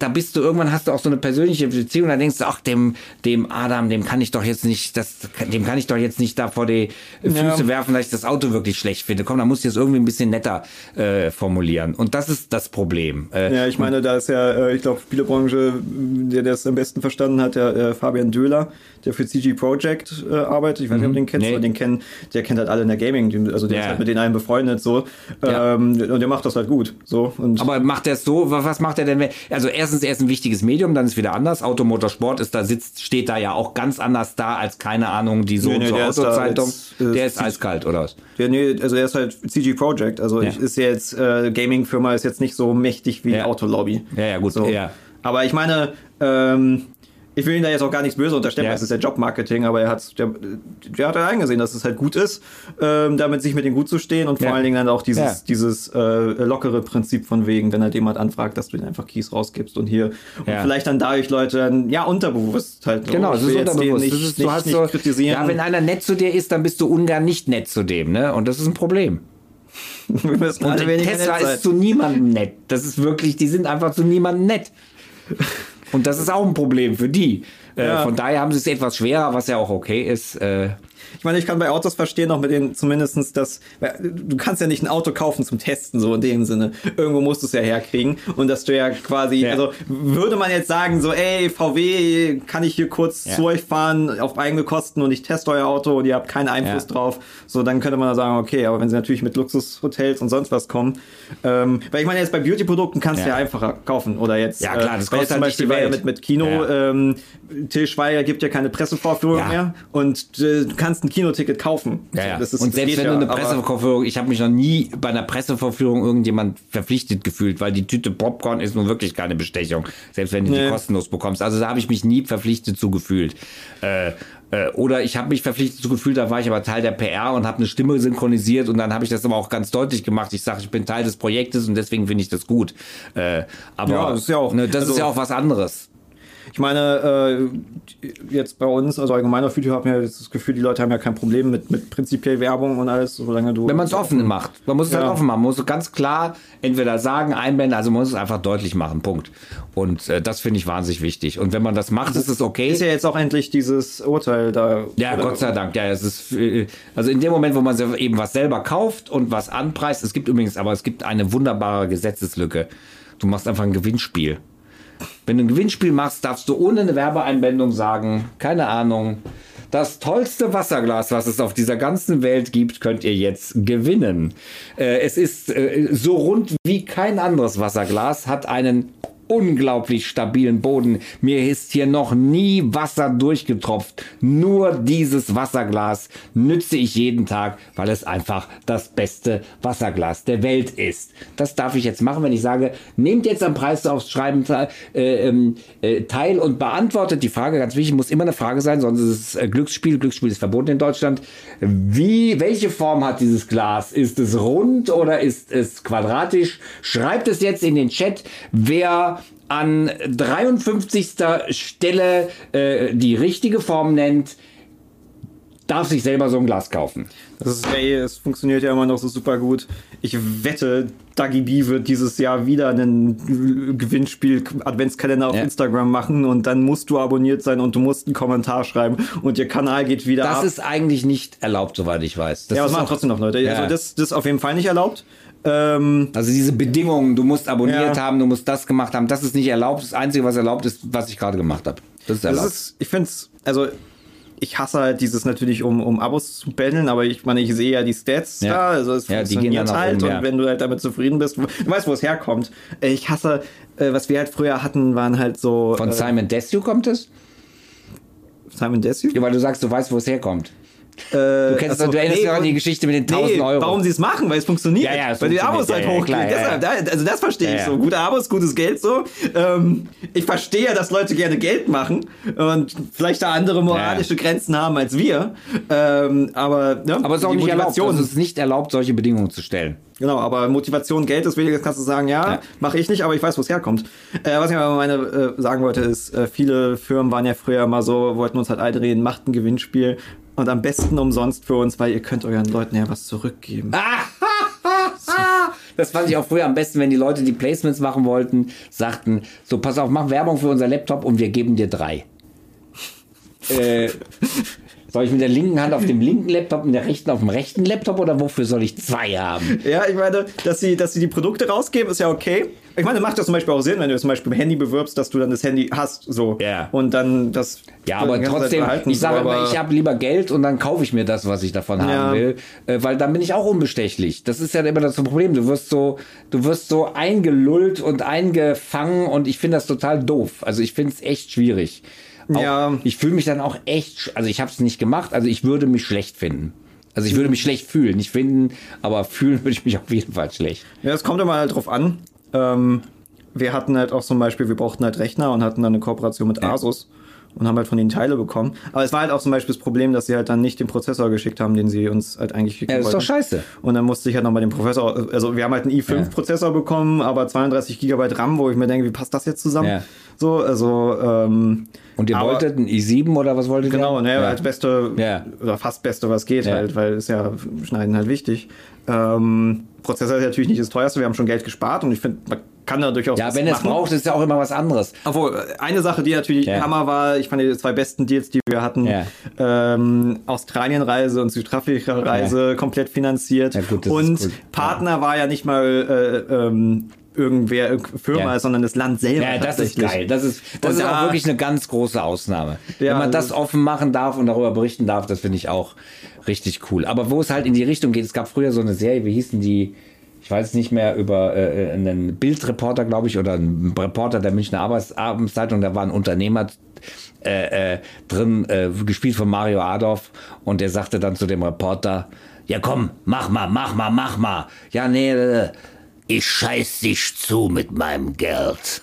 Da bist du irgendwann hast du auch so eine persönliche Beziehung, da denkst du, ach dem dem Adam, dem kann ich doch jetzt nicht, das dem kann ich doch jetzt nicht da vor die Füße Ja. werfen, dass ich das Auto wirklich schlecht finde. Komm, da musst du es irgendwie ein bisschen netter äh, formulieren. Und das ist das Problem. Äh, Ja, ich meine, da ist ja, äh, ich glaube, Spielebranche, der das am besten verstanden hat, der äh, Fabian Döhler, der für CG Projekt äh, arbeitet. Ich weiß nicht, ob du den kennst, Nee. aber den kennt, der kennt halt alle in der Gaming, also der Ja. ist halt mit denen allen befreundet, so. Ja. Ähm, und der macht das halt gut, so. Und Aber macht er es so? wa- Was macht er denn? Also erstens, er ist ein wichtiges Medium, dann ist wieder anders. Automotorsport ist da sitzt, steht da ja auch ganz anders da als keine Ahnung die so Nee, und nee, so der ist da Autozeitung. äh, Der ist eiskalt oder was? Ja, nee, also er ist halt CG Project. Also Ja. ich, ist jetzt, äh, Gaming-Firma ist jetzt nicht so mächtig wie Ja. Autolobby. Ja, ja, gut, So. ja. Aber ich meine, ähm, ich will ihm da jetzt auch gar nichts böse unterstellen, Ja. es ist ja Jobmarketing, aber er hat, der, der hat ja eingesehen, dass es halt gut ist, ähm, damit sich mit denen gut zu stehen und vor Ja. allen Dingen dann auch dieses, Ja. dieses äh, lockere Prinzip von wegen, wenn halt jemand anfragt, dass du ihn einfach Keys rausgibst und hier und vielleicht dann dadurch Leute dann, ja, unterbewusst halt. Genau, das ich ist unterbewusst. Nicht, das ist, nicht, du hast nicht so, kritisieren. ja, wenn einer nett zu dir ist, dann bist du ungern nicht nett zu dem, ne? Und das ist ein Problem. [laughs] wir müssen Und Tesla ist zu niemandem nett. Das ist wirklich, die sind einfach zu niemandem nett. Und das ist auch ein Problem für die. Äh, Ja. Von daher haben sie es etwas schwerer, was ja auch okay ist. Äh, Ich meine, ich kann bei Autos verstehen, auch mit den zumindestens das, du kannst ja nicht ein Auto kaufen zum Testen, so in dem Sinne. Irgendwo musst du es ja herkriegen. Und dass du ja quasi, Ja. also würde man jetzt sagen, so, ey, VW, kann ich hier kurz Ja. zu euch fahren auf eigene Kosten und ich teste euer Auto und ihr habt keinen Einfluss Ja. drauf, so, dann könnte man da sagen, okay, aber wenn sie natürlich mit Luxushotels und sonst was kommen, ähm, weil ich meine, jetzt bei Beauty-Produkten kannst du Ja. einfacher kaufen oder jetzt, Ja, klar, das weil kostet zum halt nicht Beispiel war ja mit, mit Kino, Ja. ähm, Till Schweiger gibt ja keine Pressevorführung mehr und äh, du kannst kannst ein Kinoticket kaufen. Ja, ja. Ist, und selbst wenn ja, du eine Presseverführung, ich habe mich noch nie bei einer Presseverführung irgendjemand verpflichtet gefühlt, weil die Tüte Popcorn ist nun wirklich keine Bestechung, selbst wenn du die Nee. kostenlos bekommst. Also da habe ich mich nie verpflichtet zu gefühlt. Äh, äh, oder ich habe mich verpflichtet zu gefühlt, da war ich aber Teil der PR und habe eine Stimme synchronisiert und dann habe ich das aber auch ganz deutlich gemacht. Ich sage, ich bin Teil des Projektes und deswegen finde ich das gut. Äh, aber Ja, das ist ja auch- ne, das also- ist ja auch was anderes. Ich meine, äh, jetzt bei uns, also allgemein auf YouTube, haben wir das Gefühl, die Leute haben ja kein Problem mit, mit prinzipiell Werbung und alles, solange du. Wenn man es offen macht. Man muss es halt Ja. offen machen. Man muss ganz klar entweder sagen, einblenden, also man muss es einfach deutlich machen. Punkt. Und äh, das finde ich wahnsinnig wichtig. Und wenn man das macht, ist es okay. Ist ja jetzt auch endlich dieses Urteil da. Ja, Gott sei Dank. Ja, es ist äh, also in dem Moment, wo man eben was selber kauft und was anpreist. Es gibt übrigens, aber es gibt eine wunderbare Gesetzeslücke. Du machst einfach ein Gewinnspiel. Wenn du ein Gewinnspiel machst, darfst du ohne eine Werbeeinblendung sagen, keine Ahnung, das tollste Wasserglas, was es auf dieser ganzen Welt gibt, könnt ihr jetzt gewinnen. Äh, es ist äh, so rund wie kein anderes Wasserglas, hat einen unglaublich stabilen Boden. Mir ist hier noch nie Wasser durchgetropft. Nur dieses Wasserglas nütze ich jeden Tag, weil es einfach das beste Wasserglas der Welt ist. Das darf ich jetzt machen, wenn ich sage, nehmt jetzt am Preis aufs Schreiben äh, ähm, äh, teil und beantwortet die Frage. Ganz wichtig, muss immer eine Frage sein, sonst ist es äh, Glücksspiel. Glücksspiel ist verboten in Deutschland. Wie, welche Form hat dieses Glas? Ist es rund oder ist es quadratisch? Schreibt es jetzt in den Chat, wer an 53. Stelle äh, die richtige Form nennt, darf sich selber so ein Glas kaufen. Das ist, ey, es funktioniert ja immer noch so super gut. Ich wette, Dagi B wird dieses Jahr wieder einen Gewinnspiel-Adventskalender auf Ja. Instagram machen und dann musst du abonniert sein und du musst einen Kommentar schreiben und ihr Kanal geht wieder Das ab. ist eigentlich nicht erlaubt, soweit ich weiß. Das ja, was ist machen trotzdem noch Leute. Ja. Also das, das ist auf jeden Fall nicht erlaubt. Ähm, Also diese Bedingungen, du musst abonniert Ja. haben, du musst das gemacht haben, das ist nicht erlaubt. Das Einzige, was erlaubt ist, was ich gerade gemacht habe. Das ist das erlaubt. ist, ich finde es, also ich hasse halt dieses natürlich, um, um Abos zu betteln, aber ich meine, ich sehe ja die Stats Ja. da, also es Ja, die gehen funktioniert halt und ja. wenn du halt damit zufrieden bist, du weißt, wo es herkommt. Äh, Ich hasse, äh, was wir halt früher hatten, waren halt so Von äh, Simon Desue kommt es? Simon Desue. Ja, weil du sagst, du weißt, wo es herkommt. Du kennst- du erinnerst dich an die Geschichte mit den 1000 Euro. Warum sie es machen, weil es funktioniert. Ja, ja, es weil die funktioniert, Abos halt ja, hochgehen. ja, Deshalb, also das verstehe ich so. Gute Abos, gutes Geld so. Ähm, ich verstehe ja, dass Leute gerne Geld machen und vielleicht da andere moralische Grenzen haben als wir. Ähm, aber, ne, Aber es ist auch die nicht erlaubt. Motivation- Also es ist nicht erlaubt, solche Bedingungen zu stellen. Genau, aber Motivation, Geld ist das kannst du sagen, ja, Ja. mache ich nicht, aber ich weiß, wo es herkommt. Äh, was ich aber meine, äh, sagen wollte, ist, äh, viele Firmen waren ja früher mal so, wollten uns halt einreden, macht ein Gewinnspiel und am besten umsonst für uns, weil ihr könnt euren Leuten ja was zurückgeben. [laughs] Das fand ich auch früher am besten, wenn die Leute, die Placements machen wollten, sagten, so pass auf, mach Werbung für unser Laptop und wir geben dir drei. [laughs] äh, soll ich mit der linken Hand auf dem linken Laptop, mit der rechten auf dem rechten Laptop oder wofür soll ich zwei haben? Ja, ich meine, dass sie, dass sie die Produkte rausgeben, ist ja okay. Ich meine, macht das zum Beispiel auch Sinn, wenn du zum Beispiel im Handy bewirbst, dass du dann das Handy hast, so. Ja. Und dann das. Ja, aber trotzdem, ich sage so, immer, ich habe lieber Geld und dann kaufe ich mir das, was ich davon haben Ja. will, äh, weil dann bin ich auch unbestechlich. Das ist ja immer das Problem. Du wirst so, du wirst so eingelullt und eingefangen und ich finde das total doof. Also ich finde es echt schwierig. Auch, Ja. Ich fühle mich dann auch echt, also ich habe es nicht gemacht, also ich würde mich schlecht finden. Also ich würde mich schlecht fühlen, nicht finden, aber fühlen würde ich mich auf jeden Fall schlecht. Ja, es kommt immer halt drauf an. Ähm, wir hatten halt auch zum Beispiel, wir brauchten halt Rechner und hatten dann eine Kooperation mit Asus und haben halt von denen Teile bekommen. Aber es war halt auch zum Beispiel das Problem, dass sie halt dann nicht den Prozessor geschickt haben, den sie uns halt eigentlich schicken Ja, das ist doch wollten. scheiße. Und dann musste ich halt nochmal den Professor, also wir haben halt einen i5-Prozessor bekommen, aber 32 Gigabyte RAM, wo ich mir denke, wie passt das jetzt zusammen? Ja. So, also, ähm, Und ihr aber- wolltet ein i7 oder was wolltet ihr? Genau, ne, ja. als beste Ja. oder fast beste, was geht Ja. halt, weil ist ja Schneiden halt wichtig. Ähm, Prozessor ist natürlich nicht das teuerste, wir haben schon Geld gespart und ich finde, kann da durchaus Ja, was wenn es machen. braucht, ist ja auch immer was anderes. Obwohl, eine Sache, die natürlich Ja. Hammer war, ich fand die zwei besten Deals, die wir hatten, Ja. ähm, Australienreise und Südafrika-Reise komplett finanziert. Ja, gut, und gut. Partner war ja nicht mal äh, ähm, irgendwer, irgendeine Firma, Ja. sondern das Land selber. Ja, das ist geil. Das ist, das Und ist auch da- wirklich eine ganz große Ausnahme. Ja, Wenn man das also- offen machen darf und darüber berichten darf, das finde ich auch richtig cool. Aber wo es halt in die Richtung geht, es gab früher so eine Serie, wie hießen die? Ich weiß nicht mehr, über äh, einen Bildreporter, glaube ich, oder einen Reporter der Münchner Arbeits da war ein Unternehmer äh, äh, drin, äh, gespielt von Mario Adolf. Und der sagte dann zu dem Reporter, ja komm, mach mal, mach mal, mach mal. Ja, nee, äh, ich scheiß dich zu mit meinem Geld.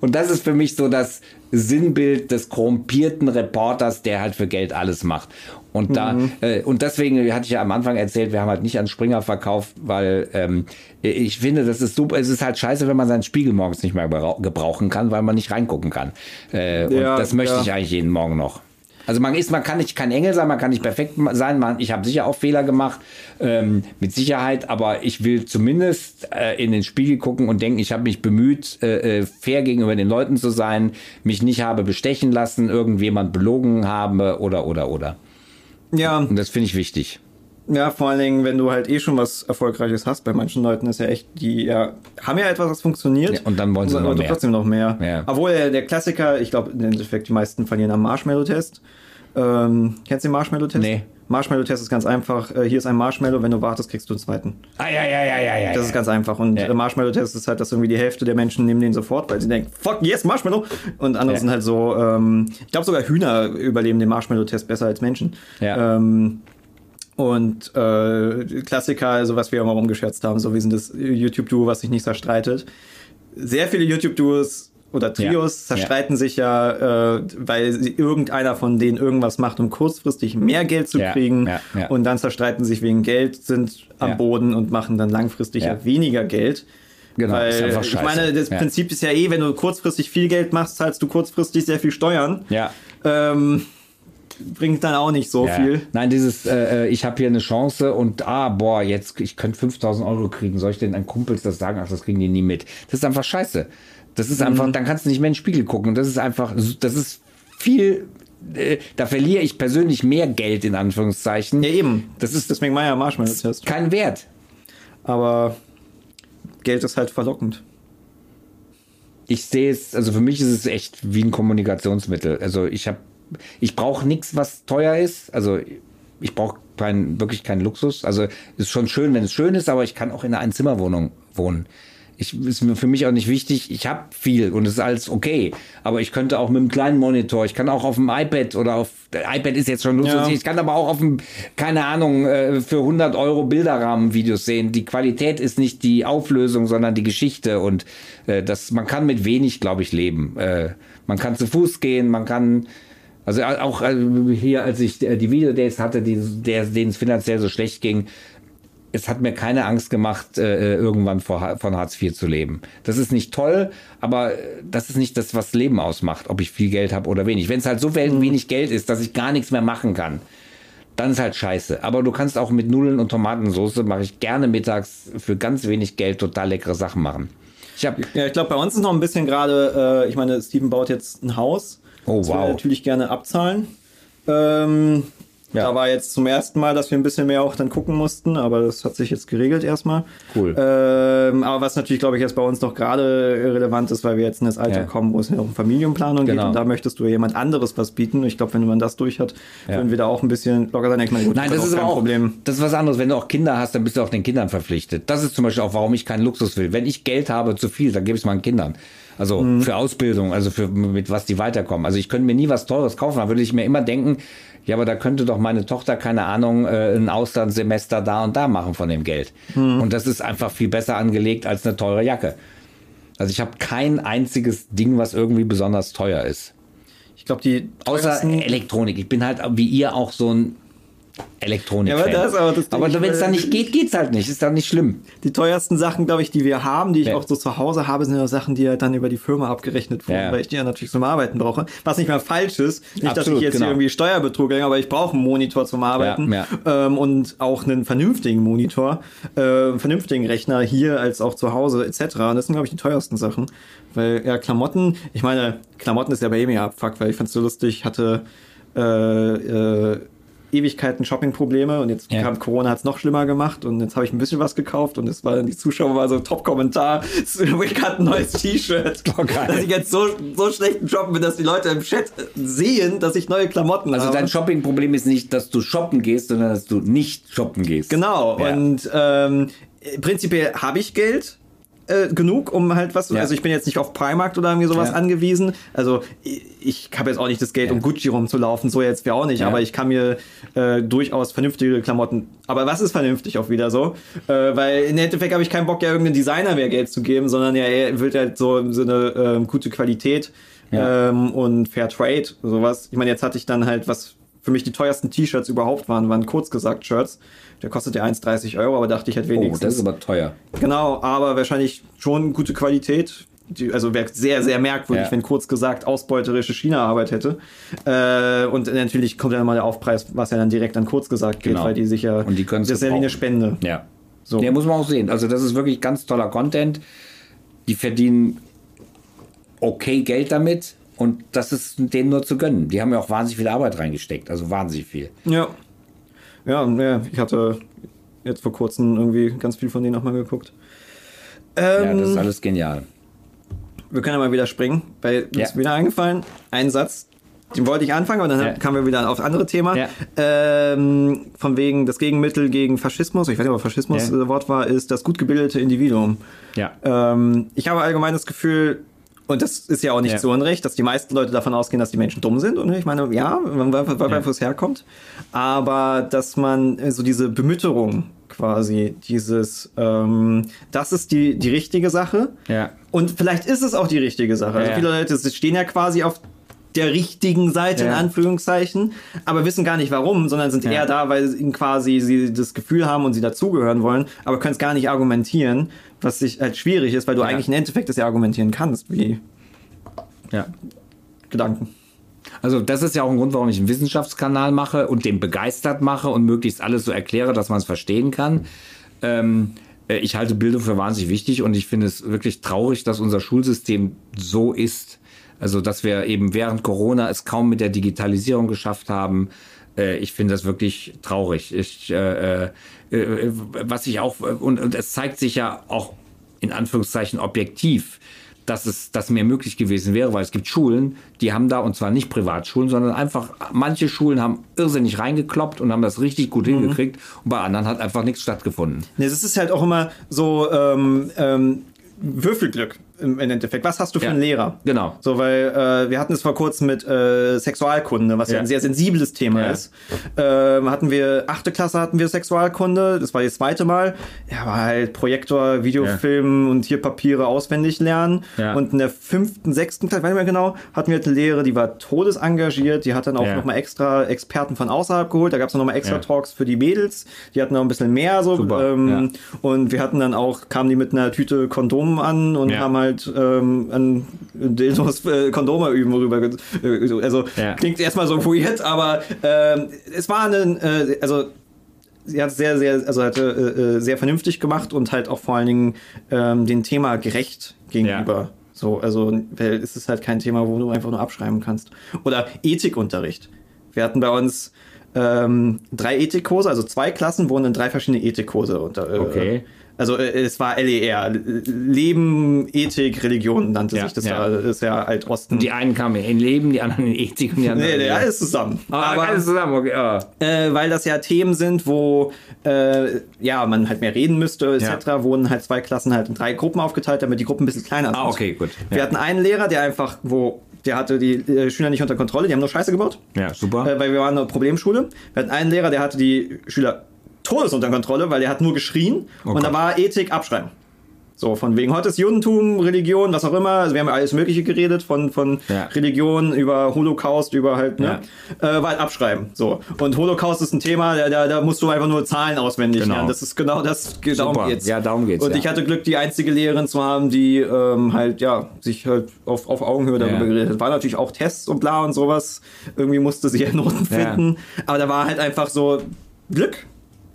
Und das ist für mich so das Sinnbild des korrumpierten Reporters, der halt für Geld alles macht. Und da mhm. äh, und deswegen hatte ich ja am Anfang erzählt, wir haben halt nicht an Springer verkauft, weil ähm, ich finde, das ist super. Es ist halt scheiße, wenn man seinen Spiegel morgens nicht mehr gebrauchen kann, weil man nicht reingucken kann. Äh, und ja, das möchte ja. ich eigentlich jeden Morgen noch. Also man ist, man kann nicht kein Engel sein, man kann nicht perfekt sein. Man, ich habe sicher auch Fehler gemacht, ähm, mit Sicherheit, aber ich will zumindest äh, in den Spiegel gucken und denken, ich habe mich bemüht, äh, äh, fair gegenüber den Leuten zu sein, mich nicht habe bestechen lassen, irgendjemand belogen habe oder oder oder. Ja. Und das finde ich wichtig. Ja, vor allen Dingen, wenn du halt eh schon was Erfolgreiches hast. Bei manchen Leuten ist ja echt, die ja, haben ja etwas, was funktioniert. Ja, und dann wollen sie noch mehr. trotzdem noch mehr. Ja. Obwohl der, der Klassiker, ich glaube, im Endeffekt die meisten verlieren am Marshmallow-Test. Ähm, kennst du den Marshmallow-Test? Nee. Marshmallow-Test ist ganz einfach. Äh, hier ist ein Marshmallow, wenn du wartest, kriegst du einen zweiten. Ah, ja, ja, ja, ja, ja. Das ist ganz einfach. Und ja. Marshmallow-Test ist halt, dass irgendwie die Hälfte der Menschen nehmen den sofort, weil sie denken, fuck, yes, Marshmallow. Und andere ja. sind halt so, ähm, ich glaube sogar Hühner überleben den Marshmallow-Test besser als Menschen. Ja. Ähm, und äh, Klassiker, also was wir immer rumgescherzt haben, so wie sind das YouTube-Duo, was sich nicht zerstreitet. Sehr viele YouTube-Duos oder Trios ja, zerstreiten ja. sich ja, äh, weil sie, irgendeiner von denen irgendwas macht, um kurzfristig mehr Geld zu ja, kriegen. Und dann zerstreiten sich wegen Geld, sind am Boden und machen dann langfristig ja weniger Geld. Genau, weil, ist einfach scheiße. Ich meine, das Prinzip ist ja eh, wenn du kurzfristig viel Geld machst, zahlst du kurzfristig sehr viel Steuern. Ja. Ähm, bringt dann auch nicht so ja. viel. Nein, dieses, äh, äh ich habe hier eine Chance und ah, boah, jetzt, ich könnte 5000 Euro kriegen. Soll ich denn an Kumpels das sagen? Ach, das kriegen die nie mit. Das ist einfach scheiße. Das ist einfach, mhm. dann kannst du nicht mehr in den Spiegel gucken. Das ist einfach, das ist viel äh, da verliere ich persönlich mehr Geld in Anführungszeichen. Ja, eben. Das ist deswegen mein Marshmallow-Test. Kein Wert. Aber Geld ist halt verlockend. Ich sehe es, also für mich ist es echt wie ein Kommunikationsmittel. Also ich habe ich brauche nichts, was teuer ist. Also ich brauche kein, wirklich keinen Luxus. Also ist schon schön, wenn es schön ist, aber ich kann auch in einer Einzimmerwohnung wohnen. Ich, ist für mich auch nicht wichtig, ich habe viel und es ist alles okay. Aber ich könnte auch mit einem kleinen Monitor, ich kann auch auf dem iPad oder auf, iPad ist jetzt schon Luxus, ja. ich kann aber auch auf dem, keine Ahnung, äh, für 100 Euro Bilderrahmen-Videos sehen. Die Qualität ist nicht die Auflösung, sondern die Geschichte und äh, das, man kann mit wenig, glaube ich, leben. Äh, man kann zu Fuß gehen, man kann also auch hier, als ich die Videodays hatte, die, der, denen es finanziell so schlecht ging, es hat mir keine Angst gemacht, äh, irgendwann vor, von Hartz IV zu leben. Das ist nicht toll, aber das ist nicht das, was Leben ausmacht, ob ich viel Geld habe oder wenig. Wenn es halt so mhm. wenig Geld ist, dass ich gar nichts mehr machen kann, dann ist halt scheiße. Aber du kannst auch mit Nudeln und Tomatensauce, mache ich gerne mittags für ganz wenig Geld total leckere Sachen machen. Ich hab, ja, ich glaube, bei uns ist noch ein bisschen gerade, äh, ich meine, Steven baut jetzt ein Haus Oh, das wow. natürlich gerne abzahlen. Ähm, ja. Da war jetzt zum ersten Mal, dass wir ein bisschen mehr auch dann gucken mussten, aber das hat sich jetzt geregelt erstmal. Cool. Ähm, aber was natürlich, glaube ich, jetzt bei uns noch gerade relevant ist, weil wir jetzt in das Alter ja. kommen, wo es ja um Familienplanung genau. geht und da möchtest du jemand anderes was bieten. Ich glaube, wenn man das durch hat, ja. würden wir da auch ein bisschen locker sein. Ich meine, gut, Nein, das, ist, auch kein auch, Problem. Das ist was anderes. Wenn du auch Kinder hast, dann bist du auch den Kindern verpflichtet. Das ist zum Beispiel auch, warum ich keinen Luxus will. Wenn ich Geld habe zu viel, dann gebe ich es meinen Kindern. Also mhm. für Ausbildung, also für mit was die weiterkommen. Also ich könnte mir nie was Teures kaufen, da würde ich mir immer denken, ja, aber da könnte doch meine Tochter, keine Ahnung, äh, ein Auslandssemester da und da machen von dem Geld. Mhm. Und das ist einfach viel besser angelegt als eine teure Jacke. Also ich habe kein einziges Ding, was irgendwie besonders teuer ist. Ich glaube, die außer Elektronik. Ich bin halt wie ihr auch so ein Elektronik. Ja, aber das, aber, aber wenn es dann nicht geht, geht es halt nicht. Ist dann nicht schlimm. Die teuersten Sachen, glaube ich, die wir haben, die ich ja. auch so zu Hause habe, sind ja Sachen, die ja dann über die Firma abgerechnet wurden, ja. weil ich die ja natürlich zum Arbeiten brauche. Was nicht mal falsch ist. Nicht, Absolut, dass ich jetzt genau. hier irgendwie Steuerbetrug habe, aber ich brauche einen Monitor zum Arbeiten ja, ähm, und auch einen vernünftigen Monitor, äh, einen vernünftigen Rechner hier als auch zu Hause etc. Und das sind, glaube ich, die teuersten Sachen. Weil ja, Klamotten, ich meine, Klamotten ist ja bei mir abfuck, weil ich fand es so lustig, hatte äh, äh, Ewigkeiten Shopping-Probleme und jetzt ja. kam Corona hat es noch schlimmer gemacht und jetzt habe ich ein bisschen was gekauft und es war dann die Zuschauer war so Top-Kommentar, [laughs] ich hatte ein neues T-Shirt, [laughs] oh, dass ich jetzt so, so schlechten Shoppen bin, dass die Leute im Chat sehen, dass ich neue Klamotten also habe. Also dein Shopping-Problem ist nicht, dass du shoppen gehst, sondern dass du nicht shoppen gehst. Genau ja. und ähm, prinzipiell habe ich Geld, äh, genug, um halt was. Ja. Also ich bin jetzt nicht auf Primark oder irgendwie sowas Ja. angewiesen. Also ich, ich habe jetzt auch nicht das Geld, um Gucci rumzulaufen, so jetzt wir auch nicht. Ja. Aber ich kann mir äh, durchaus vernünftige Klamotten. Aber was ist vernünftig auch wieder so? Äh, weil im Endeffekt habe ich keinen Bock, ja irgendeinem Designer mehr Geld zu geben, sondern ja, er will halt so im Sinne ähm, gute Qualität Ja. ähm, und Fair Trade, sowas. Ich meine, jetzt hatte ich dann halt was für mich die teuersten T-Shirts überhaupt waren, waren kurz gesagt Shirts. Der kostet ja 1,30 Euro, aber dachte ich halt Oh, wenigstens. das ist aber teuer. Genau, aber wahrscheinlich schon gute Qualität. Die, also wäre sehr, sehr merkwürdig, Ja. wenn kurz gesagt ausbeuterische China-Arbeit hätte. Äh, und natürlich kommt dann mal der Aufpreis, was ja dann direkt an kurz gesagt geht, Genau. weil die sich ja. Und die können's das ist ja wie eine. Spende. Ja. So. Ja, muss man auch sehen. Also das ist wirklich ganz toller Content. Die verdienen okay Geld damit und das ist denen nur zu gönnen. Die haben ja auch wahnsinnig viel Arbeit reingesteckt, also wahnsinnig viel. Ja. Ja, ja, ich hatte jetzt vor kurzem irgendwie ganz viel von denen nochmal geguckt. Ja, Ähm, das ist alles genial. Wir können ja mal wieder springen, weil mir Ja. ist wieder eingefallen. Ein Satz, den wollte ich anfangen, aber dann Ja. kamen wir wieder auf das andere Thema. Ja. Ähm, von wegen das Gegenmittel gegen Faschismus, ich weiß nicht, ob Faschismus Ja. das Wort war, ist das gut gebildete Individuum. Ja. Ähm, ich habe allgemein das Gefühl, und das ist ja auch nicht Ja. zu Unrecht, dass die meisten Leute davon ausgehen, dass die Menschen dumm sind. Und ich meine, ja, man weiß, ja. wo es herkommt. Aber dass man äh, so diese Bemütterung quasi, dieses, ähm, das ist die, die richtige Sache. Ja. Und vielleicht ist es auch die richtige Sache. Also viele Leute stehen ja quasi auf der richtigen Seite, in Ja. Anführungszeichen, aber wissen gar nicht warum, sondern sind Ja. eher da, weil ihnen quasi sie das Gefühl haben und sie dazugehören wollen, aber können es gar nicht argumentieren, was sich halt schwierig ist, weil du Ja. eigentlich im Endeffekt das ja argumentieren kannst, wie Ja. Gedanken. Also das ist ja auch ein Grund, warum ich einen Wissenschaftskanal mache und den begeistert mache und möglichst alles so erkläre, dass man es verstehen kann. Ähm, äh, ich halte Bildung für wahnsinnig wichtig und ich finde es wirklich traurig, dass unser Schulsystem so ist. Also dass wir eben während Corona es kaum mit der Digitalisierung geschafft haben. Äh, ich finde das wirklich traurig. Ich, äh, äh, äh, was ich auch und, und es zeigt sich ja auch in Anführungszeichen objektiv, dass es dass mehr möglich gewesen wäre, weil es gibt Schulen, die haben da und zwar nicht Privatschulen, sondern einfach manche Schulen haben irrsinnig reingekloppt und haben das richtig gut Mhm. hingekriegt und bei anderen hat einfach nichts stattgefunden. Ne, es ist halt auch immer so ähm, ähm, Würfelglück im Endeffekt. Was hast du für Ja. einen Lehrer? Genau. So, weil äh, wir hatten es vor kurzem mit äh, Sexualkunde, was ja. Ja. ein sehr sensibles Thema Ja. ist. Ähm, hatten wir, achte Klasse hatten wir Sexualkunde, das war das zweite Mal. Ja, war halt Projektor, Videofilm und hier Papiere auswendig lernen. Und in der fünften, sechsten Klasse, weiß nicht mehr genau, hatten wir halt eine Lehre, die war todesengagiert, die hat dann auch Ja. nochmal extra Experten von außerhalb geholt. Da gab es nochmal extra. Talks für die Mädels. Die hatten noch ein bisschen mehr so. Ähm. Und wir hatten dann auch, kamen die mit einer Tüte Kondomen an und haben halt ähm, an Dildos äh, Kondome üben rüber. äh, so. Also Ja. klingt erstmal so weird, aber ähm, es war ein, äh, also sie hat es sehr, sehr, also hatte äh, äh, sehr vernünftig gemacht und halt auch vor allen Dingen ähm, dem Thema gerecht gegenüber. So, also weil es ist halt kein Thema, wo du einfach nur abschreiben kannst. Oder Ethikunterricht. Wir hatten bei uns ähm, drei Ethikkurse, also zwei Klassen wurden in drei verschiedene Ethikkurse unter. Äh, Okay. Also äh, es war LER, Leben, Ethik, Religion nannte Ja, sich das. ja. Das ist ja Altosten. Die einen kamen in Leben, die anderen in Ethik und die anderen nee, nee, ja. alles zusammen. Aber alles zusammen, okay. ah. äh, weil das ja Themen sind, wo äh, ja man halt mehr reden müsste, etc., Ja. wurden halt zwei Klassen halt in drei Gruppen aufgeteilt, damit die Gruppen ein bisschen kleiner sind. Ah, okay, gut. Wir Ja. hatten einen Lehrer, der einfach, wo der hatte die äh, Schüler nicht unter Kontrolle, die haben nur Scheiße gebaut, Ja, super. äh, weil wir waren eine Problemschule. Wir hatten einen Lehrer, der hatte die Schüler todes unter Kontrolle, weil der hat nur geschrien und Gott. da war Ethik abschreiben. So, von wegen heute ist Judentum, Religion, was auch immer. Also wir haben ja alles Mögliche geredet, von, von Ja. Religion über Holocaust, über halt, ne? Äh, war halt abschreiben. So. Und Holocaust ist ein Thema, da, da, da musst du einfach nur Zahlen auswendig Genau. lernen. Das ist genau das, darum Super. geht's. Ja, darum geht's, Und ja. ich hatte Glück, die einzige Lehrerin zu haben, die ähm, halt, ja, sich halt auf, auf Augenhöhe darüber Ja. geredet hat. War natürlich auch Tests und bla und sowas. Irgendwie musste sie [laughs] ja Noten Ja. finden. Aber da war halt einfach so Glück,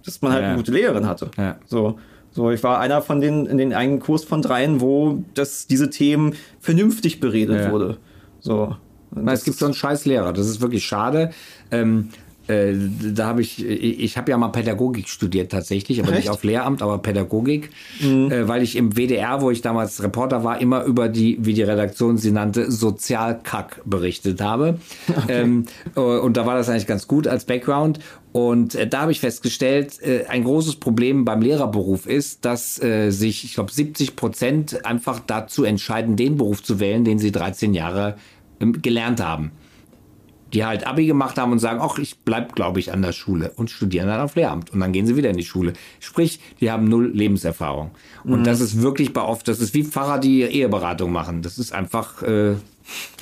dass man halt Ja. eine gute Lehrerin hatte. Ja. So. So, ich war einer von den, in den einen Kurs von dreien, wo das, diese Themen vernünftig beredet Ja. wurde. So. Das es gibt so einen scheiß Lehrer. Das ist wirklich schade. Ähm, äh, da habe ich, ich, ich habe ja mal Pädagogik studiert tatsächlich, aber Echt? nicht auf Lehramt, aber Pädagogik, äh, weil ich im WDR, wo ich damals Reporter war, immer über die, wie die Redaktion sie nannte, Sozialkack berichtet habe. Ähm, äh, und da war das eigentlich ganz gut als Background. Und äh, da habe ich festgestellt, äh, ein großes Problem beim Lehrerberuf ist, dass äh, sich, ich glaube, 70 Prozent einfach dazu entscheiden, den Beruf zu wählen, den sie 13 Jahre ähm, gelernt haben die halt Abi gemacht haben und sagen, ach, ich bleib, glaube ich, an der Schule und studieren dann auf Lehramt. Und dann gehen sie wieder in die Schule. Sprich, die haben null Lebenserfahrung. Und das ist wirklich bei oft, das ist wie Pfarrer, die Eheberatung machen. Das ist einfach äh,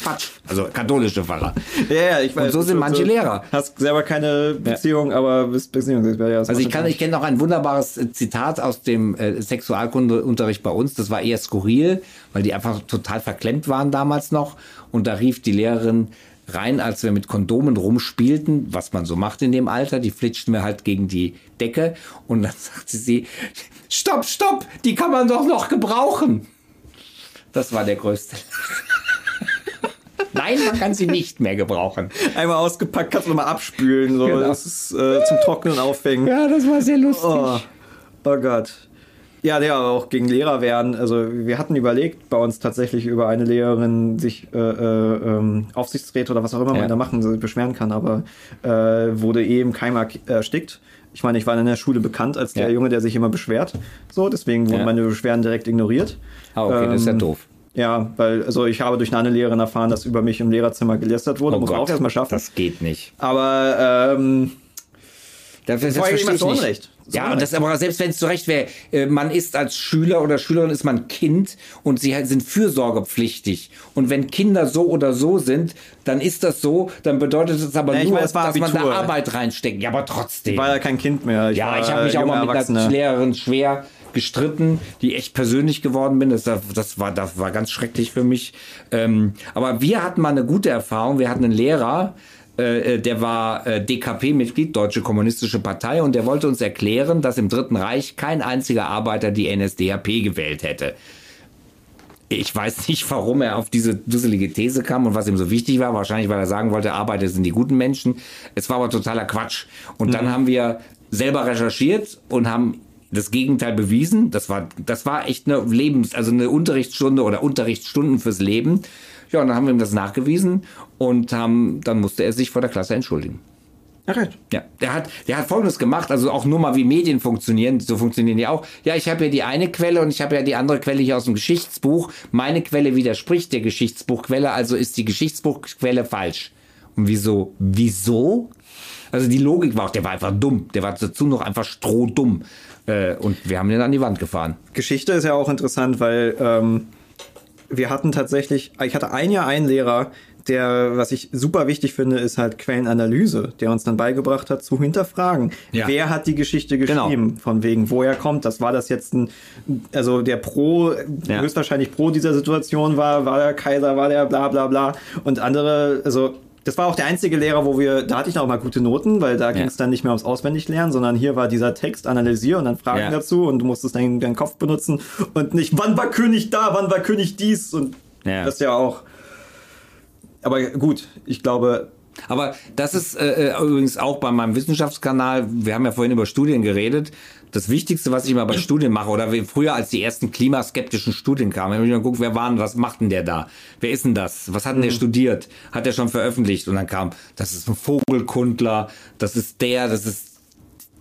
Quatsch. Also katholische Pfarrer. Ja, ja, ich weiß. Und so sind manche Lehrer. Hast selber keine Beziehung, aber bist Beziehungsexperte. Ja, Also ich kann, ich kenne noch ein wunderbares äh, Zitat aus dem äh, Sexualkundeunterricht bei uns. Das war eher skurril, weil die einfach total verklemmt waren damals noch. Und da rief die Lehrerin rein, als wir mit Kondomen rumspielten, was man so macht in dem Alter. Die flitschten wir halt gegen die Decke. Und dann [laughs] sagte sie, stopp, stopp, die kann man doch noch gebrauchen. Das war der größte. [laughs] Nein, man kann sie nicht mehr gebrauchen. Einmal ausgepackt, kannst du nochmal abspülen. So. Genau. Das ist äh, zum Trocknen aufhängen. Ja, das war sehr lustig. Oh, oh Gott. Ja, aber auch gegen Lehrer werden. Also wir hatten überlegt, bei uns tatsächlich über eine Lehrerin sich äh, äh, ähm, Aufsichtsräte oder was auch immer Ja. man da machen beschweren kann, aber äh, wurde eh im Keim erk- erstickt. Ich meine, ich war in der Schule bekannt als der Ja. Junge, der sich immer beschwert. So, deswegen wurden Ja. meine Beschwerden direkt ignoriert. Ah, okay, das ist ja Ähm, doof. Ja, weil, also ich habe durch eine Lehrerin erfahren, dass über mich im Lehrerzimmer gelästert wurde. Muss man auch erstmal schaffen. Oh Das geht nicht. aber ähm, Das, das, allem verstehe ich nicht. Unrecht. Ja, und Unrecht. das aber selbst wenn es zu Recht wäre, äh, man ist als Schüler oder Schülerin ist man Kind und sie halt sind fürsorgepflichtig. Und wenn Kinder so oder so sind, dann ist das so, dann bedeutet es aber Ja, ich nur, meine, war dass man da Abitur. Arbeit reinsteckt. Ja, aber trotzdem. ich war ja kein Kind mehr. ja, war ich habe mich auch mal mit einer. Lehrerin schwer gestritten, die echt persönlich geworden bin. Das, das, war, das war ganz schrecklich für mich. Ähm, aber wir hatten mal eine gute Erfahrung. Wir hatten einen Lehrer, äh, der war äh, DKP-Mitglied, Deutsche Kommunistische Partei, und der wollte uns erklären, dass im Dritten Reich kein einziger Arbeiter die NSDAP gewählt hätte. Ich weiß nicht, warum er auf diese dusselige These kam und was ihm so wichtig war. Wahrscheinlich, weil er sagen wollte, Arbeiter sind die guten Menschen. Es war aber totaler Quatsch. Und dann haben wir selber recherchiert und haben das Gegenteil bewiesen. Das war, das war echt eine Lebens-, also eine Unterrichtsstunde oder Unterrichtsstunden fürs Leben. Ja, und dann haben wir ihm das nachgewiesen und haben, dann musste er sich vor der Klasse entschuldigen. Ach, echt? Ja, der hat, der hat Folgendes gemacht, also auch nur mal wie Medien funktionieren, so funktionieren die auch. Ja, ich habe ja die eine Quelle und ich habe ja die andere Quelle hier aus dem Geschichtsbuch. Meine Quelle widerspricht der Geschichtsbuchquelle, also ist die Geschichtsbuchquelle falsch. Und wieso? Wieso? Also die Logik war auch, der war einfach dumm. Der war dazu noch einfach strohdumm. Äh, und wir haben den an die Wand gefahren. Geschichte ist ja auch interessant, weil ähm, wir hatten tatsächlich, ich hatte ein Jahr einen Lehrer, der, was ich super wichtig finde, ist halt Quellenanalyse, der uns dann beigebracht hat, zu hinterfragen. Ja. Wer hat die Geschichte Genau. geschrieben? Von wegen, woher kommt das? War das jetzt ein, also der Pro, Ja. höchstwahrscheinlich Pro dieser Situation war, war der Kaiser, war der bla bla bla. Und andere, also das war auch der einzige Lehrer, wo wir, da hatte ich noch mal gute Noten, weil da ging es dann nicht mehr ums Auswendiglernen, sondern hier war dieser Text, analysier und dann Fragen Ja. dazu und du musstest deinen, deinen Kopf benutzen und nicht, wann war König da, wann war König dies und Ja. das ist ja auch. Aber gut, ich glaube, Aber das ist äh, äh, übrigens auch bei meinem Wissenschaftskanal, wir haben ja vorhin über Studien geredet, das Wichtigste, was ich immer bei Studien mache, oder wie früher, als die ersten klimaskeptischen Studien kamen, habe ich mal geguckt, wer war denn, was macht denn der da? Wer ist denn das? Was hat denn der studiert? Hat er schon veröffentlicht? Und dann kam, das ist ein Vogelkundler, das ist der, das ist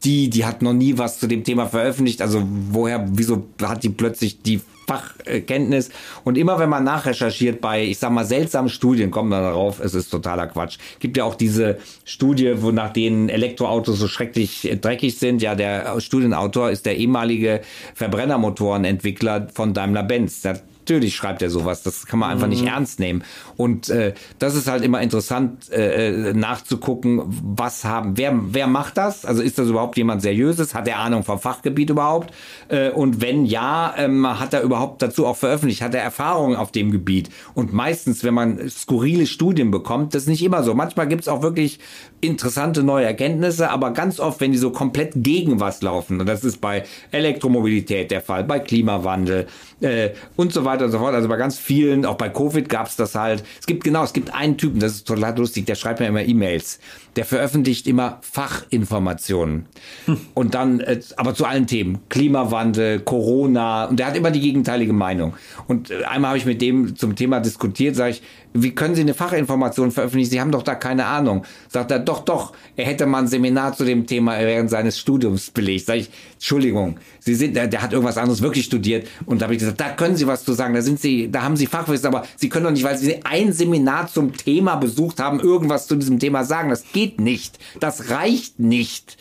die, die hat noch nie was zu dem Thema veröffentlicht. Also woher, wieso hat die plötzlich die Fachkenntnis? Und immer wenn man nachrecherchiert bei, ich sag mal, seltsamen Studien, kommt man darauf, es ist totaler Quatsch. Gibt ja auch diese Studie, wo nach denen Elektroautos so schrecklich äh, dreckig sind. Ja, der Studienautor ist der ehemalige Verbrennermotorenentwickler von Daimler-Benz. Der Natürlich schreibt er sowas, das kann man einfach nicht ernst nehmen. Und äh, das ist halt immer interessant äh, äh, nachzugucken, was haben, wer, wer macht das? Also ist das überhaupt jemand Seriöses? Hat er Ahnung vom Fachgebiet überhaupt? Äh, und wenn ja, ähm, hat er überhaupt dazu auch veröffentlicht? Hat er Erfahrung auf dem Gebiet? Und meistens, wenn man skurrile Studien bekommt, das ist nicht immer so. Manchmal gibt es auch wirklich interessante neue Erkenntnisse, aber ganz oft, wenn die so komplett gegen was laufen, und das ist bei Elektromobilität der Fall, bei Klimawandel äh, und so weiter und so fort. Also bei ganz vielen, auch bei Covid gab es das halt. Es gibt genau, es gibt einen Typen, das ist total lustig, der schreibt mir immer E-Mails. Der veröffentlicht immer Fachinformationen. Hm. Und dann, äh, aber zu allen Themen. Klimawandel, Corona. Und der hat immer die gegenteilige Meinung. Und äh, einmal habe ich mit dem zum Thema diskutiert, sage ich, wie können Sie eine Fachinformation veröffentlichen? Sie haben doch da keine Ahnung. Sagt er, doch, doch, er hätte mal ein Seminar zu dem Thema während seines Studiums belegt. Sag ich, Entschuldigung, Sie sind, der, der hat irgendwas anderes wirklich studiert. Und da habe ich gesagt, da können Sie was zu sagen, da sind Sie, da haben Sie Fachwissen, aber Sie können doch nicht, weil Sie ein Seminar zum Thema besucht haben, irgendwas zu diesem Thema sagen. Das geht nicht. Das reicht nicht.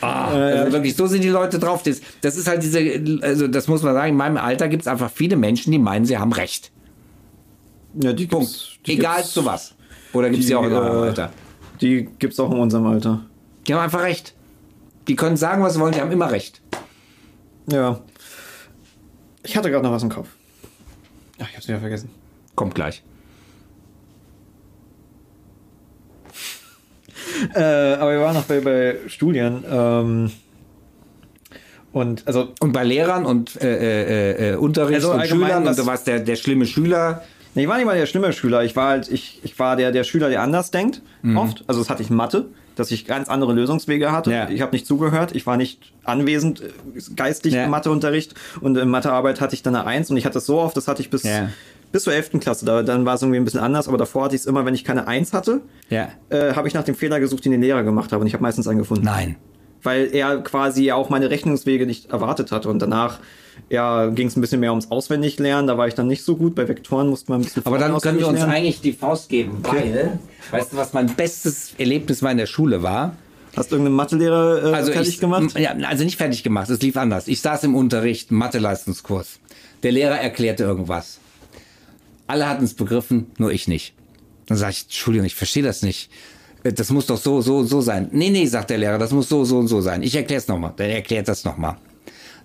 Ah, also wirklich, so sind die Leute drauf. Das, das ist halt diese, also das muss man sagen, in meinem Alter gibt es einfach viele Menschen, die meinen, sie haben Recht. Ja, die Punkt. Die Egal zu was. Oder gibt es die, auch in eurem äh, Alter? Die gibt es auch in unserem Alter. Die haben einfach recht. Die können sagen, was sie wollen, die haben immer recht. Ja. Ich hatte gerade noch was im Kopf. Ach, ich hab's wieder vergessen. Kommt gleich. Äh, aber wir waren noch bei, bei Studien. Ähm, und, also, und bei Lehrern und äh, äh, äh Unterricht also und Schülern und du warst der, der schlimme Schüler. Nee, ich war nicht mal der schlimme Schüler. Ich war halt, ich, ich war der, der Schüler, der anders denkt, mhm. oft. Also das hatte ich in Mathe, dass ich ganz andere Lösungswege hatte. Ja. Ich habe nicht zugehört, ich war nicht anwesend, äh, geistig ja. im Matheunterricht. Und in Mathearbeit hatte ich dann eine Eins und ich hatte es so oft, das hatte ich bis, ja. Bis zur 11. Klasse. Da, dann war es irgendwie ein bisschen anders, aber davor hatte ich es immer, wenn ich keine Eins hatte, ja. äh, habe ich nach dem Fehler gesucht, den den Lehrer gemacht habe. Und ich habe meistens einen gefunden. Nein. Weil er quasi auch meine Rechnungswege nicht erwartet hatte. Und danach ja, ging es ein bisschen mehr ums Auswendiglernen. Da war ich dann nicht so gut. Bei Vektoren musste man ein bisschen Aber dann können wir uns lernen. eigentlich die Faust geben, weil, weißt du, was mein bestes Erlebnis mal in der Schule war? Hast du irgendeinen Mathelehrer äh, also fertig ich, gemacht? Ja, also nicht fertig gemacht, es lief anders. Ich saß im Unterricht, Mathe-Leistungskurs. Der Lehrer erklärte irgendwas. Alle hatten es begriffen, nur ich nicht. Dann sage ich, Entschuldigung, ich verstehe das nicht. Äh, das muss doch so, so, so sein. Nee, nee, sagt der Lehrer, das muss so, so und so sein. Ich erkläre es nochmal. Der erklärt das nochmal.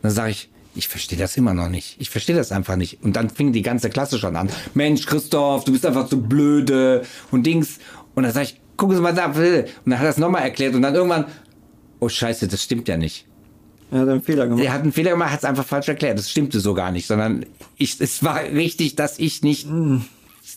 Dann sage ich, ich verstehe das immer noch nicht. Ich verstehe das einfach nicht. Und dann fing die ganze Klasse schon an. Mensch, Christoph, du bist einfach zu blöde und Dings. Und dann sage ich, gucken Sie mal da. Und dann hat er es nochmal erklärt und dann irgendwann, oh Scheiße, das stimmt ja nicht. Er hat einen Fehler gemacht. Er hat einen Fehler gemacht, hat es einfach falsch erklärt. Das stimmte so gar nicht, sondern ich, es war richtig, dass ich nicht mm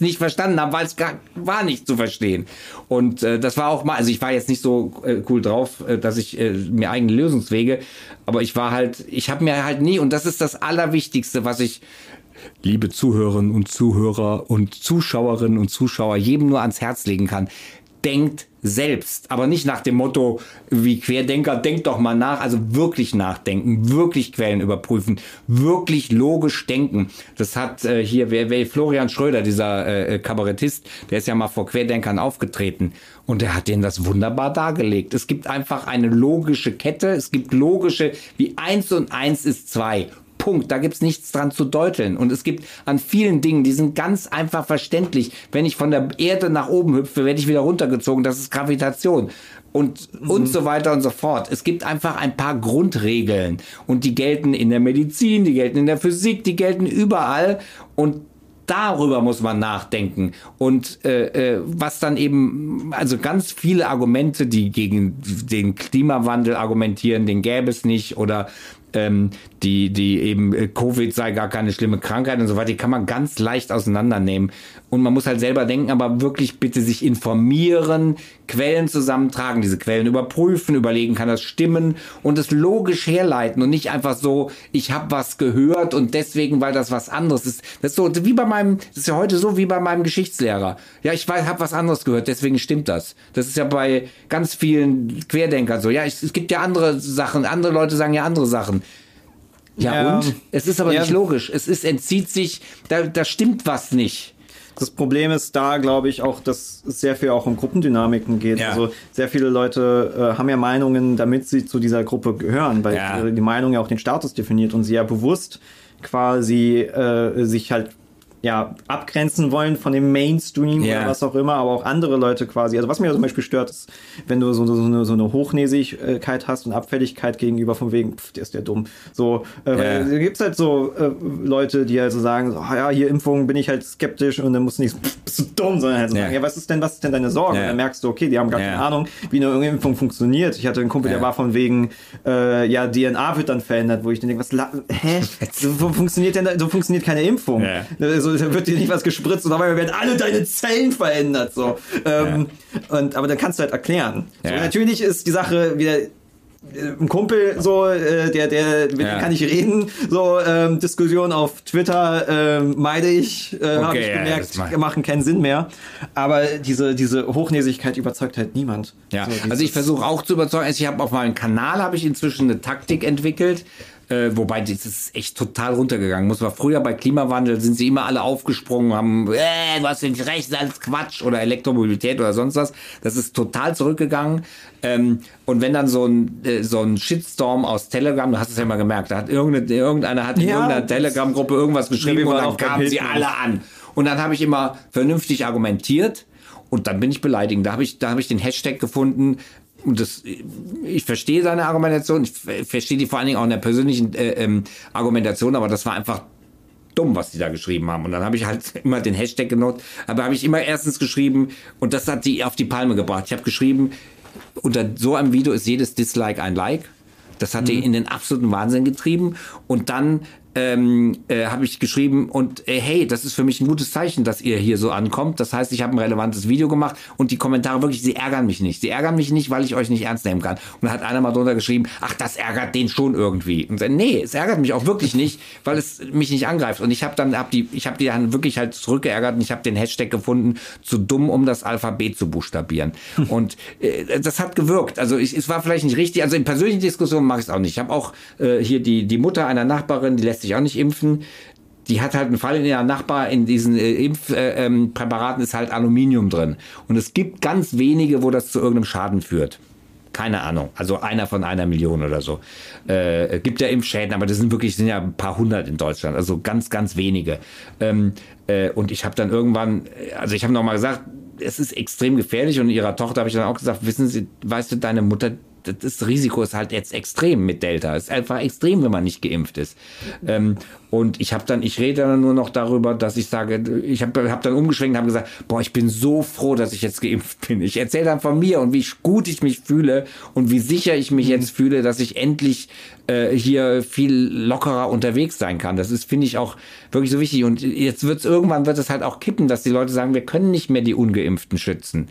nicht verstanden habe, weil es gar war nicht zu verstehen. Und äh, das war auch mal, also ich war jetzt nicht so äh, cool drauf, äh, dass ich äh, mir eigene Lösungswege, aber ich war halt, ich habe mir halt nie, und das ist das Allerwichtigste, was ich liebe Zuhörerinnen und Zuhörer und Zuschauerinnen und Zuschauer jedem nur ans Herz legen kann denkt selbst, aber nicht nach dem Motto wie Querdenker, denkt doch mal nach, also wirklich nachdenken, wirklich Quellen überprüfen, wirklich logisch denken. Das hat äh, hier wer, wer Florian Schröder, dieser äh, Kabarettist, der ist ja mal vor Querdenkern aufgetreten. Und der hat denen das wunderbar dargelegt. Es gibt einfach eine logische Kette, es gibt logische, wie eins und eins ist zwei Punkt. Da gibt's nichts dran zu deuteln. Und es gibt an vielen Dingen, die sind ganz einfach verständlich. Wenn ich von der Erde nach oben hüpfe, werde ich wieder runtergezogen. Das ist Gravitation. Und, mhm. und so weiter und so fort. Es gibt einfach ein paar Grundregeln. Und die gelten in der Medizin, die gelten in der Physik, die gelten überall. Und darüber muss man nachdenken. Und äh, äh, was dann eben, also ganz viele Argumente, die gegen den Klimawandel argumentieren, den gäbe es nicht oder ähm, die, die eben äh, Covid sei gar keine schlimme Krankheit und so weiter, die kann man ganz leicht auseinandernehmen. Und man muss halt selber denken, aber wirklich bitte sich informieren, Quellen zusammentragen, diese Quellen überprüfen, überlegen, kann das stimmen und es logisch herleiten und nicht einfach so, ich habe was gehört und deswegen, weil das was anderes ist. Das ist so wie bei meinem, das ist ja heute so wie bei meinem Geschichtslehrer. Ja, ich habe was anderes gehört, deswegen stimmt das. Das ist ja bei ganz vielen Querdenkern so. Ja, es, es gibt ja andere Sachen, andere Leute sagen ja andere Sachen. Ja, ja, und? Es ist aber ja. nicht logisch. Es ist, entzieht sich, da, da stimmt was nicht. Das Problem ist da, glaube ich, auch, dass es sehr viel auch um Gruppendynamiken geht. Ja. Also sehr viele Leute äh, haben ja Meinungen, damit sie zu dieser Gruppe gehören, weil ja. die Meinung ja auch den Status definiert und sie ja bewusst quasi äh, sich halt ja, abgrenzen wollen von dem Mainstream Ja. oder was auch immer, aber auch andere Leute quasi. Also was mir zum Beispiel stört, ist, wenn du so, so, eine, so eine Hochnäsigkeit hast und Abfälligkeit gegenüber von wegen, pff, der ist der dumm. So, äh, Ja. weil da gibt's halt so äh, Leute, die halt so sagen, so, ah, ja, hier Impfung bin ich halt skeptisch und dann musst du nicht so, pff, bist du dumm, sondern halt so Ja. sagen, ja, was ist denn, was ist denn deine Sorge? Ja. Und dann merkst du, okay, die haben gar Ja. keine Ahnung, wie eine Impfung funktioniert. Ich hatte einen Kumpel, der Ja. war von wegen, äh, ja, DNA wird dann verändert, wo ich dann denke, was, hä? [laughs] So, so funktioniert denn, so funktioniert keine Impfung. Ja. Also, da wird dir nicht was gespritzt und dabei werden alle deine Zellen verändert, so. Ähm, und, aber dann kannst du halt erklären. So, Ja. natürlich ist die Sache wieder, äh, ein Kumpel, so, äh, der, der, mit Ja. dem kann ich reden, so, ähm, Diskussion auf Twitter, ähm, meide ich, äh, habe Okay, ich ja, gemerkt, mach- machen keinen Sinn mehr. Aber diese, diese Hochnäsigkeit überzeugt halt niemand. Ja, So, also ich versuche auch zu überzeugen. Also ich habe auf meinem Kanal habe ich inzwischen eine Taktik entwickelt, äh, wobei das ist echt total runtergegangen. Muss man früher bei Klimawandel sind sie immer alle aufgesprungen, haben, äh, du hast nicht recht, das ist alles Quatsch oder Elektromobilität oder sonst was. Das ist total zurückgegangen. Ähm, und wenn dann so ein äh, so ein Shitstorm aus Telegram, du hast es ja mal gemerkt, da hat irgendeine, irgendeiner hat in Ja, irgendeiner Telegram-Gruppe irgendwas geschrieben und dann kamen sie alle an. Und dann habe ich immer vernünftig argumentiert und dann bin ich beleidigt. Da habe ich, da habe ich den Hashtag gefunden. Und das, ich verstehe seine Argumentation, ich ver- verstehe die vor allen Dingen auch in der persönlichen äh, ähm, Argumentation, aber das war einfach dumm, was die da geschrieben haben. Und dann habe ich halt [laughs] immer den Hashtag genutzt, aber habe ich immer erstens geschrieben und das hat die auf die Palme gebracht. Ich habe geschrieben, unter so einem Video ist jedes Dislike ein Like. Das hat die in den absoluten Wahnsinn getrieben. Und dann ähm, äh, habe ich geschrieben und äh, hey, das ist für mich ein gutes Zeichen, dass ihr hier so ankommt. Das heißt, ich habe ein relevantes Video gemacht und die Kommentare wirklich, sie ärgern mich nicht. Sie ärgern mich nicht, weil ich euch nicht ernst nehmen kann. Und dann hat einer mal drunter geschrieben, ach, das ärgert den schon irgendwie. Und dann, nee, es ärgert mich auch wirklich nicht, weil es mich nicht angreift. Und ich habe dann, hab die, ich habe die dann wirklich halt zurückgeärgert und ich habe den Hashtag gefunden, zu dumm, um das Alphabet zu buchstabieren. [laughs] Und äh, das hat gewirkt. Also ich, es war vielleicht nicht richtig. Also in persönlichen Diskussionen mache ich es auch nicht. Ich habe auch äh, hier die, die Mutter einer Nachbarin, die lässt sich auch nicht impfen. Die hat halt einen Fall in ihrer Nachbar, in diesen äh, Impfpräparaten äh, ähm, ist halt Aluminium drin. Und es gibt ganz wenige, wo das zu irgendeinem Schaden führt. Keine Ahnung. Also einer von einer Million oder so. Äh, gibt ja Impfschäden, aber das sind wirklich, sind ja ein paar hundert in Deutschland. Also ganz, ganz wenige. Ähm, äh, und ich habe dann irgendwann, also ich habe nochmal gesagt, es ist extrem gefährlich und ihrer Tochter habe ich dann auch gesagt, wissen Sie, weißt du, deine Mutter, das Risiko ist halt jetzt extrem mit Delta. Es ist einfach extrem, wenn man nicht geimpft ist. Ähm, und ich habe dann, ich rede dann nur noch darüber, dass ich sage, ich habe hab dann umgeschwenkt und habe gesagt, boah, ich bin so froh, dass ich jetzt geimpft bin. Ich erzähle dann von mir und wie gut ich mich fühle und wie sicher ich mich jetzt fühle, dass ich endlich äh, hier viel lockerer unterwegs sein kann. Das ist, finde ich, auch wirklich so wichtig. Und jetzt wird es irgendwann wird es halt auch kippen, dass die Leute sagen, wir können nicht mehr die Ungeimpften schützen.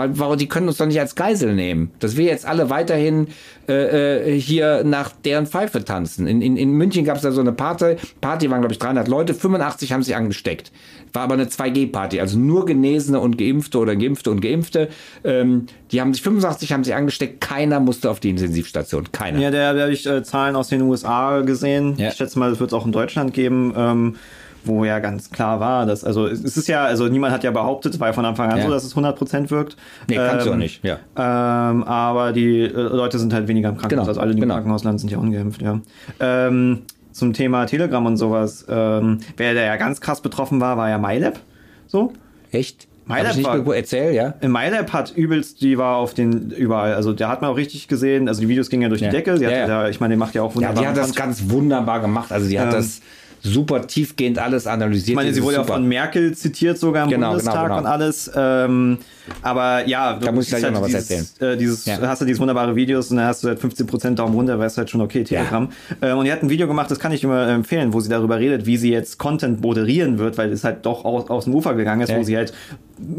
Weil, warum, die können uns doch nicht als Geisel nehmen. Dass wir jetzt alle weiterhin äh, äh, hier nach deren Pfeife tanzen. In, in, in München gab es da so eine Party, Party waren glaube ich 300 Leute, 85 haben sich angesteckt. War aber eine 2G-Party, also nur Genesene und Geimpfte oder Geimpfte und Geimpfte. Ähm, die haben sich 85 haben sich angesteckt, keiner musste auf die Intensivstation, keiner. Ja, da habe ich äh, Zahlen aus den USA gesehen. Ja. Ich schätze mal, das wird es auch in Deutschland geben, ähm, wo ja ganz klar war, dass, also es ist ja, also niemand hat ja behauptet, es war ja von Anfang an Ja. so, dass es 100% wirkt. Nee, kannst du Ähm, auch nicht, ja. Ähm, aber die äh, Leute sind halt weniger im Krankenhaus. Genau, Also alle, die genau. im Krankenhaus landen, sind ja ungeimpft, ja. Ähm, zum Thema Telegram und sowas, ähm, wer da ja ganz krass betroffen war, war ja MyLab. So. Echt? Hab ich irgendwo erzählt, ja? In MyLab hat übelst, die war auf den überall, also der hat man auch richtig gesehen, also die Videos gingen ja durch Ja. die Decke, sie Ja, hat ja. da, ich meine, die macht ja auch Ja, wunderbar. die hat das ganz wunderbar gemacht. Also die hat Ähm, das super tiefgehend alles analysiert. Ich meine, sie wurde ja von Merkel zitiert sogar im Genau, Bundestag genau, genau. und alles. Ähm, aber ja, Da muss ich gleich noch was dieses, Äh, dieses, Ja. hast du dieses wunderbare Videos und dann hast du halt 15% Daumen runter, weißt du halt schon, okay, Telegram. Ähm, und die hat ein Video gemacht, das kann ich immer empfehlen, wo sie darüber redet, wie sie jetzt Content moderieren wird, weil es halt doch aus, aus dem Ufer gegangen ist, Ja. wo sie halt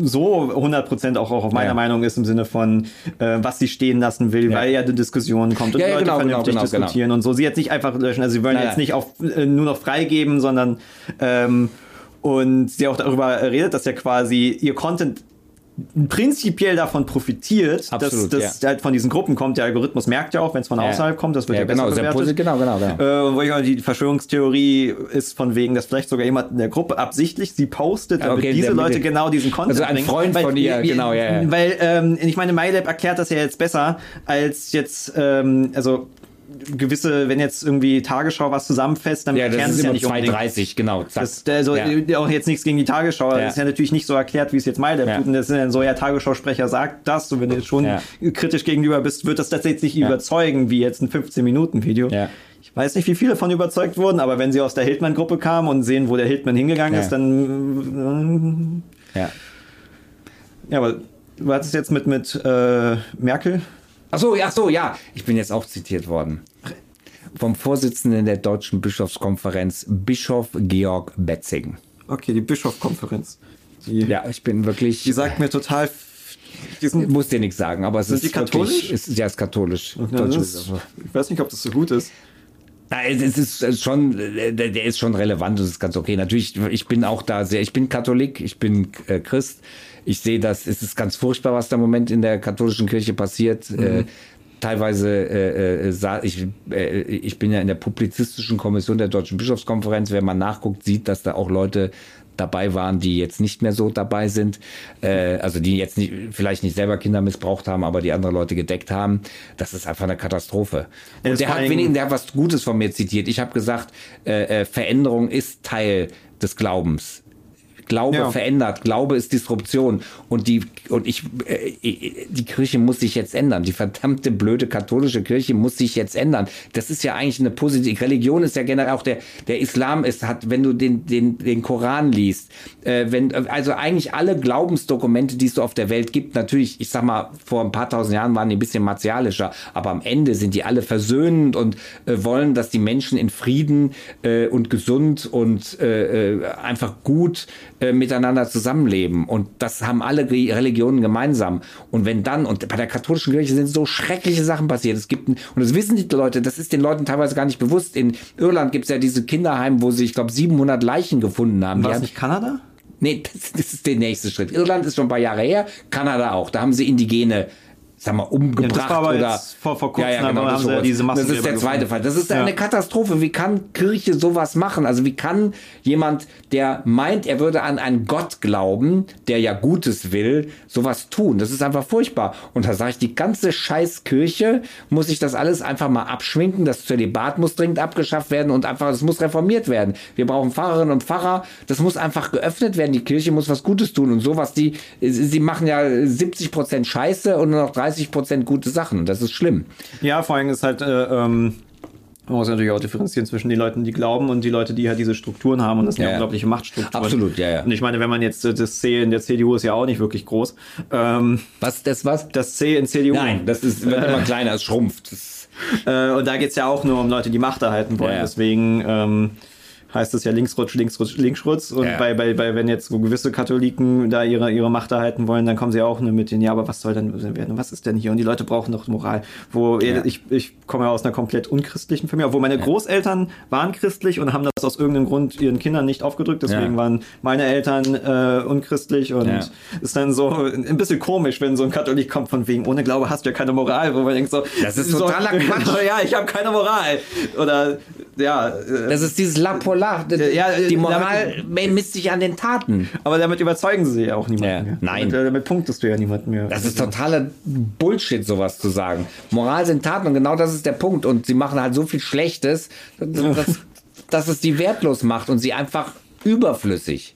so 100% auch, auch auf meiner Ja. Meinung ist im Sinne von, äh, was sie stehen lassen will, Ja. weil ja die Diskussion kommt und Ja, ja, Leute genau, genau, vernünftig genau, genau. diskutieren und so. Sie jetzt nicht einfach löschen, also sie wollen Nein, jetzt nicht auf, äh, nur noch freigeben, sondern ähm, und sie auch darüber redet, dass ja quasi ihr Content prinzipiell davon profitiert, Absolut, dass das halt von diesen Gruppen kommt. Der Algorithmus merkt ja auch, wenn es von Ja. außerhalb kommt, das wird ja, Ja, genau, besser bewertet. genau, genau, genau. Äh, wo ich die Verschwörungstheorie ist von wegen, dass vielleicht sogar jemand in der Gruppe absichtlich sie postet, damit Okay, diese Leute genau diesen Content Also ein bringen. Freund von ihr, genau, ja, ja. Weil, ähm, ich meine, MyLab erklärt das ja jetzt besser als jetzt, ähm, also gewisse, wenn jetzt irgendwie Tagesschau was zusammenfasst, dann Ja, das erklären ist sie es ja nicht unbedingt. 2,30, genau. Zack. Das, also ja. auch jetzt nichts gegen die Tagesschau. Ja. Das ist ja natürlich nicht so erklärt, wie es jetzt MyLab Ja. tut. Und das ist dann so, ja, Tagesschausprecher sagt das. Und wenn du jetzt schon Ja. kritisch gegenüber bist, wird das tatsächlich nicht überzeugen, wie jetzt ein 15-Minuten-Video. Ja. Ich weiß nicht, wie viele davon überzeugt wurden, aber wenn sie aus der Hildmann-Gruppe kamen und sehen, wo der Hildmann hingegangen Ja. ist, dann. ja. Äh, ja, aber du hattest jetzt mit, mit äh, Merkel. Ach so, ja, so, ja. Ich bin jetzt auch zitiert worden. Vom Vorsitzenden der Deutschen Bischofskonferenz, Bischof Georg Betzing. Okay, die Bischofkonferenz. Die, Ja, ich bin wirklich. die sagt mir total. Die Ich sind, muss dir nichts sagen, aber es ist die katholisch? Wirklich, ist, ja, ist katholisch. Ja, Bischofs- ich weiß nicht, ob das so gut ist. Nein, es ist schon, äh, der ist schon relevant, das ist ganz okay. Natürlich, ich bin auch da sehr, ich bin Katholik, ich bin äh, Christ. Ich sehe das, es ist ganz furchtbar, was da im Moment in der katholischen Kirche passiert. Äh, teilweise, äh, äh, sah- ich, äh, ich bin ja in der publizistischen Kommission der Deutschen Bischofskonferenz. Wenn man nachguckt, sieht, dass da auch Leute dabei waren, die jetzt nicht mehr so dabei sind, äh, also die jetzt nicht, vielleicht nicht selber Kinder missbraucht haben, aber die andere Leute gedeckt haben. Das ist einfach eine Katastrophe. Und der hat allem- wenig, der hat was Gutes von mir zitiert. Ich habe gesagt, äh, äh, Veränderung ist Teil des Glaubens. Glaube Ja. verändert, Glaube ist Disruption und die und ich äh, die Kirche muss sich jetzt ändern. Die verdammte blöde katholische Kirche muss sich jetzt ändern. Das ist ja eigentlich eine positive Religion ist ja generell auch der der Islam ist hat, wenn du den den den Koran liest, äh, wenn also eigentlich alle Glaubensdokumente, die es so auf der Welt gibt, natürlich, ich sag mal, vor ein paar tausend Jahren waren die ein bisschen martialischer, aber am Ende sind die alle versöhnend und äh, wollen, dass die Menschen in Frieden äh, und gesund und äh, äh, einfach gut äh, miteinander zusammenleben. Und das haben alle Re- Religionen gemeinsam. Und wenn dann, und bei der katholischen Kirche sind so schreckliche Sachen passiert. Es gibt, und das wissen die Leute, das ist den Leuten teilweise gar nicht bewusst. In Irland gibt es ja diese Kinderheime, wo sie, ich glaube, 700 Leichen gefunden haben. War es haben nicht Kanada? Nee, das, [laughs] das ist der nächste Schritt. Irland ist schon ein paar Jahre her, Kanada auch. Da haben sie Indigene, sag mal, umgebracht Ja, oder. vor- vor kurzem, ja, ja, genau, das, ja diese das ist der zweite. Fall. Das ist eine Katastrophe. Wie kann Kirche sowas machen? Also wie kann jemand, der meint, er würde an einen Gott glauben, der ja Gutes will, sowas tun? Das ist einfach furchtbar. Und da sage ich, die ganze scheiß Kirche muss sich das alles einfach mal abschminken. Das Zölibat muss dringend abgeschafft werden und einfach, es muss reformiert werden. Wir brauchen Pfarrerinnen und Pfarrer. Das muss einfach geöffnet werden. Die Kirche muss was Gutes tun. Und sowas, die, sie machen ja 70 Prozent Scheiße und nur noch 30 Prozent gute Sachen. Das ist schlimm. Ja, vor allem ist halt, äh, ähm, man muss natürlich auch differenzieren zwischen den Leuten, die glauben und die Leute, die halt diese Strukturen haben und das sind Ja, ja unglaubliche Machtstrukturen. Absolut, ja, ja. Und ich meine, wenn man jetzt äh, das C in der CDU ist ja auch nicht wirklich groß. Ähm, Was, das was? das C in CDU. Nein, das ist, wird immer kleiner, es schrumpft. Das, Äh, und da geht's ja auch nur um Leute, die Macht erhalten wollen. Ja, ja. Deswegen ähm, heißt es ja Linksrutsch, Linksrutsch, Linksrutsch. Und Ja. bei, bei, bei, wenn jetzt so gewisse Katholiken da ihre, ihre Macht erhalten wollen, dann kommen sie auch nur mit den, ja, aber was soll denn werden? Was ist denn hier? Und die Leute brauchen doch Moral. Wo ich, ich komme ja aus einer komplett unchristlichen Familie, obwohl meine Großeltern waren christlich und haben das aus irgendeinem Grund ihren Kindern nicht aufgedrückt. Deswegen Ja. waren meine Eltern äh, unchristlich und Ja. ist dann so ein bisschen komisch, wenn so ein Katholik kommt von wegen, ohne Glaube hast du ja keine Moral, wo man denkt so, Das ist so, totaler [laughs] Quatsch. ja, ich habe keine Moral. Oder ja, äh, das ist dieses La Polar. Ja, die Moral misst sich an den Taten. aber damit überzeugen sie ja auch niemanden Ja, mehr. nein. Damit, äh, damit punktest du ja niemanden mehr. Das ist totaler Bullshit, sowas zu sagen. Moral sind Taten und genau das ist der Punkt. Und sie machen halt so viel Schlechtes, dass, dass es die wertlos macht und sie einfach überflüssig.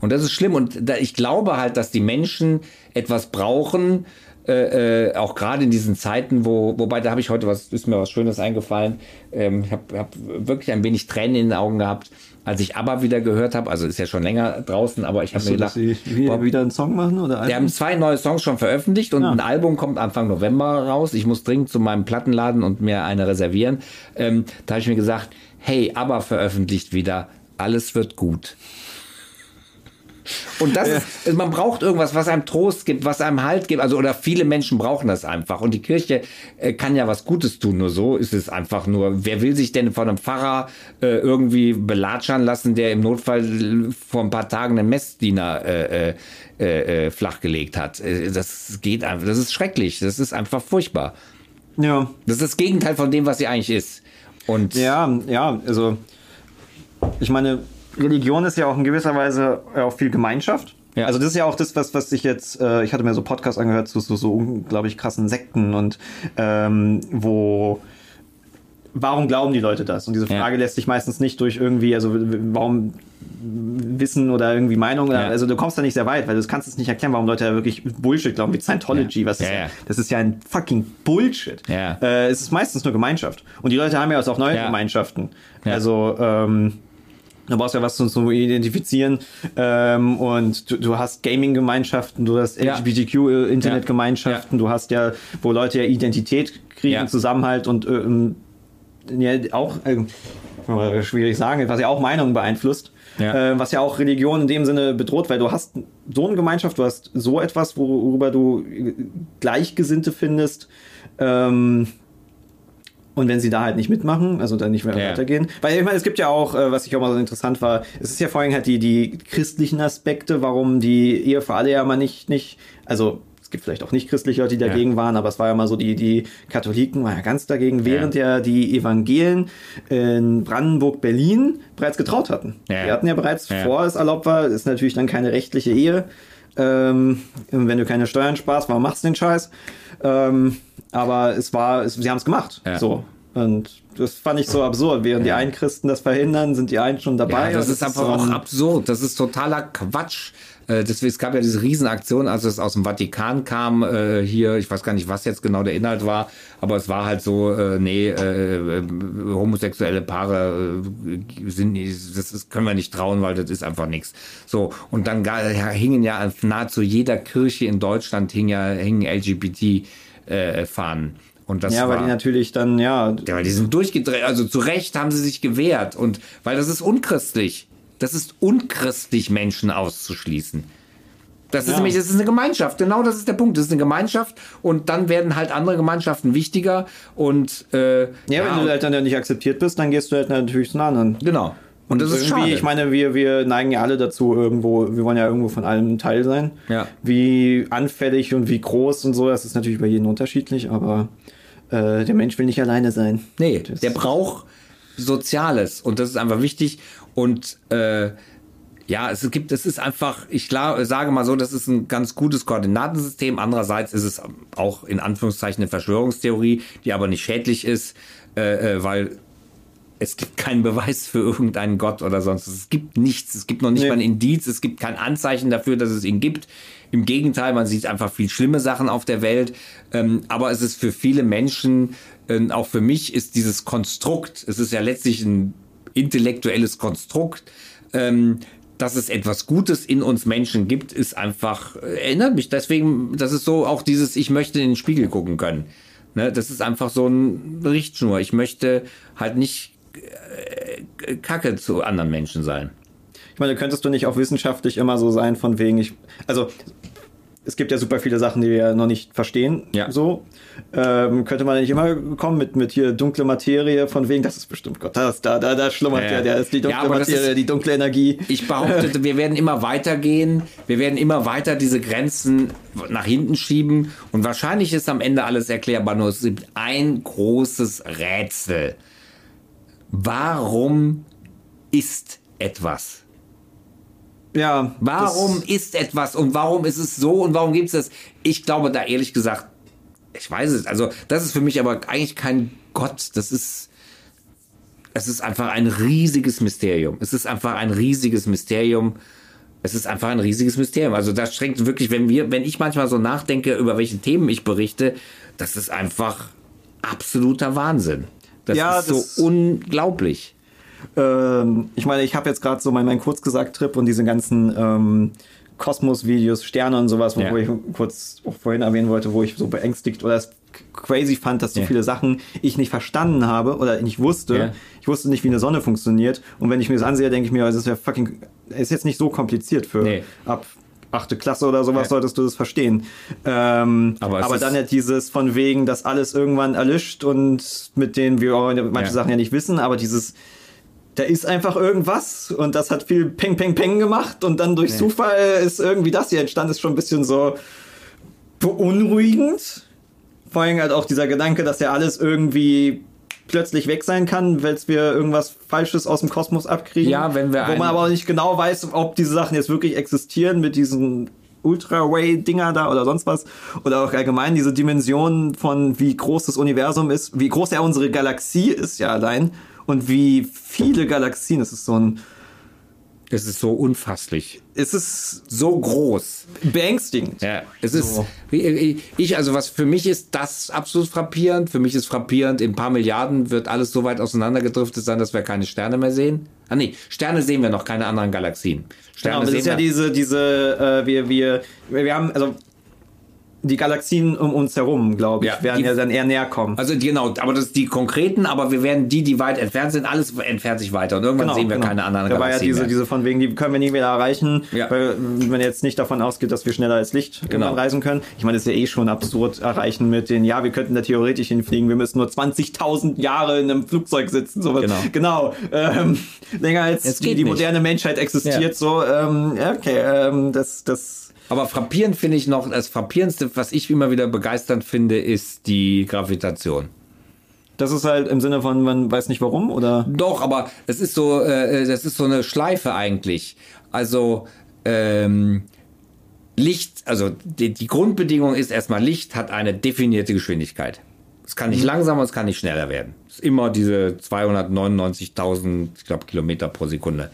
Und das ist schlimm. Und da, ich glaube halt, dass die Menschen etwas brauchen, äh, äh, auch gerade in diesen Zeiten, wo, wobei da habe ich heute was, ist mir was Schönes eingefallen. Ähm, ich habe hab wirklich ein wenig Tränen in den Augen gehabt, als ich ABBA wieder gehört habe. Also ist ja schon länger draußen, aber ich habe mir gedacht, wieder, wieder einen Song machen oder wir haben zwei neue Songs schon veröffentlicht und ein Album kommt Anfang November raus. Ich muss dringend zu meinem Plattenladen und mir eine reservieren. Ähm, da habe ich mir gesagt, hey, aber veröffentlicht wieder, alles wird gut. Und das ist, man braucht irgendwas, was einem Trost gibt, was einem Halt gibt. Also, oder viele Menschen brauchen das einfach. Und die Kirche äh, kann ja was Gutes tun. Nur so ist es einfach nur. Wer will sich denn von einem Pfarrer äh, irgendwie belatschern lassen, der im Notfall vor ein paar Tagen einen Messdiener äh, äh, äh, flachgelegt hat? Äh, das geht einfach. Das ist schrecklich. Das ist einfach furchtbar. Ja, Das ist das Gegenteil von dem, was sie eigentlich ist. Und ja, ja, also ich meine, Religion ist ja auch in gewisser Weise auch viel Gemeinschaft. Ja. Also das ist ja auch das, was, was ich jetzt, äh, ich hatte mir so Podcasts angehört zu so, so unglaublich krassen Sekten und ähm, wo warum glauben die Leute das? Und diese Ja. Frage lässt sich meistens nicht durch irgendwie, also warum Wissen oder irgendwie Meinung, oder, Ja. also du kommst da nicht sehr weit, weil du kannst es nicht erklären, warum Leute da wirklich Bullshit glauben, wie Scientology, Ja. was ist Ja, ja. das ist ja ein fucking Bullshit. Ja. Äh, es ist meistens nur Gemeinschaft. Und die Leute haben ja auch neue Ja. Gemeinschaften. Ja. Also, ähm, Du brauchst ja was zum, zum Identifizieren ähm, und du, du hast Gaming-Gemeinschaften, du hast Ja. LGBTQ-Internet-Gemeinschaften, du hast ja, wo Leute ja Identität kriegen, Ja. Zusammenhalt und ähm, ja, auch, man schwierig sagen, was ja auch Meinungen beeinflusst, Ja. äh, was ja auch Religion in dem Sinne bedroht, weil du hast so eine Gemeinschaft, du hast so etwas, worüber du äh, Gleichgesinnte findest, ähm, und wenn sie da halt nicht mitmachen, also dann nicht mehr Ja. weitergehen. Weil ich meine, es gibt ja auch, äh, was ich auch mal so interessant war, es ist ja vor allem halt die, die christlichen Aspekte, warum die Ehe für alle ja mal nicht, nicht, also es gibt vielleicht auch nicht christliche Leute, die Ja. dagegen waren, aber es war ja mal so, die, die Katholiken waren ja ganz dagegen, während ja die Evangelen in Brandenburg, Berlin bereits getraut hatten. Ja. Die hatten ja bereits, Ja. vor es erlaubt war, ist natürlich dann keine rechtliche Ehe. Ähm, wenn du keine Steuern sparst, warum machst du den Scheiß? Ähm, aber es war, es, sie haben es gemacht. Ja. So. Und das fand ich so absurd. Während die einen Christen das verhindern, sind die einen schon dabei. Ja, das ist einfach so auch absurd. Das ist totaler Quatsch. Äh, Deswegen, es gab ja diese Riesenaktion, als es aus dem Vatikan kam, äh, hier, ich weiß gar nicht, was jetzt genau der Inhalt war, aber es war halt so, äh, nee, äh, äh, homosexuelle Paare sind, das ist, können wir nicht trauen, weil das ist einfach nichts. So, und dann ja, hingen ja nahezu jeder Kirche in Deutschland hing ja, hingen LGBT-Fahnen. und das ja, weil war, die natürlich dann, ja, ja, weil die sind durchgedreht. Also zu Recht haben sie sich gewehrt. Und weil das ist unchristlich. Das ist unchristlich, Menschen auszuschließen. Das ist Ja. nämlich, das ist eine Gemeinschaft. Genau das ist der Punkt. Das ist eine Gemeinschaft. Und dann werden halt andere Gemeinschaften wichtiger. Und äh, ja, wenn und- du halt dann nicht akzeptiert bist, dann gehst du halt natürlich zu einem anderen. genau. Und das ist schade. ich meine, wir, wir neigen ja alle dazu, irgendwo, wir wollen ja irgendwo von allem ein Teil sein. Ja. Wie anfällig und wie groß und so, das ist natürlich bei jedem unterschiedlich, aber äh, der Mensch will nicht alleine sein. Nee, Das- der braucht Soziales und das ist einfach wichtig. Und äh, ja, es gibt, es ist einfach, ich klar, sage mal so, das ist ein ganz gutes Koordinatensystem. Andererseits ist es auch in Anführungszeichen eine Verschwörungstheorie, die aber nicht schädlich ist, äh, äh, weil es gibt keinen Beweis für irgendeinen Gott oder sonst. Es gibt nichts. Es gibt noch nicht Nee. mal ein Indiz. Es gibt kein Anzeichen dafür, dass es ihn gibt. Im Gegenteil, man sieht einfach viel schlimme Sachen auf der Welt. Ähm, aber es ist für viele Menschen, ähm, auch für mich, ist dieses Konstrukt, es ist ja letztlich ein intellektuelles Konstrukt, ähm, dass es etwas Gutes in uns Menschen gibt, ist einfach, äh, erinnert mich deswegen, das ist so auch dieses, ich möchte in den Spiegel gucken können. Ne, das ist einfach so ein Richtschnur. Ich möchte halt nicht Kacke zu anderen Menschen sein. Ich meine, könntest du nicht auch wissenschaftlich immer so sein, von wegen, ich, also es gibt ja super viele Sachen, die wir noch nicht verstehen. Ja. So. Ähm, könnte man nicht immer kommen mit, mit hier dunkle Materie, von wegen, das ist bestimmt Gott, das, da, da, da schlummert Ja, ja, der ist die dunkle Ja, Materie, ist- die dunkle Energie. Ich behaupte, wir werden immer weitergehen. Wir werden immer weiter diese Grenzen nach hinten schieben. Und wahrscheinlich ist am Ende alles erklärbar. Nur es gibt ein großes Rätsel. Warum ist etwas? Ja. Warum ist etwas und warum ist es so und warum gibt es das? Ich glaube da ehrlich gesagt, ich weiß es. Also das ist für mich aber eigentlich kein Gott. Das ist, es ist einfach ein riesiges Mysterium. Es ist einfach ein riesiges Mysterium. Es ist einfach ein riesiges Mysterium. Also das schränkt wirklich, wenn wir, wenn ich manchmal so nachdenke, über welche Themen ich berichte, das ist einfach absoluter Wahnsinn. Das Ja, ist das- so unglaublich. Ähm, ich meine, ich habe jetzt gerade so meinen mein Kurzgesagt-Trip und diese ganzen ähm, Kosmos-Videos, Sterne und sowas, wo, Ja. wo ich kurz auch vorhin erwähnen wollte, wo ich so beängstigt oder es crazy fand, dass so Ja. viele Sachen ich nicht verstanden habe oder nicht wusste. Ja. Ich wusste nicht, wie eine Sonne funktioniert. Und wenn ich mir das ansehe, denke ich mir, es ist ja fucking, es ist jetzt nicht so kompliziert für Nee. ab achte Klasse oder sowas Ja. solltest du das verstehen. Ähm, Aber aber dann ja dieses von wegen, dass alles irgendwann erlischt und mit denen wir auch manche Ja. Sachen ja nicht wissen, aber dieses da ist einfach irgendwas und das hat viel Peng, Peng, Peng gemacht und dann durch Zufall ist irgendwie das hier entstanden, ist schon ein bisschen so beunruhigend. Vor allem halt auch dieser Gedanke, dass ja alles irgendwie plötzlich weg sein kann, weil wir irgendwas Falsches aus dem Kosmos abkriegen. Ja, wenn wir Wo man aber auch nicht genau weiß, ob diese Sachen jetzt wirklich existieren mit diesen Ultra-Way-Dinger da oder sonst was. Oder auch allgemein diese Dimension von wie groß das Universum ist, wie groß ja unsere Galaxie ist ja allein und wie viele Galaxien. Es ist so ein Es ist so unfasslich. es ist So groß. beängstigend. Ja, es ist, So. ich, also was für mich ist das absolut frappierend. Für mich ist frappierend, in ein paar Milliarden wird alles so weit auseinandergedriftet sein, dass wir keine Sterne mehr sehen. Ah nee, Sterne sehen wir noch, keine anderen Galaxien. Genau, Sterne das sehen ist ja wir. diese, diese, äh, wir, wir, wir haben, also die Galaxien um uns herum, glaube ich, Ja, werden die- ja dann eher näher kommen. Also genau, aber das sind die konkreten, aber wir werden die, die weit entfernt sind, alles entfernt sich weiter und irgendwann sehen wir keine anderen Genau, Da war ja Galaxien diese, mehr. diese von wegen, die können wir nie wieder erreichen, Ja. weil man jetzt nicht davon ausgeht, dass wir schneller als Licht Genau. reisen können. Ich meine, das ist ja eh schon absurd erreichen mit den, ja, wir könnten da theoretisch hinfliegen, wir müssen nur 20.000 Jahre in einem Flugzeug sitzen. Sowas. Genau. genau ähm, länger als die, die moderne Menschheit existiert. Ja. So, ähm, ja, okay, ähm, das, das Aber frappierend finde ich noch, das frappierendste, was ich immer wieder begeisternd finde, ist die Gravitation. Das ist halt im Sinne von, man weiß nicht warum oder. Doch, aber das ist so, äh, das ist so eine Schleife eigentlich. Also ähm, Licht, also die, die Grundbedingung ist erstmal Licht hat eine definierte Geschwindigkeit. Es kann nicht langsamer, es kann nicht schneller werden. Es ist immer diese 299.000, ich glaube, Kilometer pro Sekunde.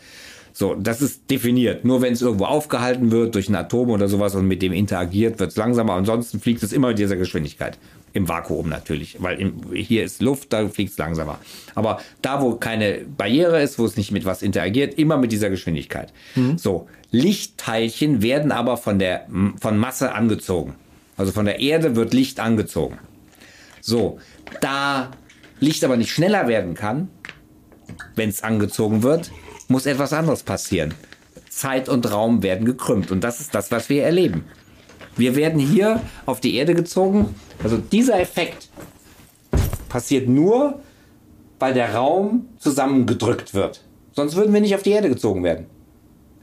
So, das ist definiert. Nur wenn es irgendwo aufgehalten wird durch ein Atom oder sowas und mit dem interagiert, wird es langsamer. Ansonsten fliegt es immer mit dieser Geschwindigkeit. Im Vakuum natürlich, weil im, hier ist Luft, da fliegt es langsamer. Aber da, wo keine Barriere ist, wo es nicht mit was interagiert, immer mit dieser Geschwindigkeit. So, Lichtteilchen werden aber von der von Masse angezogen. Also von der Erde wird Licht angezogen. So, da Licht aber nicht schneller werden kann, wenn es angezogen wird, muss etwas anderes passieren. Zeit und Raum werden gekrümmt. Und das ist das, was wir erleben. Wir werden hier auf die Erde gezogen. Also dieser Effekt passiert nur, weil der Raum zusammengedrückt wird. Sonst würden wir nicht auf die Erde gezogen werden.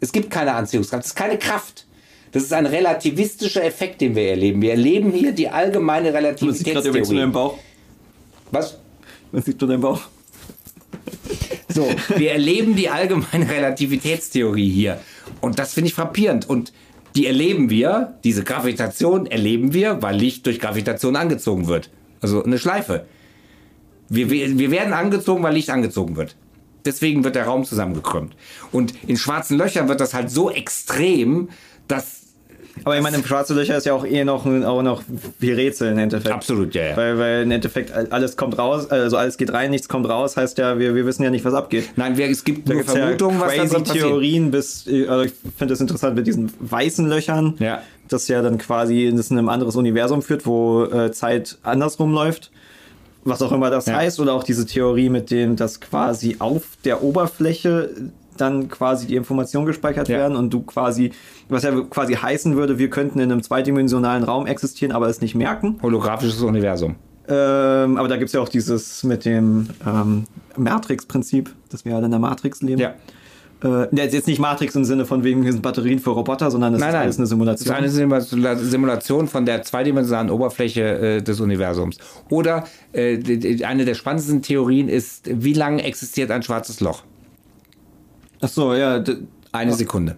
Es gibt keine Anziehungskraft, es ist keine Kraft. Das ist ein relativistischer Effekt, den wir erleben. Wir erleben hier die allgemeine Man sieht gerade übrigens nur Relativitätstheorie. den Bauch. Was? Man sieht nur den Bauch. So, wir erleben die allgemeine [laughs] Relativitätstheorie hier. Und das finde ich frappierend. Und die erleben wir, diese Gravitation erleben wir, weil Licht durch Gravitation angezogen wird. Also eine Schleife. Wir, wir, wir werden angezogen, weil Licht angezogen wird. Deswegen wird der Raum zusammengekrümmt. Und in schwarzen Löchern wird das halt so extrem, dass Aber ich meine, im schwarze Löcher ist ja auch eh noch, auch noch wie Rätsel im Endeffekt. Absolut, ja, ja. Weil, weil im Endeffekt alles kommt raus, also alles geht rein, nichts kommt raus, heißt ja, wir, wir wissen ja nicht, was abgeht. nein, wir, es gibt Da nur es ja Vermutungen, was da passiert. Theorien bis, also ich finde das interessant mit diesen weißen Löchern, Ja. das ja dann quasi in ein anderes Universum führt, wo äh, Zeit andersrum läuft. Was auch immer das Ja. heißt, oder auch diese Theorie mit dem, dass quasi auf der Oberfläche dann quasi die Informationen gespeichert Ja. werden und du quasi, was ja quasi heißen würde, wir könnten in einem zweidimensionalen Raum existieren, aber es nicht merken. Holographisches Universum. Ähm, aber da gibt's ja auch dieses mit dem ähm, Matrix-Prinzip, dass wir alle in der Matrix leben. Ja. Äh, jetzt nicht Matrix im Sinne von wegen, hier sind Batterien für Roboter, sondern das Nein, ist nein. alles eine Simulation. Das ist eine Simula- Simulation von der zweidimensionalen Oberfläche äh, des Universums. Oder äh, eine der spannendsten Theorien ist, wie lange existiert ein schwarzes Loch? Ach so, ja. Eine Sekunde.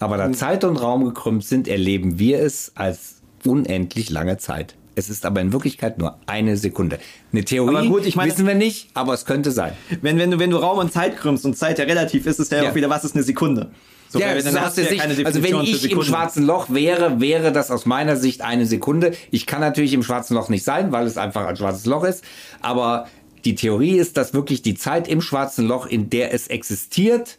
Aber da Zeit und Raum gekrümmt sind, erleben wir es als unendlich lange Zeit. Es ist aber in Wirklichkeit nur eine Sekunde. Eine Theorie Aber gut, ich meine- wissen wir nicht, aber es könnte sein. Wenn, wenn, du, wenn du Raum und Zeit krümmst und Zeit ja relativ ist, ist ja, Ja. auch wieder, was ist eine Sekunde? So, Ja, dann hast du ja keine Sicht, also wenn Definition ich im schwarzen Loch wäre, wäre das aus meiner Sicht eine Sekunde. Ich kann natürlich im schwarzen Loch nicht sein, weil es einfach ein schwarzes Loch ist. Aber die Theorie ist, dass wirklich die Zeit im schwarzen Loch, in der es existiert,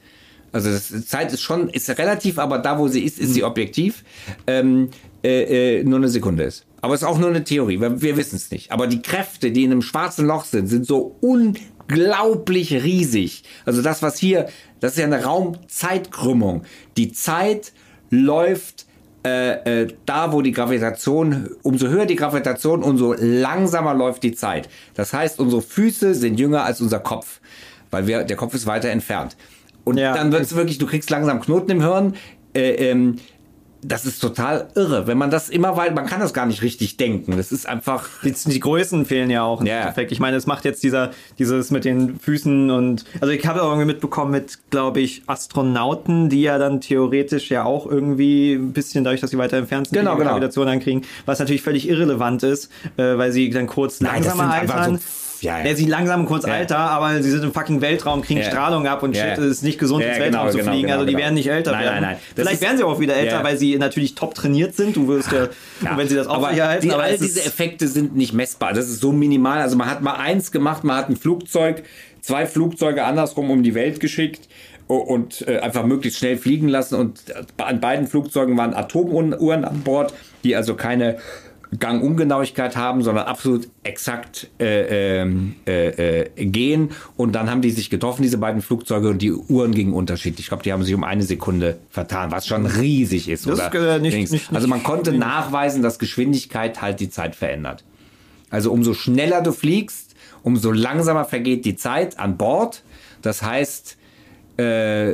also das, die Zeit ist schon, ist relativ, aber da, wo sie ist, ist sie objektiv, ähm, äh, äh, nur eine Sekunde ist. Aber es ist auch nur eine Theorie, weil wir wissen es nicht. Aber die Kräfte, die in einem schwarzen Loch sind, sind so unglaublich riesig. Also das, was hier, das ist ja eine Raumzeitkrümmung. Die Zeit läuft äh, äh, da, wo die Gravitation, umso höher die Gravitation, umso langsamer läuft die Zeit. Das heißt, unsere Füße sind jünger als unser Kopf, weil wir, der Kopf ist weiter entfernt. Und Ja. dann wird es wirklich, du kriegst langsam Knoten im Hirn. Äh, ähm, das ist total irre. Wenn man das immer weiter, man kann das gar nicht richtig denken. Das ist einfach. Die, die Größen fehlen ja auch. Endeffekt. Ich meine, es macht jetzt dieser, dieses mit den Füßen und, also ich habe auch irgendwie mitbekommen mit, glaube ich, Astronauten, die ja dann theoretisch ja auch irgendwie ein bisschen dadurch, dass sie weiter entfernt sind, Genau, die genau. Gravitation ankriegen, was natürlich völlig irrelevant ist, äh, weil sie dann kurz Nein, das langsamer sind einfach altern. Ja, ja. sie langsam kurz Ja. alter, aber sie sind im fucking Weltraum, kriegen. Strahlung ab und shit, ist nicht gesund, ins genau, Weltraum zu genau, fliegen. genau, also die genau. werden nicht älter Nein, werden. nein, nein. Vielleicht ist- werden sie auch wieder älter, weil sie natürlich top trainiert sind. Du wirst ja, [laughs] wenn sie das aber aufrechterhalten, die, all es diese Effekte sind nicht messbar. Das ist so minimal. Also man hat mal eins gemacht, man hat ein Flugzeug, zwei Flugzeuge andersrum um die Welt geschickt und äh, einfach möglichst schnell fliegen lassen. Und äh, an beiden Flugzeugen waren Atomuhren an Bord, die also keine Gangungenauigkeit haben, sondern absolut exakt äh, ähm, äh, äh, gehen. Und dann haben die sich getroffen, diese beiden Flugzeuge, und die Uhren gingen unterschiedlich. Ich glaube, die haben sich um eine Sekunde vertan, was schon riesig ist. Das oder nicht- Dings. nicht- also man nicht konnte nachweisen, dass Geschwindigkeit halt die Zeit verändert. Also umso schneller du fliegst, umso langsamer vergeht die Zeit an Bord. Das heißt, äh,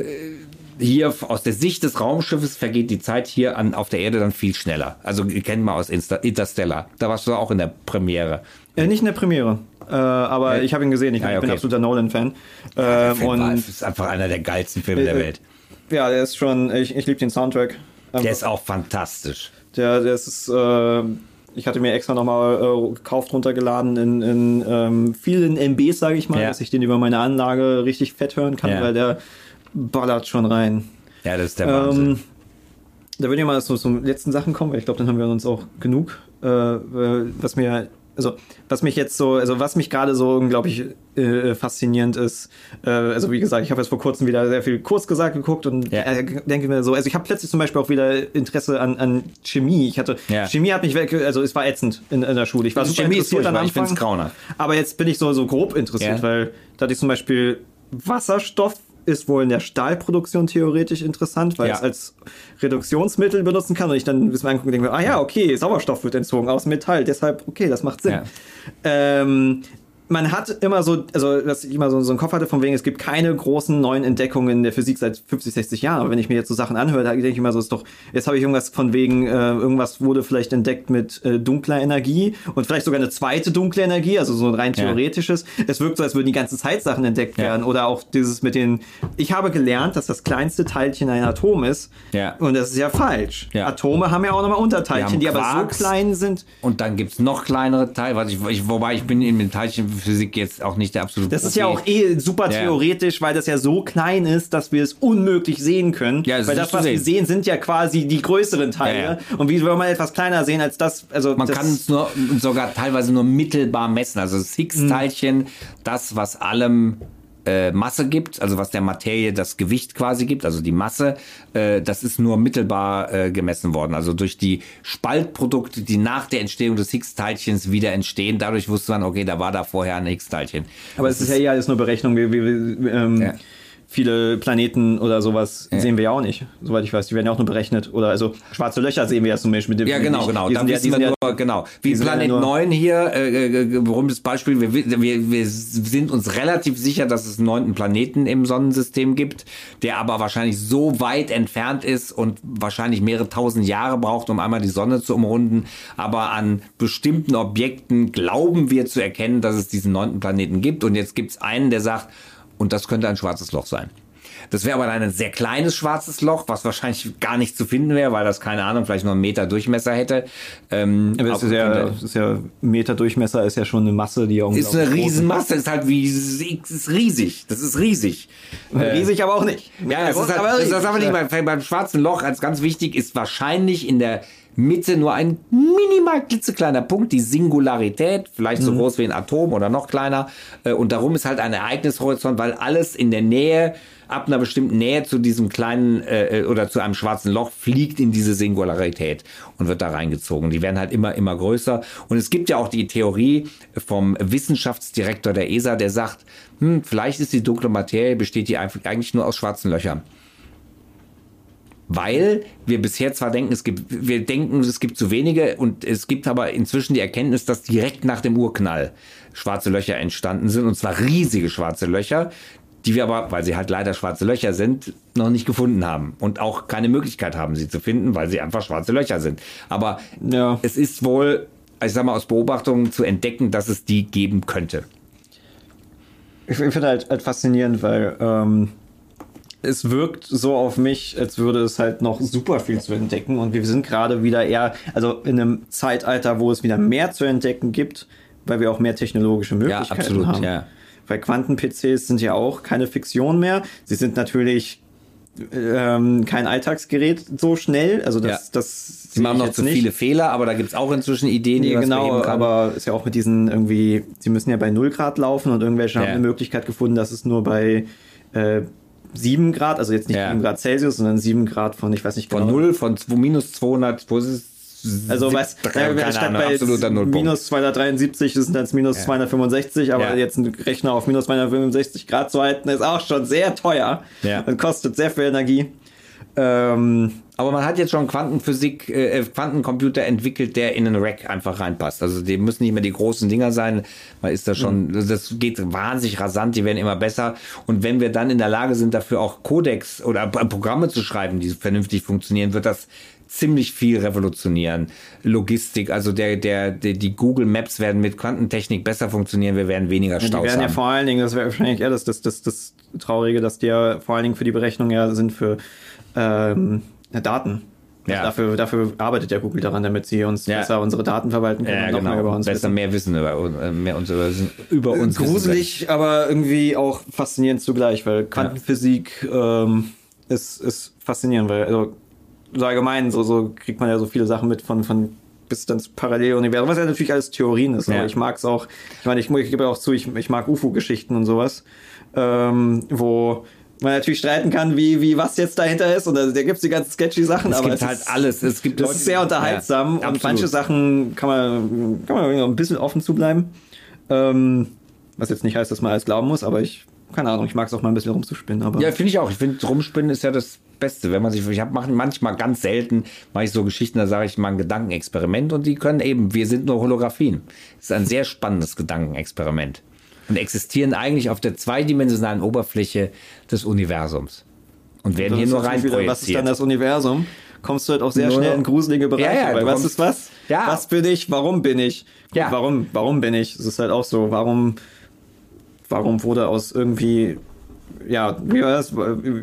hier aus der Sicht des Raumschiffes vergeht die Zeit hier an, auf der Erde dann viel schneller. Also ihr kennt mal aus Insta Interstellar. Da warst du auch in der Premiere. Äh, nicht in der Premiere. Äh, aber Ja. ich habe ihn gesehen. Ich, Ah, ja, ich bin okay. absoluter Nolan-Fan. Äh, Der Film war- und das ist einfach einer der geilsten Filme der Äh, Welt. ja, der ist schon, ich, ich liebe den Soundtrack. Ähm, Der ist auch fantastisch. der, der ist, äh, ich hatte mir extra nochmal äh, gekauft, runtergeladen in, in ähm, vielen MBs, sage ich mal, Ja. dass ich den über meine Anlage richtig fett hören kann, Ja. weil der ballert schon rein. Ja, das ist der Wahnsinn. Ähm, da würde ich mal so zum letzten Sachen kommen, weil ich glaube, dann haben wir uns auch genug. Äh, was mir, also was mich jetzt so, also was mich gerade so unglaublich äh, faszinierend ist, äh, also wie gesagt, ich habe jetzt vor kurzem wieder sehr viel Kurzgesagt geguckt und Ja. äh, denke mir so, also ich habe plötzlich zum Beispiel auch wieder Interesse an, an Chemie. Ich hatte Ja. Chemie hat mich weg, also es war ätzend in, in der Schule. Ich war Also super Chemie ist interessiert am furchtbar, ich Anfang. find's grauenhaft. Aber jetzt bin ich so, so grob interessiert, Ja. weil da hatte ich zum Beispiel Wasserstoff ist wohl in der Stahlproduktion theoretisch interessant, weil Ja. es als Reduktionsmittel benutzen kann und ich dann ein bisschen angucken und denke, ah ja, okay, Sauerstoff wird entzogen aus Metall, deshalb, okay, das macht Sinn. Ja. Ähm, man hat immer so, also dass ich immer so, so einen Kopf hatte von wegen, es gibt keine großen neuen Entdeckungen in der Physik seit 50, 60 Jahren. Aber wenn ich mir jetzt so Sachen anhöre, da denke ich immer so, ist doch, jetzt habe ich irgendwas von wegen, äh, irgendwas wurde vielleicht entdeckt mit äh, dunkler Energie und vielleicht sogar eine zweite dunkle Energie, also so ein rein Ja. theoretisches. Es wirkt so, als würden die ganze Zeit Sachen entdeckt Ja. werden. Oder auch dieses mit den, ich habe gelernt, dass das kleinste Teilchen ein Atom ist. Ja. Und das ist ja falsch. Ja. Atome haben ja auch nochmal Unterteilchen, die haben aber Quarks. so klein sind. Und dann gibt's noch kleinere Teile, was ich, ich, wobei ich bin in Teilchenphysik jetzt auch nicht der absolute Das ist ja Profi. auch eh super Ja. theoretisch, weil das ja so klein ist, dass wir es unmöglich sehen können. Ja, das weil das, was wir sehen. sehen, sind ja quasi die größeren Teile. Ja. Und wie soll man etwas kleiner sehen als das? Also Man das, kann es nur sogar teilweise nur mittelbar messen. Also das Higgs-Teilchen, das, was allem äh, Masse gibt, also was der Materie das Gewicht quasi gibt, also die Masse, äh, das ist nur mittelbar äh, gemessen worden. Also durch die Spaltprodukte, die nach der Entstehung des Higgs-Teilchens wieder entstehen, dadurch wusste man, okay, da war da vorher ein Higgs-Teilchen. aber es ist ja eh alles nur Berechnung. Wie, wie, wie, ähm, Ja. Viele Planeten oder sowas sehen wir ja auch nicht, soweit ich weiß. Die werden ja auch nur berechnet. Oder also schwarze Löcher sehen wir ja zum Beispiel mit dem. Ja, genau, genau. Da ja, wissen wir sind nur, ja, genau. Wie ja Planet nur- 9 hier, äh, äh, berühmtes Beispiel. Wir, wir, wir sind uns relativ sicher, dass es einen neunten Planeten im Sonnensystem gibt, der aber wahrscheinlich so weit entfernt ist und wahrscheinlich mehrere tausend Jahre braucht, um einmal die Sonne zu umrunden. Aber an bestimmten Objekten glauben wir zu erkennen, dass es diesen neunten Planeten gibt. Und jetzt gibt es einen, der sagt, und das könnte ein schwarzes Loch sein. Das wäre aber dann ein sehr kleines schwarzes Loch, was wahrscheinlich gar nicht zu finden wäre, weil das, keine Ahnung, vielleicht nur einen Meter Durchmesser hätte. Ähm, Aber das ist ja, das ist ja Meter Durchmesser ist ja schon eine Masse, die ja ist eine Riesenmasse, ist halt wie, es ist riesig. Das ist riesig. Riesig, aber auch nicht. Ja, das ist, halt, das ist aber nicht beim, beim schwarzen Loch als ganz wichtig ist wahrscheinlich in der Mitte nur ein minimal klitzekleiner Punkt, die Singularität, vielleicht so groß wie ein Atom oder noch kleiner. Äh, Und darum ist halt ein Ereignishorizont, weil alles in der Nähe, ab einer bestimmten Nähe zu diesem kleinen äh, oder zu einem schwarzen Loch fliegt in diese Singularität und wird da reingezogen. Die werden halt immer, immer größer. Und es gibt ja auch die Theorie vom Wissenschaftsdirektor der ESA, der sagt, hm, vielleicht ist die dunkle Materie, besteht die eigentlich nur aus schwarzen Löchern. Weil wir bisher zwar denken, es gibt, wir denken, es gibt zu wenige und es gibt aber inzwischen die Erkenntnis, dass direkt nach dem Urknall schwarze Löcher entstanden sind und zwar riesige schwarze Löcher, die wir aber, weil sie halt leider schwarze Löcher sind, noch nicht gefunden haben und auch keine Möglichkeit haben, sie zu finden, weil sie einfach schwarze Löcher sind. Aber Ja. es ist wohl, ich sag mal, aus Beobachtungen zu entdecken, dass es die geben könnte. Ich finde halt, halt faszinierend, weil ähm, es wirkt so auf mich, als würde es halt noch super viel zu entdecken und wir sind gerade wieder eher, also in einem Zeitalter, wo es wieder mehr zu entdecken gibt, weil wir auch mehr technologische Möglichkeiten absolut, haben. ja. Weil Quanten-PCs sind ja auch keine Fiktion mehr. Sie sind natürlich ähm, kein Alltagsgerät so schnell. Also das, Ja. das Sie machen noch zu viele Fehler, aber da gibt's auch inzwischen Ideen, die Nee, genau, aber ist ja auch mit diesen irgendwie, sie müssen ja bei 0 Grad laufen und irgendwelche haben Ja. eine Möglichkeit gefunden, dass es nur bei äh, 7 Grad, also jetzt nicht Ja. 7 Grad Celsius, sondern 7 Grad von, ich weiß nicht von genau. null, von zwei- minus 200, wo ist es? Also was, ja, statt Ahnung, bei minus 273 ist es minus 265, aber Ja. jetzt einen Rechner auf minus 265 Grad zu halten, ist auch schon sehr teuer Ja. und kostet sehr viel Energie. Ähm, Aber man hat jetzt schon Quantenphysik, äh, Quantencomputer entwickelt, der in einen Rack einfach reinpasst. Also die müssen nicht mehr die großen Dinger sein. Man ist da schon, das geht wahnsinnig rasant, die werden immer besser. Und wenn wir dann in der Lage sind, dafür auch Codex oder Programme zu schreiben, die vernünftig funktionieren, wird das ziemlich viel revolutionieren. Logistik, also der, der, der, die Google Maps werden mit Quantentechnik besser funktionieren, wir werden weniger Die Staus werden ja haben. vor allen Dingen, das wäre wahrscheinlich eher das, das, das, das Traurige, dass die ja vor allen Dingen für die Berechnung ja sind für ähm, Daten. Ja. Dafür, dafür arbeitet ja Google daran, damit sie uns Ja. besser unsere Daten verwalten können ja, und noch mehr über genau. uns Besser wissen. mehr wissen über, uns- äh, mehr uns über, über uns. wissen. Gruselig, aber irgendwie auch faszinierend zugleich, weil Quantenphysik ähm, ist, ist faszinierend, weil also, so allgemein so, so kriegt man ja so viele Sachen mit von, von bis dann zu Paralleluniversum, was ja natürlich alles Theorien ist, aber ich mag es auch, ich meine, ich, ich gebe ja auch zu, ich, ich mag UFO-Geschichten und sowas, ähm, wo man natürlich streiten kann, wie, wie was jetzt dahinter ist und da, da gibt es die ganzen sketchy Sachen, Es aber gibt es halt ist, alles. Es gibt das Leute, ist sehr unterhaltsam Ja, und manche Sachen kann man, kann man ein bisschen offen zubleiben. Ähm, was jetzt nicht heißt, dass man alles glauben muss, aber ich, keine Ahnung, ich mag es auch mal ein bisschen rumzuspinnen. Aber Ja, finde ich auch. Ich finde, rumspinnen ist ja das Beste. Wenn man sich, ich habe manchmal ganz selten, mache ich so Geschichten, da sage ich mal ein Gedankenexperiment und die können eben, wir sind nur Holographien. Das ist ein sehr spannendes Gedankenexperiment. Und existieren eigentlich auf der zweidimensionalen Oberfläche des Universums. Und werden Das hier nur rein wieder, Was ist dann das Universum? Kommst du halt auch sehr Nur- schnell in gruselige Bereiche, Ja, ja, weil was kommst- ist was? Ja. Was bin ich? Warum bin ich? Gut, Ja. Warum, warum bin ich? Es ist halt auch so, warum, warum wurde aus irgendwie, ja, wie war das?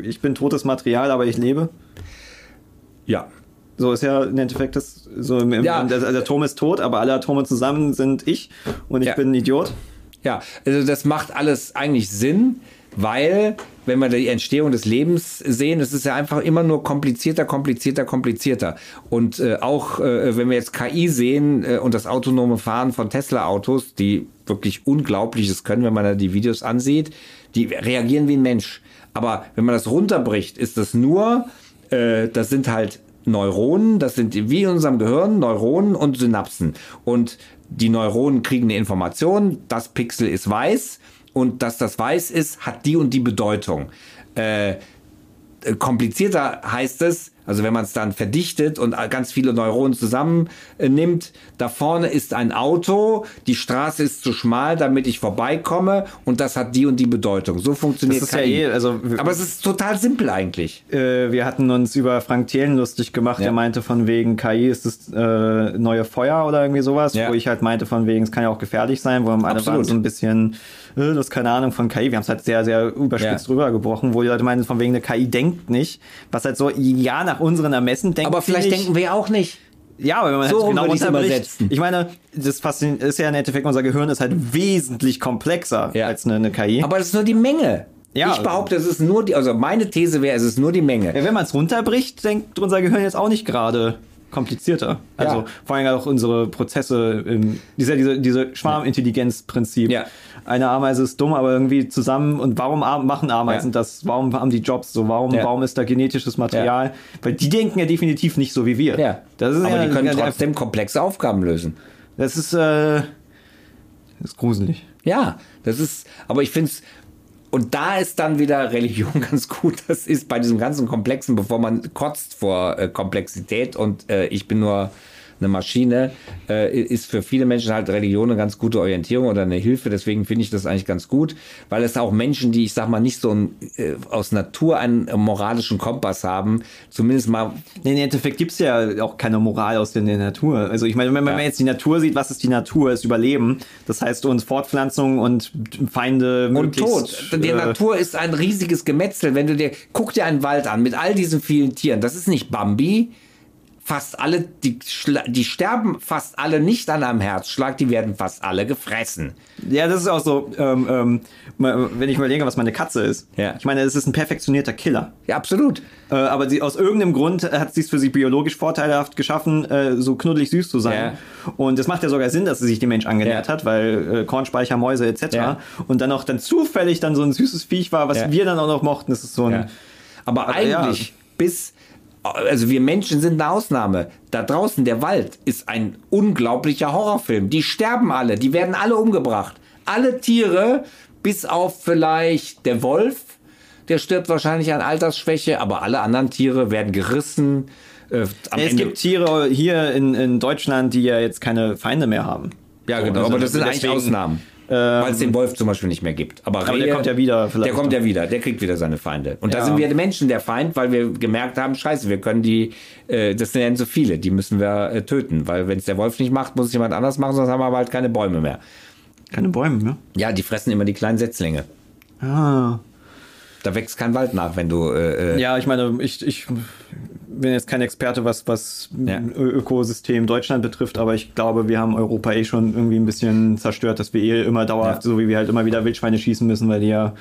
Ich bin totes Material, aber ich lebe. Ja. So ist ja im Endeffekt das, so im, im, Ja. der, der Atom ist tot, aber alle Atome zusammen sind ich und ich Ja. bin ein Idiot. Ja, also das macht alles eigentlich Sinn, weil, wenn wir die Entstehung des Lebens sehen, es ist ja einfach immer nur komplizierter, komplizierter, komplizierter. Und äh, auch, äh, wenn wir jetzt KI sehen äh, und das autonome Fahren von Tesla-Autos, die wirklich Unglaubliches können, wenn man da die Videos ansieht, die reagieren wie ein Mensch. Aber wenn man das runterbricht, ist das nur, äh, das sind halt Neuronen, das sind wie in unserem Gehirn Neuronen und Synapsen. Und die Neuronen kriegen eine Information, das Pixel ist weiß und dass das weiß ist, hat die und die Bedeutung. Äh, komplizierter heißt es, also wenn man es dann verdichtet und ganz viele Neuronen zusammen äh, da vorne ist ein Auto, die Straße ist zu schmal, damit ich vorbeikomme und das hat die und die Bedeutung. So funktioniert Das ist ja KI. eh, also- Aber es ist total simpel eigentlich. Äh, wir hatten uns über Frank Thelen lustig gemacht, Ja. der meinte von wegen KI ist das äh, neue Feuer oder irgendwie sowas, Ja. wo ich halt meinte von wegen, es kann ja auch gefährlich sein, wo alle Absolut. waren so ein bisschen, äh, das ist keine Ahnung von KI, wir haben es halt sehr, sehr überspitzt Ja. rübergebrochen, wo die Leute meinen von wegen, eine KI denkt nicht, was halt so, ja, nach unseren Ermessen denkt Aber vielleicht nicht. denken wir auch nicht. Ja, aber wenn man So halt genau übersetzen. ich meine, das ist ja im Endeffekt, unser Gehirn ist halt wesentlich komplexer Ja. als eine, eine KI. Aber das ist nur die Menge. Ja. Ich behaupte, es ist nur die, also meine These wäre, es ist nur die Menge. Ja, wenn man es runterbricht, denkt unser Gehirn jetzt auch nicht gerade komplizierter. Also Ja. vor allem auch unsere Prozesse, dieser, diese, diese Schwarmintelligenzprinzip. Ja. Eine Ameise ist dumm, aber irgendwie zusammen. Und warum machen Ameisen Ja. das? Warum haben die Jobs so? Warum, warum ist da genetisches Material? Weil die denken ja definitiv nicht so wie wir. Ja. Das ist Aber die können trotzdem komplexe Aufgaben lösen. Das ist, äh, das ist gruselig. Ja, das ist, aber ich finde es, und da ist dann wieder Religion [laughs] ganz gut. Das ist bei diesem ganzen Komplexen, bevor man kotzt vor äh, Komplexität und äh, ich bin nur eine Maschine, äh, ist für viele Menschen halt Religion eine ganz gute Orientierung oder eine Hilfe. Deswegen finde ich das eigentlich ganz gut, weil es auch Menschen, die, ich sag mal, nicht so ein, äh, aus Natur einen moralischen Kompass haben, zumindest mal. Im Endeffekt gibt's ja auch keine Moral aus der Natur. Also ich meine, wenn man Ja. jetzt die Natur sieht, was ist die Natur? Es ist Überleben. Das heißt uns Fortpflanzung und Feinde Und Tod. Die äh, Natur ist ein riesiges Gemetzel. Wenn du dir, guck dir einen Wald an mit all diesen vielen Tieren. Das ist nicht Bambi. Fast alle, die, die sterben fast alle nicht an einem Herzschlag, die werden fast alle gefressen. Ja, das ist auch so, ähm, ähm, mal- wenn ich überlege, was meine Katze ist. Ja. Ich meine, es ist ein perfektionierter Killer. Ja, absolut. Äh, aber sie, aus irgendeinem Grund hat sie es für sich biologisch vorteilhaft geschaffen, äh, so knuddelig süß zu sein. Ja. Und es macht ja sogar Sinn, dass sie sich dem Mensch angenähert Ja. hat, weil äh, Kornspeicher, Mäuse etc. Ja. Und dann auch dann zufällig dann so ein süßes Viech war, was wir dann auch noch mochten. Das ist so ein... Aber Aber eigentlich bis, also wir Menschen sind eine Ausnahme. Da draußen der Wald ist ein unglaublicher Horrorfilm. Die sterben alle, die werden alle umgebracht. Alle Tiere, bis auf vielleicht der Wolf, der stirbt wahrscheinlich an Altersschwäche, aber alle anderen Tiere werden gerissen. Äh, es Ende- gibt Tiere hier in, in Deutschland, die ja jetzt keine Feinde mehr haben. ja, So, genau, also aber das sind eigentlich Ausnahmen. Weil es den Wolf zum Beispiel nicht mehr gibt. Aber, Aber Rehe, der kommt ja wieder vielleicht Der kommt ja wieder, der kriegt wieder seine Feinde. Und da Ja. sind wir die Menschen der Feind, weil wir gemerkt haben, scheiße, wir können die, äh, das sind ja so viele, die müssen wir äh, töten. Weil wenn es der Wolf nicht macht, muss es jemand anders machen, sonst haben wir bald keine Bäume mehr. Keine Bäume mehr. Ja, die fressen immer die kleinen Setzlinge. Ah. Da wächst kein Wald nach, wenn du... Äh, äh, Ja, ich meine, ich, ich bin jetzt kein Experte, was, was Ja. Ökosystem Deutschland betrifft, aber ich glaube, wir haben Europa eh schon irgendwie ein bisschen zerstört, dass wir eh immer dauerhaft, Ja. so wie wir halt immer wieder Wildschweine schießen müssen, weil die ja,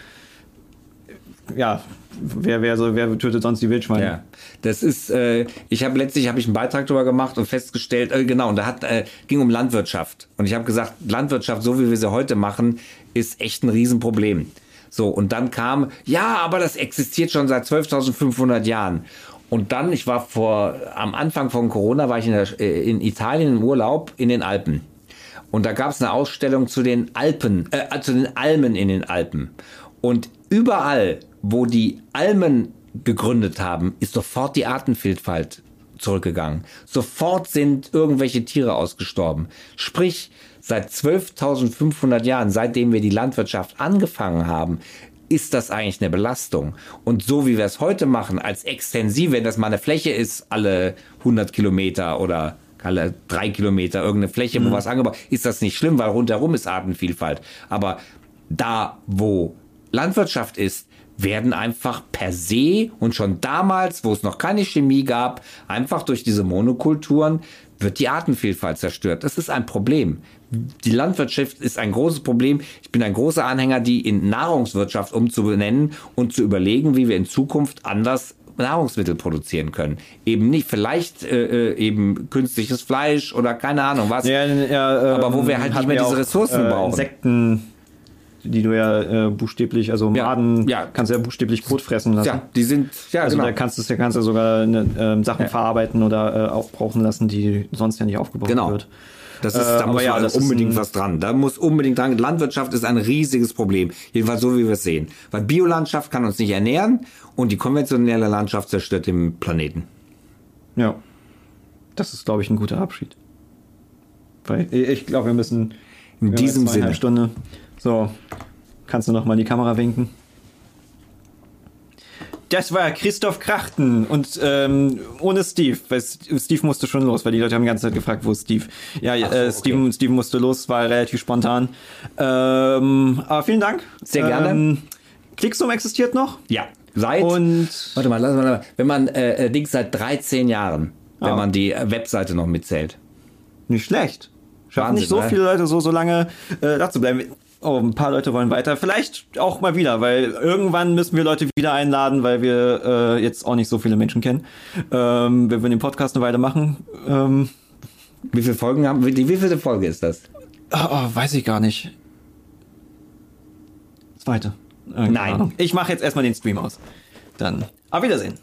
ja, wer, wer, so, wer tötet sonst die Wildschweine? Ja, das ist, äh, ich habe letztlich habe ich einen Beitrag darüber gemacht und festgestellt, äh, genau, und da hat, äh, ging um Landwirtschaft. Und ich habe gesagt, Landwirtschaft, so wie wir sie heute machen, ist echt ein Riesenproblem. So, und dann kam, ja, aber das existiert schon seit 12.500 Jahren. Und dann, ich war vor, am Anfang von Corona, war ich in, der, äh, in Italien im Urlaub in den Alpen. Und da gab es eine Ausstellung zu den Alpen, äh, zu den Almen in den Alpen. Und überall, wo die Almen gegründet haben, ist sofort die Artenvielfalt zurückgegangen. Sofort sind irgendwelche Tiere ausgestorben. Sprich, seit 12.500 Jahren, seitdem wir die Landwirtschaft angefangen haben, ist das eigentlich eine Belastung. Und so wie wir es heute machen, als extensiv, wenn das mal eine Fläche ist, alle 100 Kilometer oder alle drei Kilometer irgendeine Fläche, wo was angebaut, ist das nicht schlimm, weil rundherum ist Artenvielfalt. Aber da, wo Landwirtschaft ist, werden einfach per se und schon damals, wo es noch keine Chemie gab, einfach durch diese Monokulturen wird die Artenvielfalt zerstört. Das ist ein Problem. Die Landwirtschaft ist ein großes Problem. Ich bin ein großer Anhänger, die in Nahrungswirtschaft umzubenennen und zu überlegen, wie wir in Zukunft anders Nahrungsmittel produzieren können. Eben nicht, vielleicht äh, äh, eben künstliches Fleisch oder keine Ahnung was. Ja, ja, Aber wo wir halt nicht hatten mehr diese Ressourcen äh, brauchen. Insekten, die du ja äh, buchstäblich, also Ja, Maden, ja. kannst du ja buchstäblich Kot fressen lassen. Ja, die sind, ja, Also genau. da kannst du da kannst du sogar ne, ähm, Sachen verarbeiten oder äh, aufbrauchen lassen, die sonst ja nicht aufgebraucht Genau. wird. Das ist, Äh, da aber muss ja, also unbedingt was dran. Da muss unbedingt dran. Landwirtschaft ist ein riesiges Problem. Jedenfalls so, wie wir es sehen. Weil Biolandschaft kann uns nicht ernähren und die konventionelle Landschaft zerstört den Planeten. Ja. Das ist, glaube ich, ein guter Abschied. Weil ich- glaube, wir müssen In wir diesem Sinne. Stunde. So, kannst du noch mal die Kamera winken? Das war Christoph Krachten und ähm, ohne Steve, weil Steve musste schon los, weil die Leute haben die ganze Zeit gefragt, wo ist Steve? Ja, so, äh, Steve, Steve musste los, war relativ spontan. Ähm, aber vielen Dank. Sehr gerne. Ähm, Klicksum existiert noch Ja. Seit. und warte mal, lass mal. Wenn man äh, äh, Dings seit 13 Jahren, wenn Ah. man die äh, Webseite noch mitzählt. Nicht schlecht. Schaffen Wahnsinn, nicht so ne? viele Leute so, so lange äh, da zu bleiben. Oh, ein paar Leute wollen weiter. Vielleicht auch mal wieder, weil irgendwann müssen wir Leute wieder einladen, weil wir äh, jetzt auch nicht so viele Menschen kennen. Ähm, wenn wir den Podcast eine Weile machen. Ähm, Wie viele Folgen haben wir? Wie vielte Folge ist das? oh, weiß ich gar nicht. Zweite. Äh, Nein. Ahnung. Ich mache jetzt erstmal den Stream aus. Dann. Auf Wiedersehen.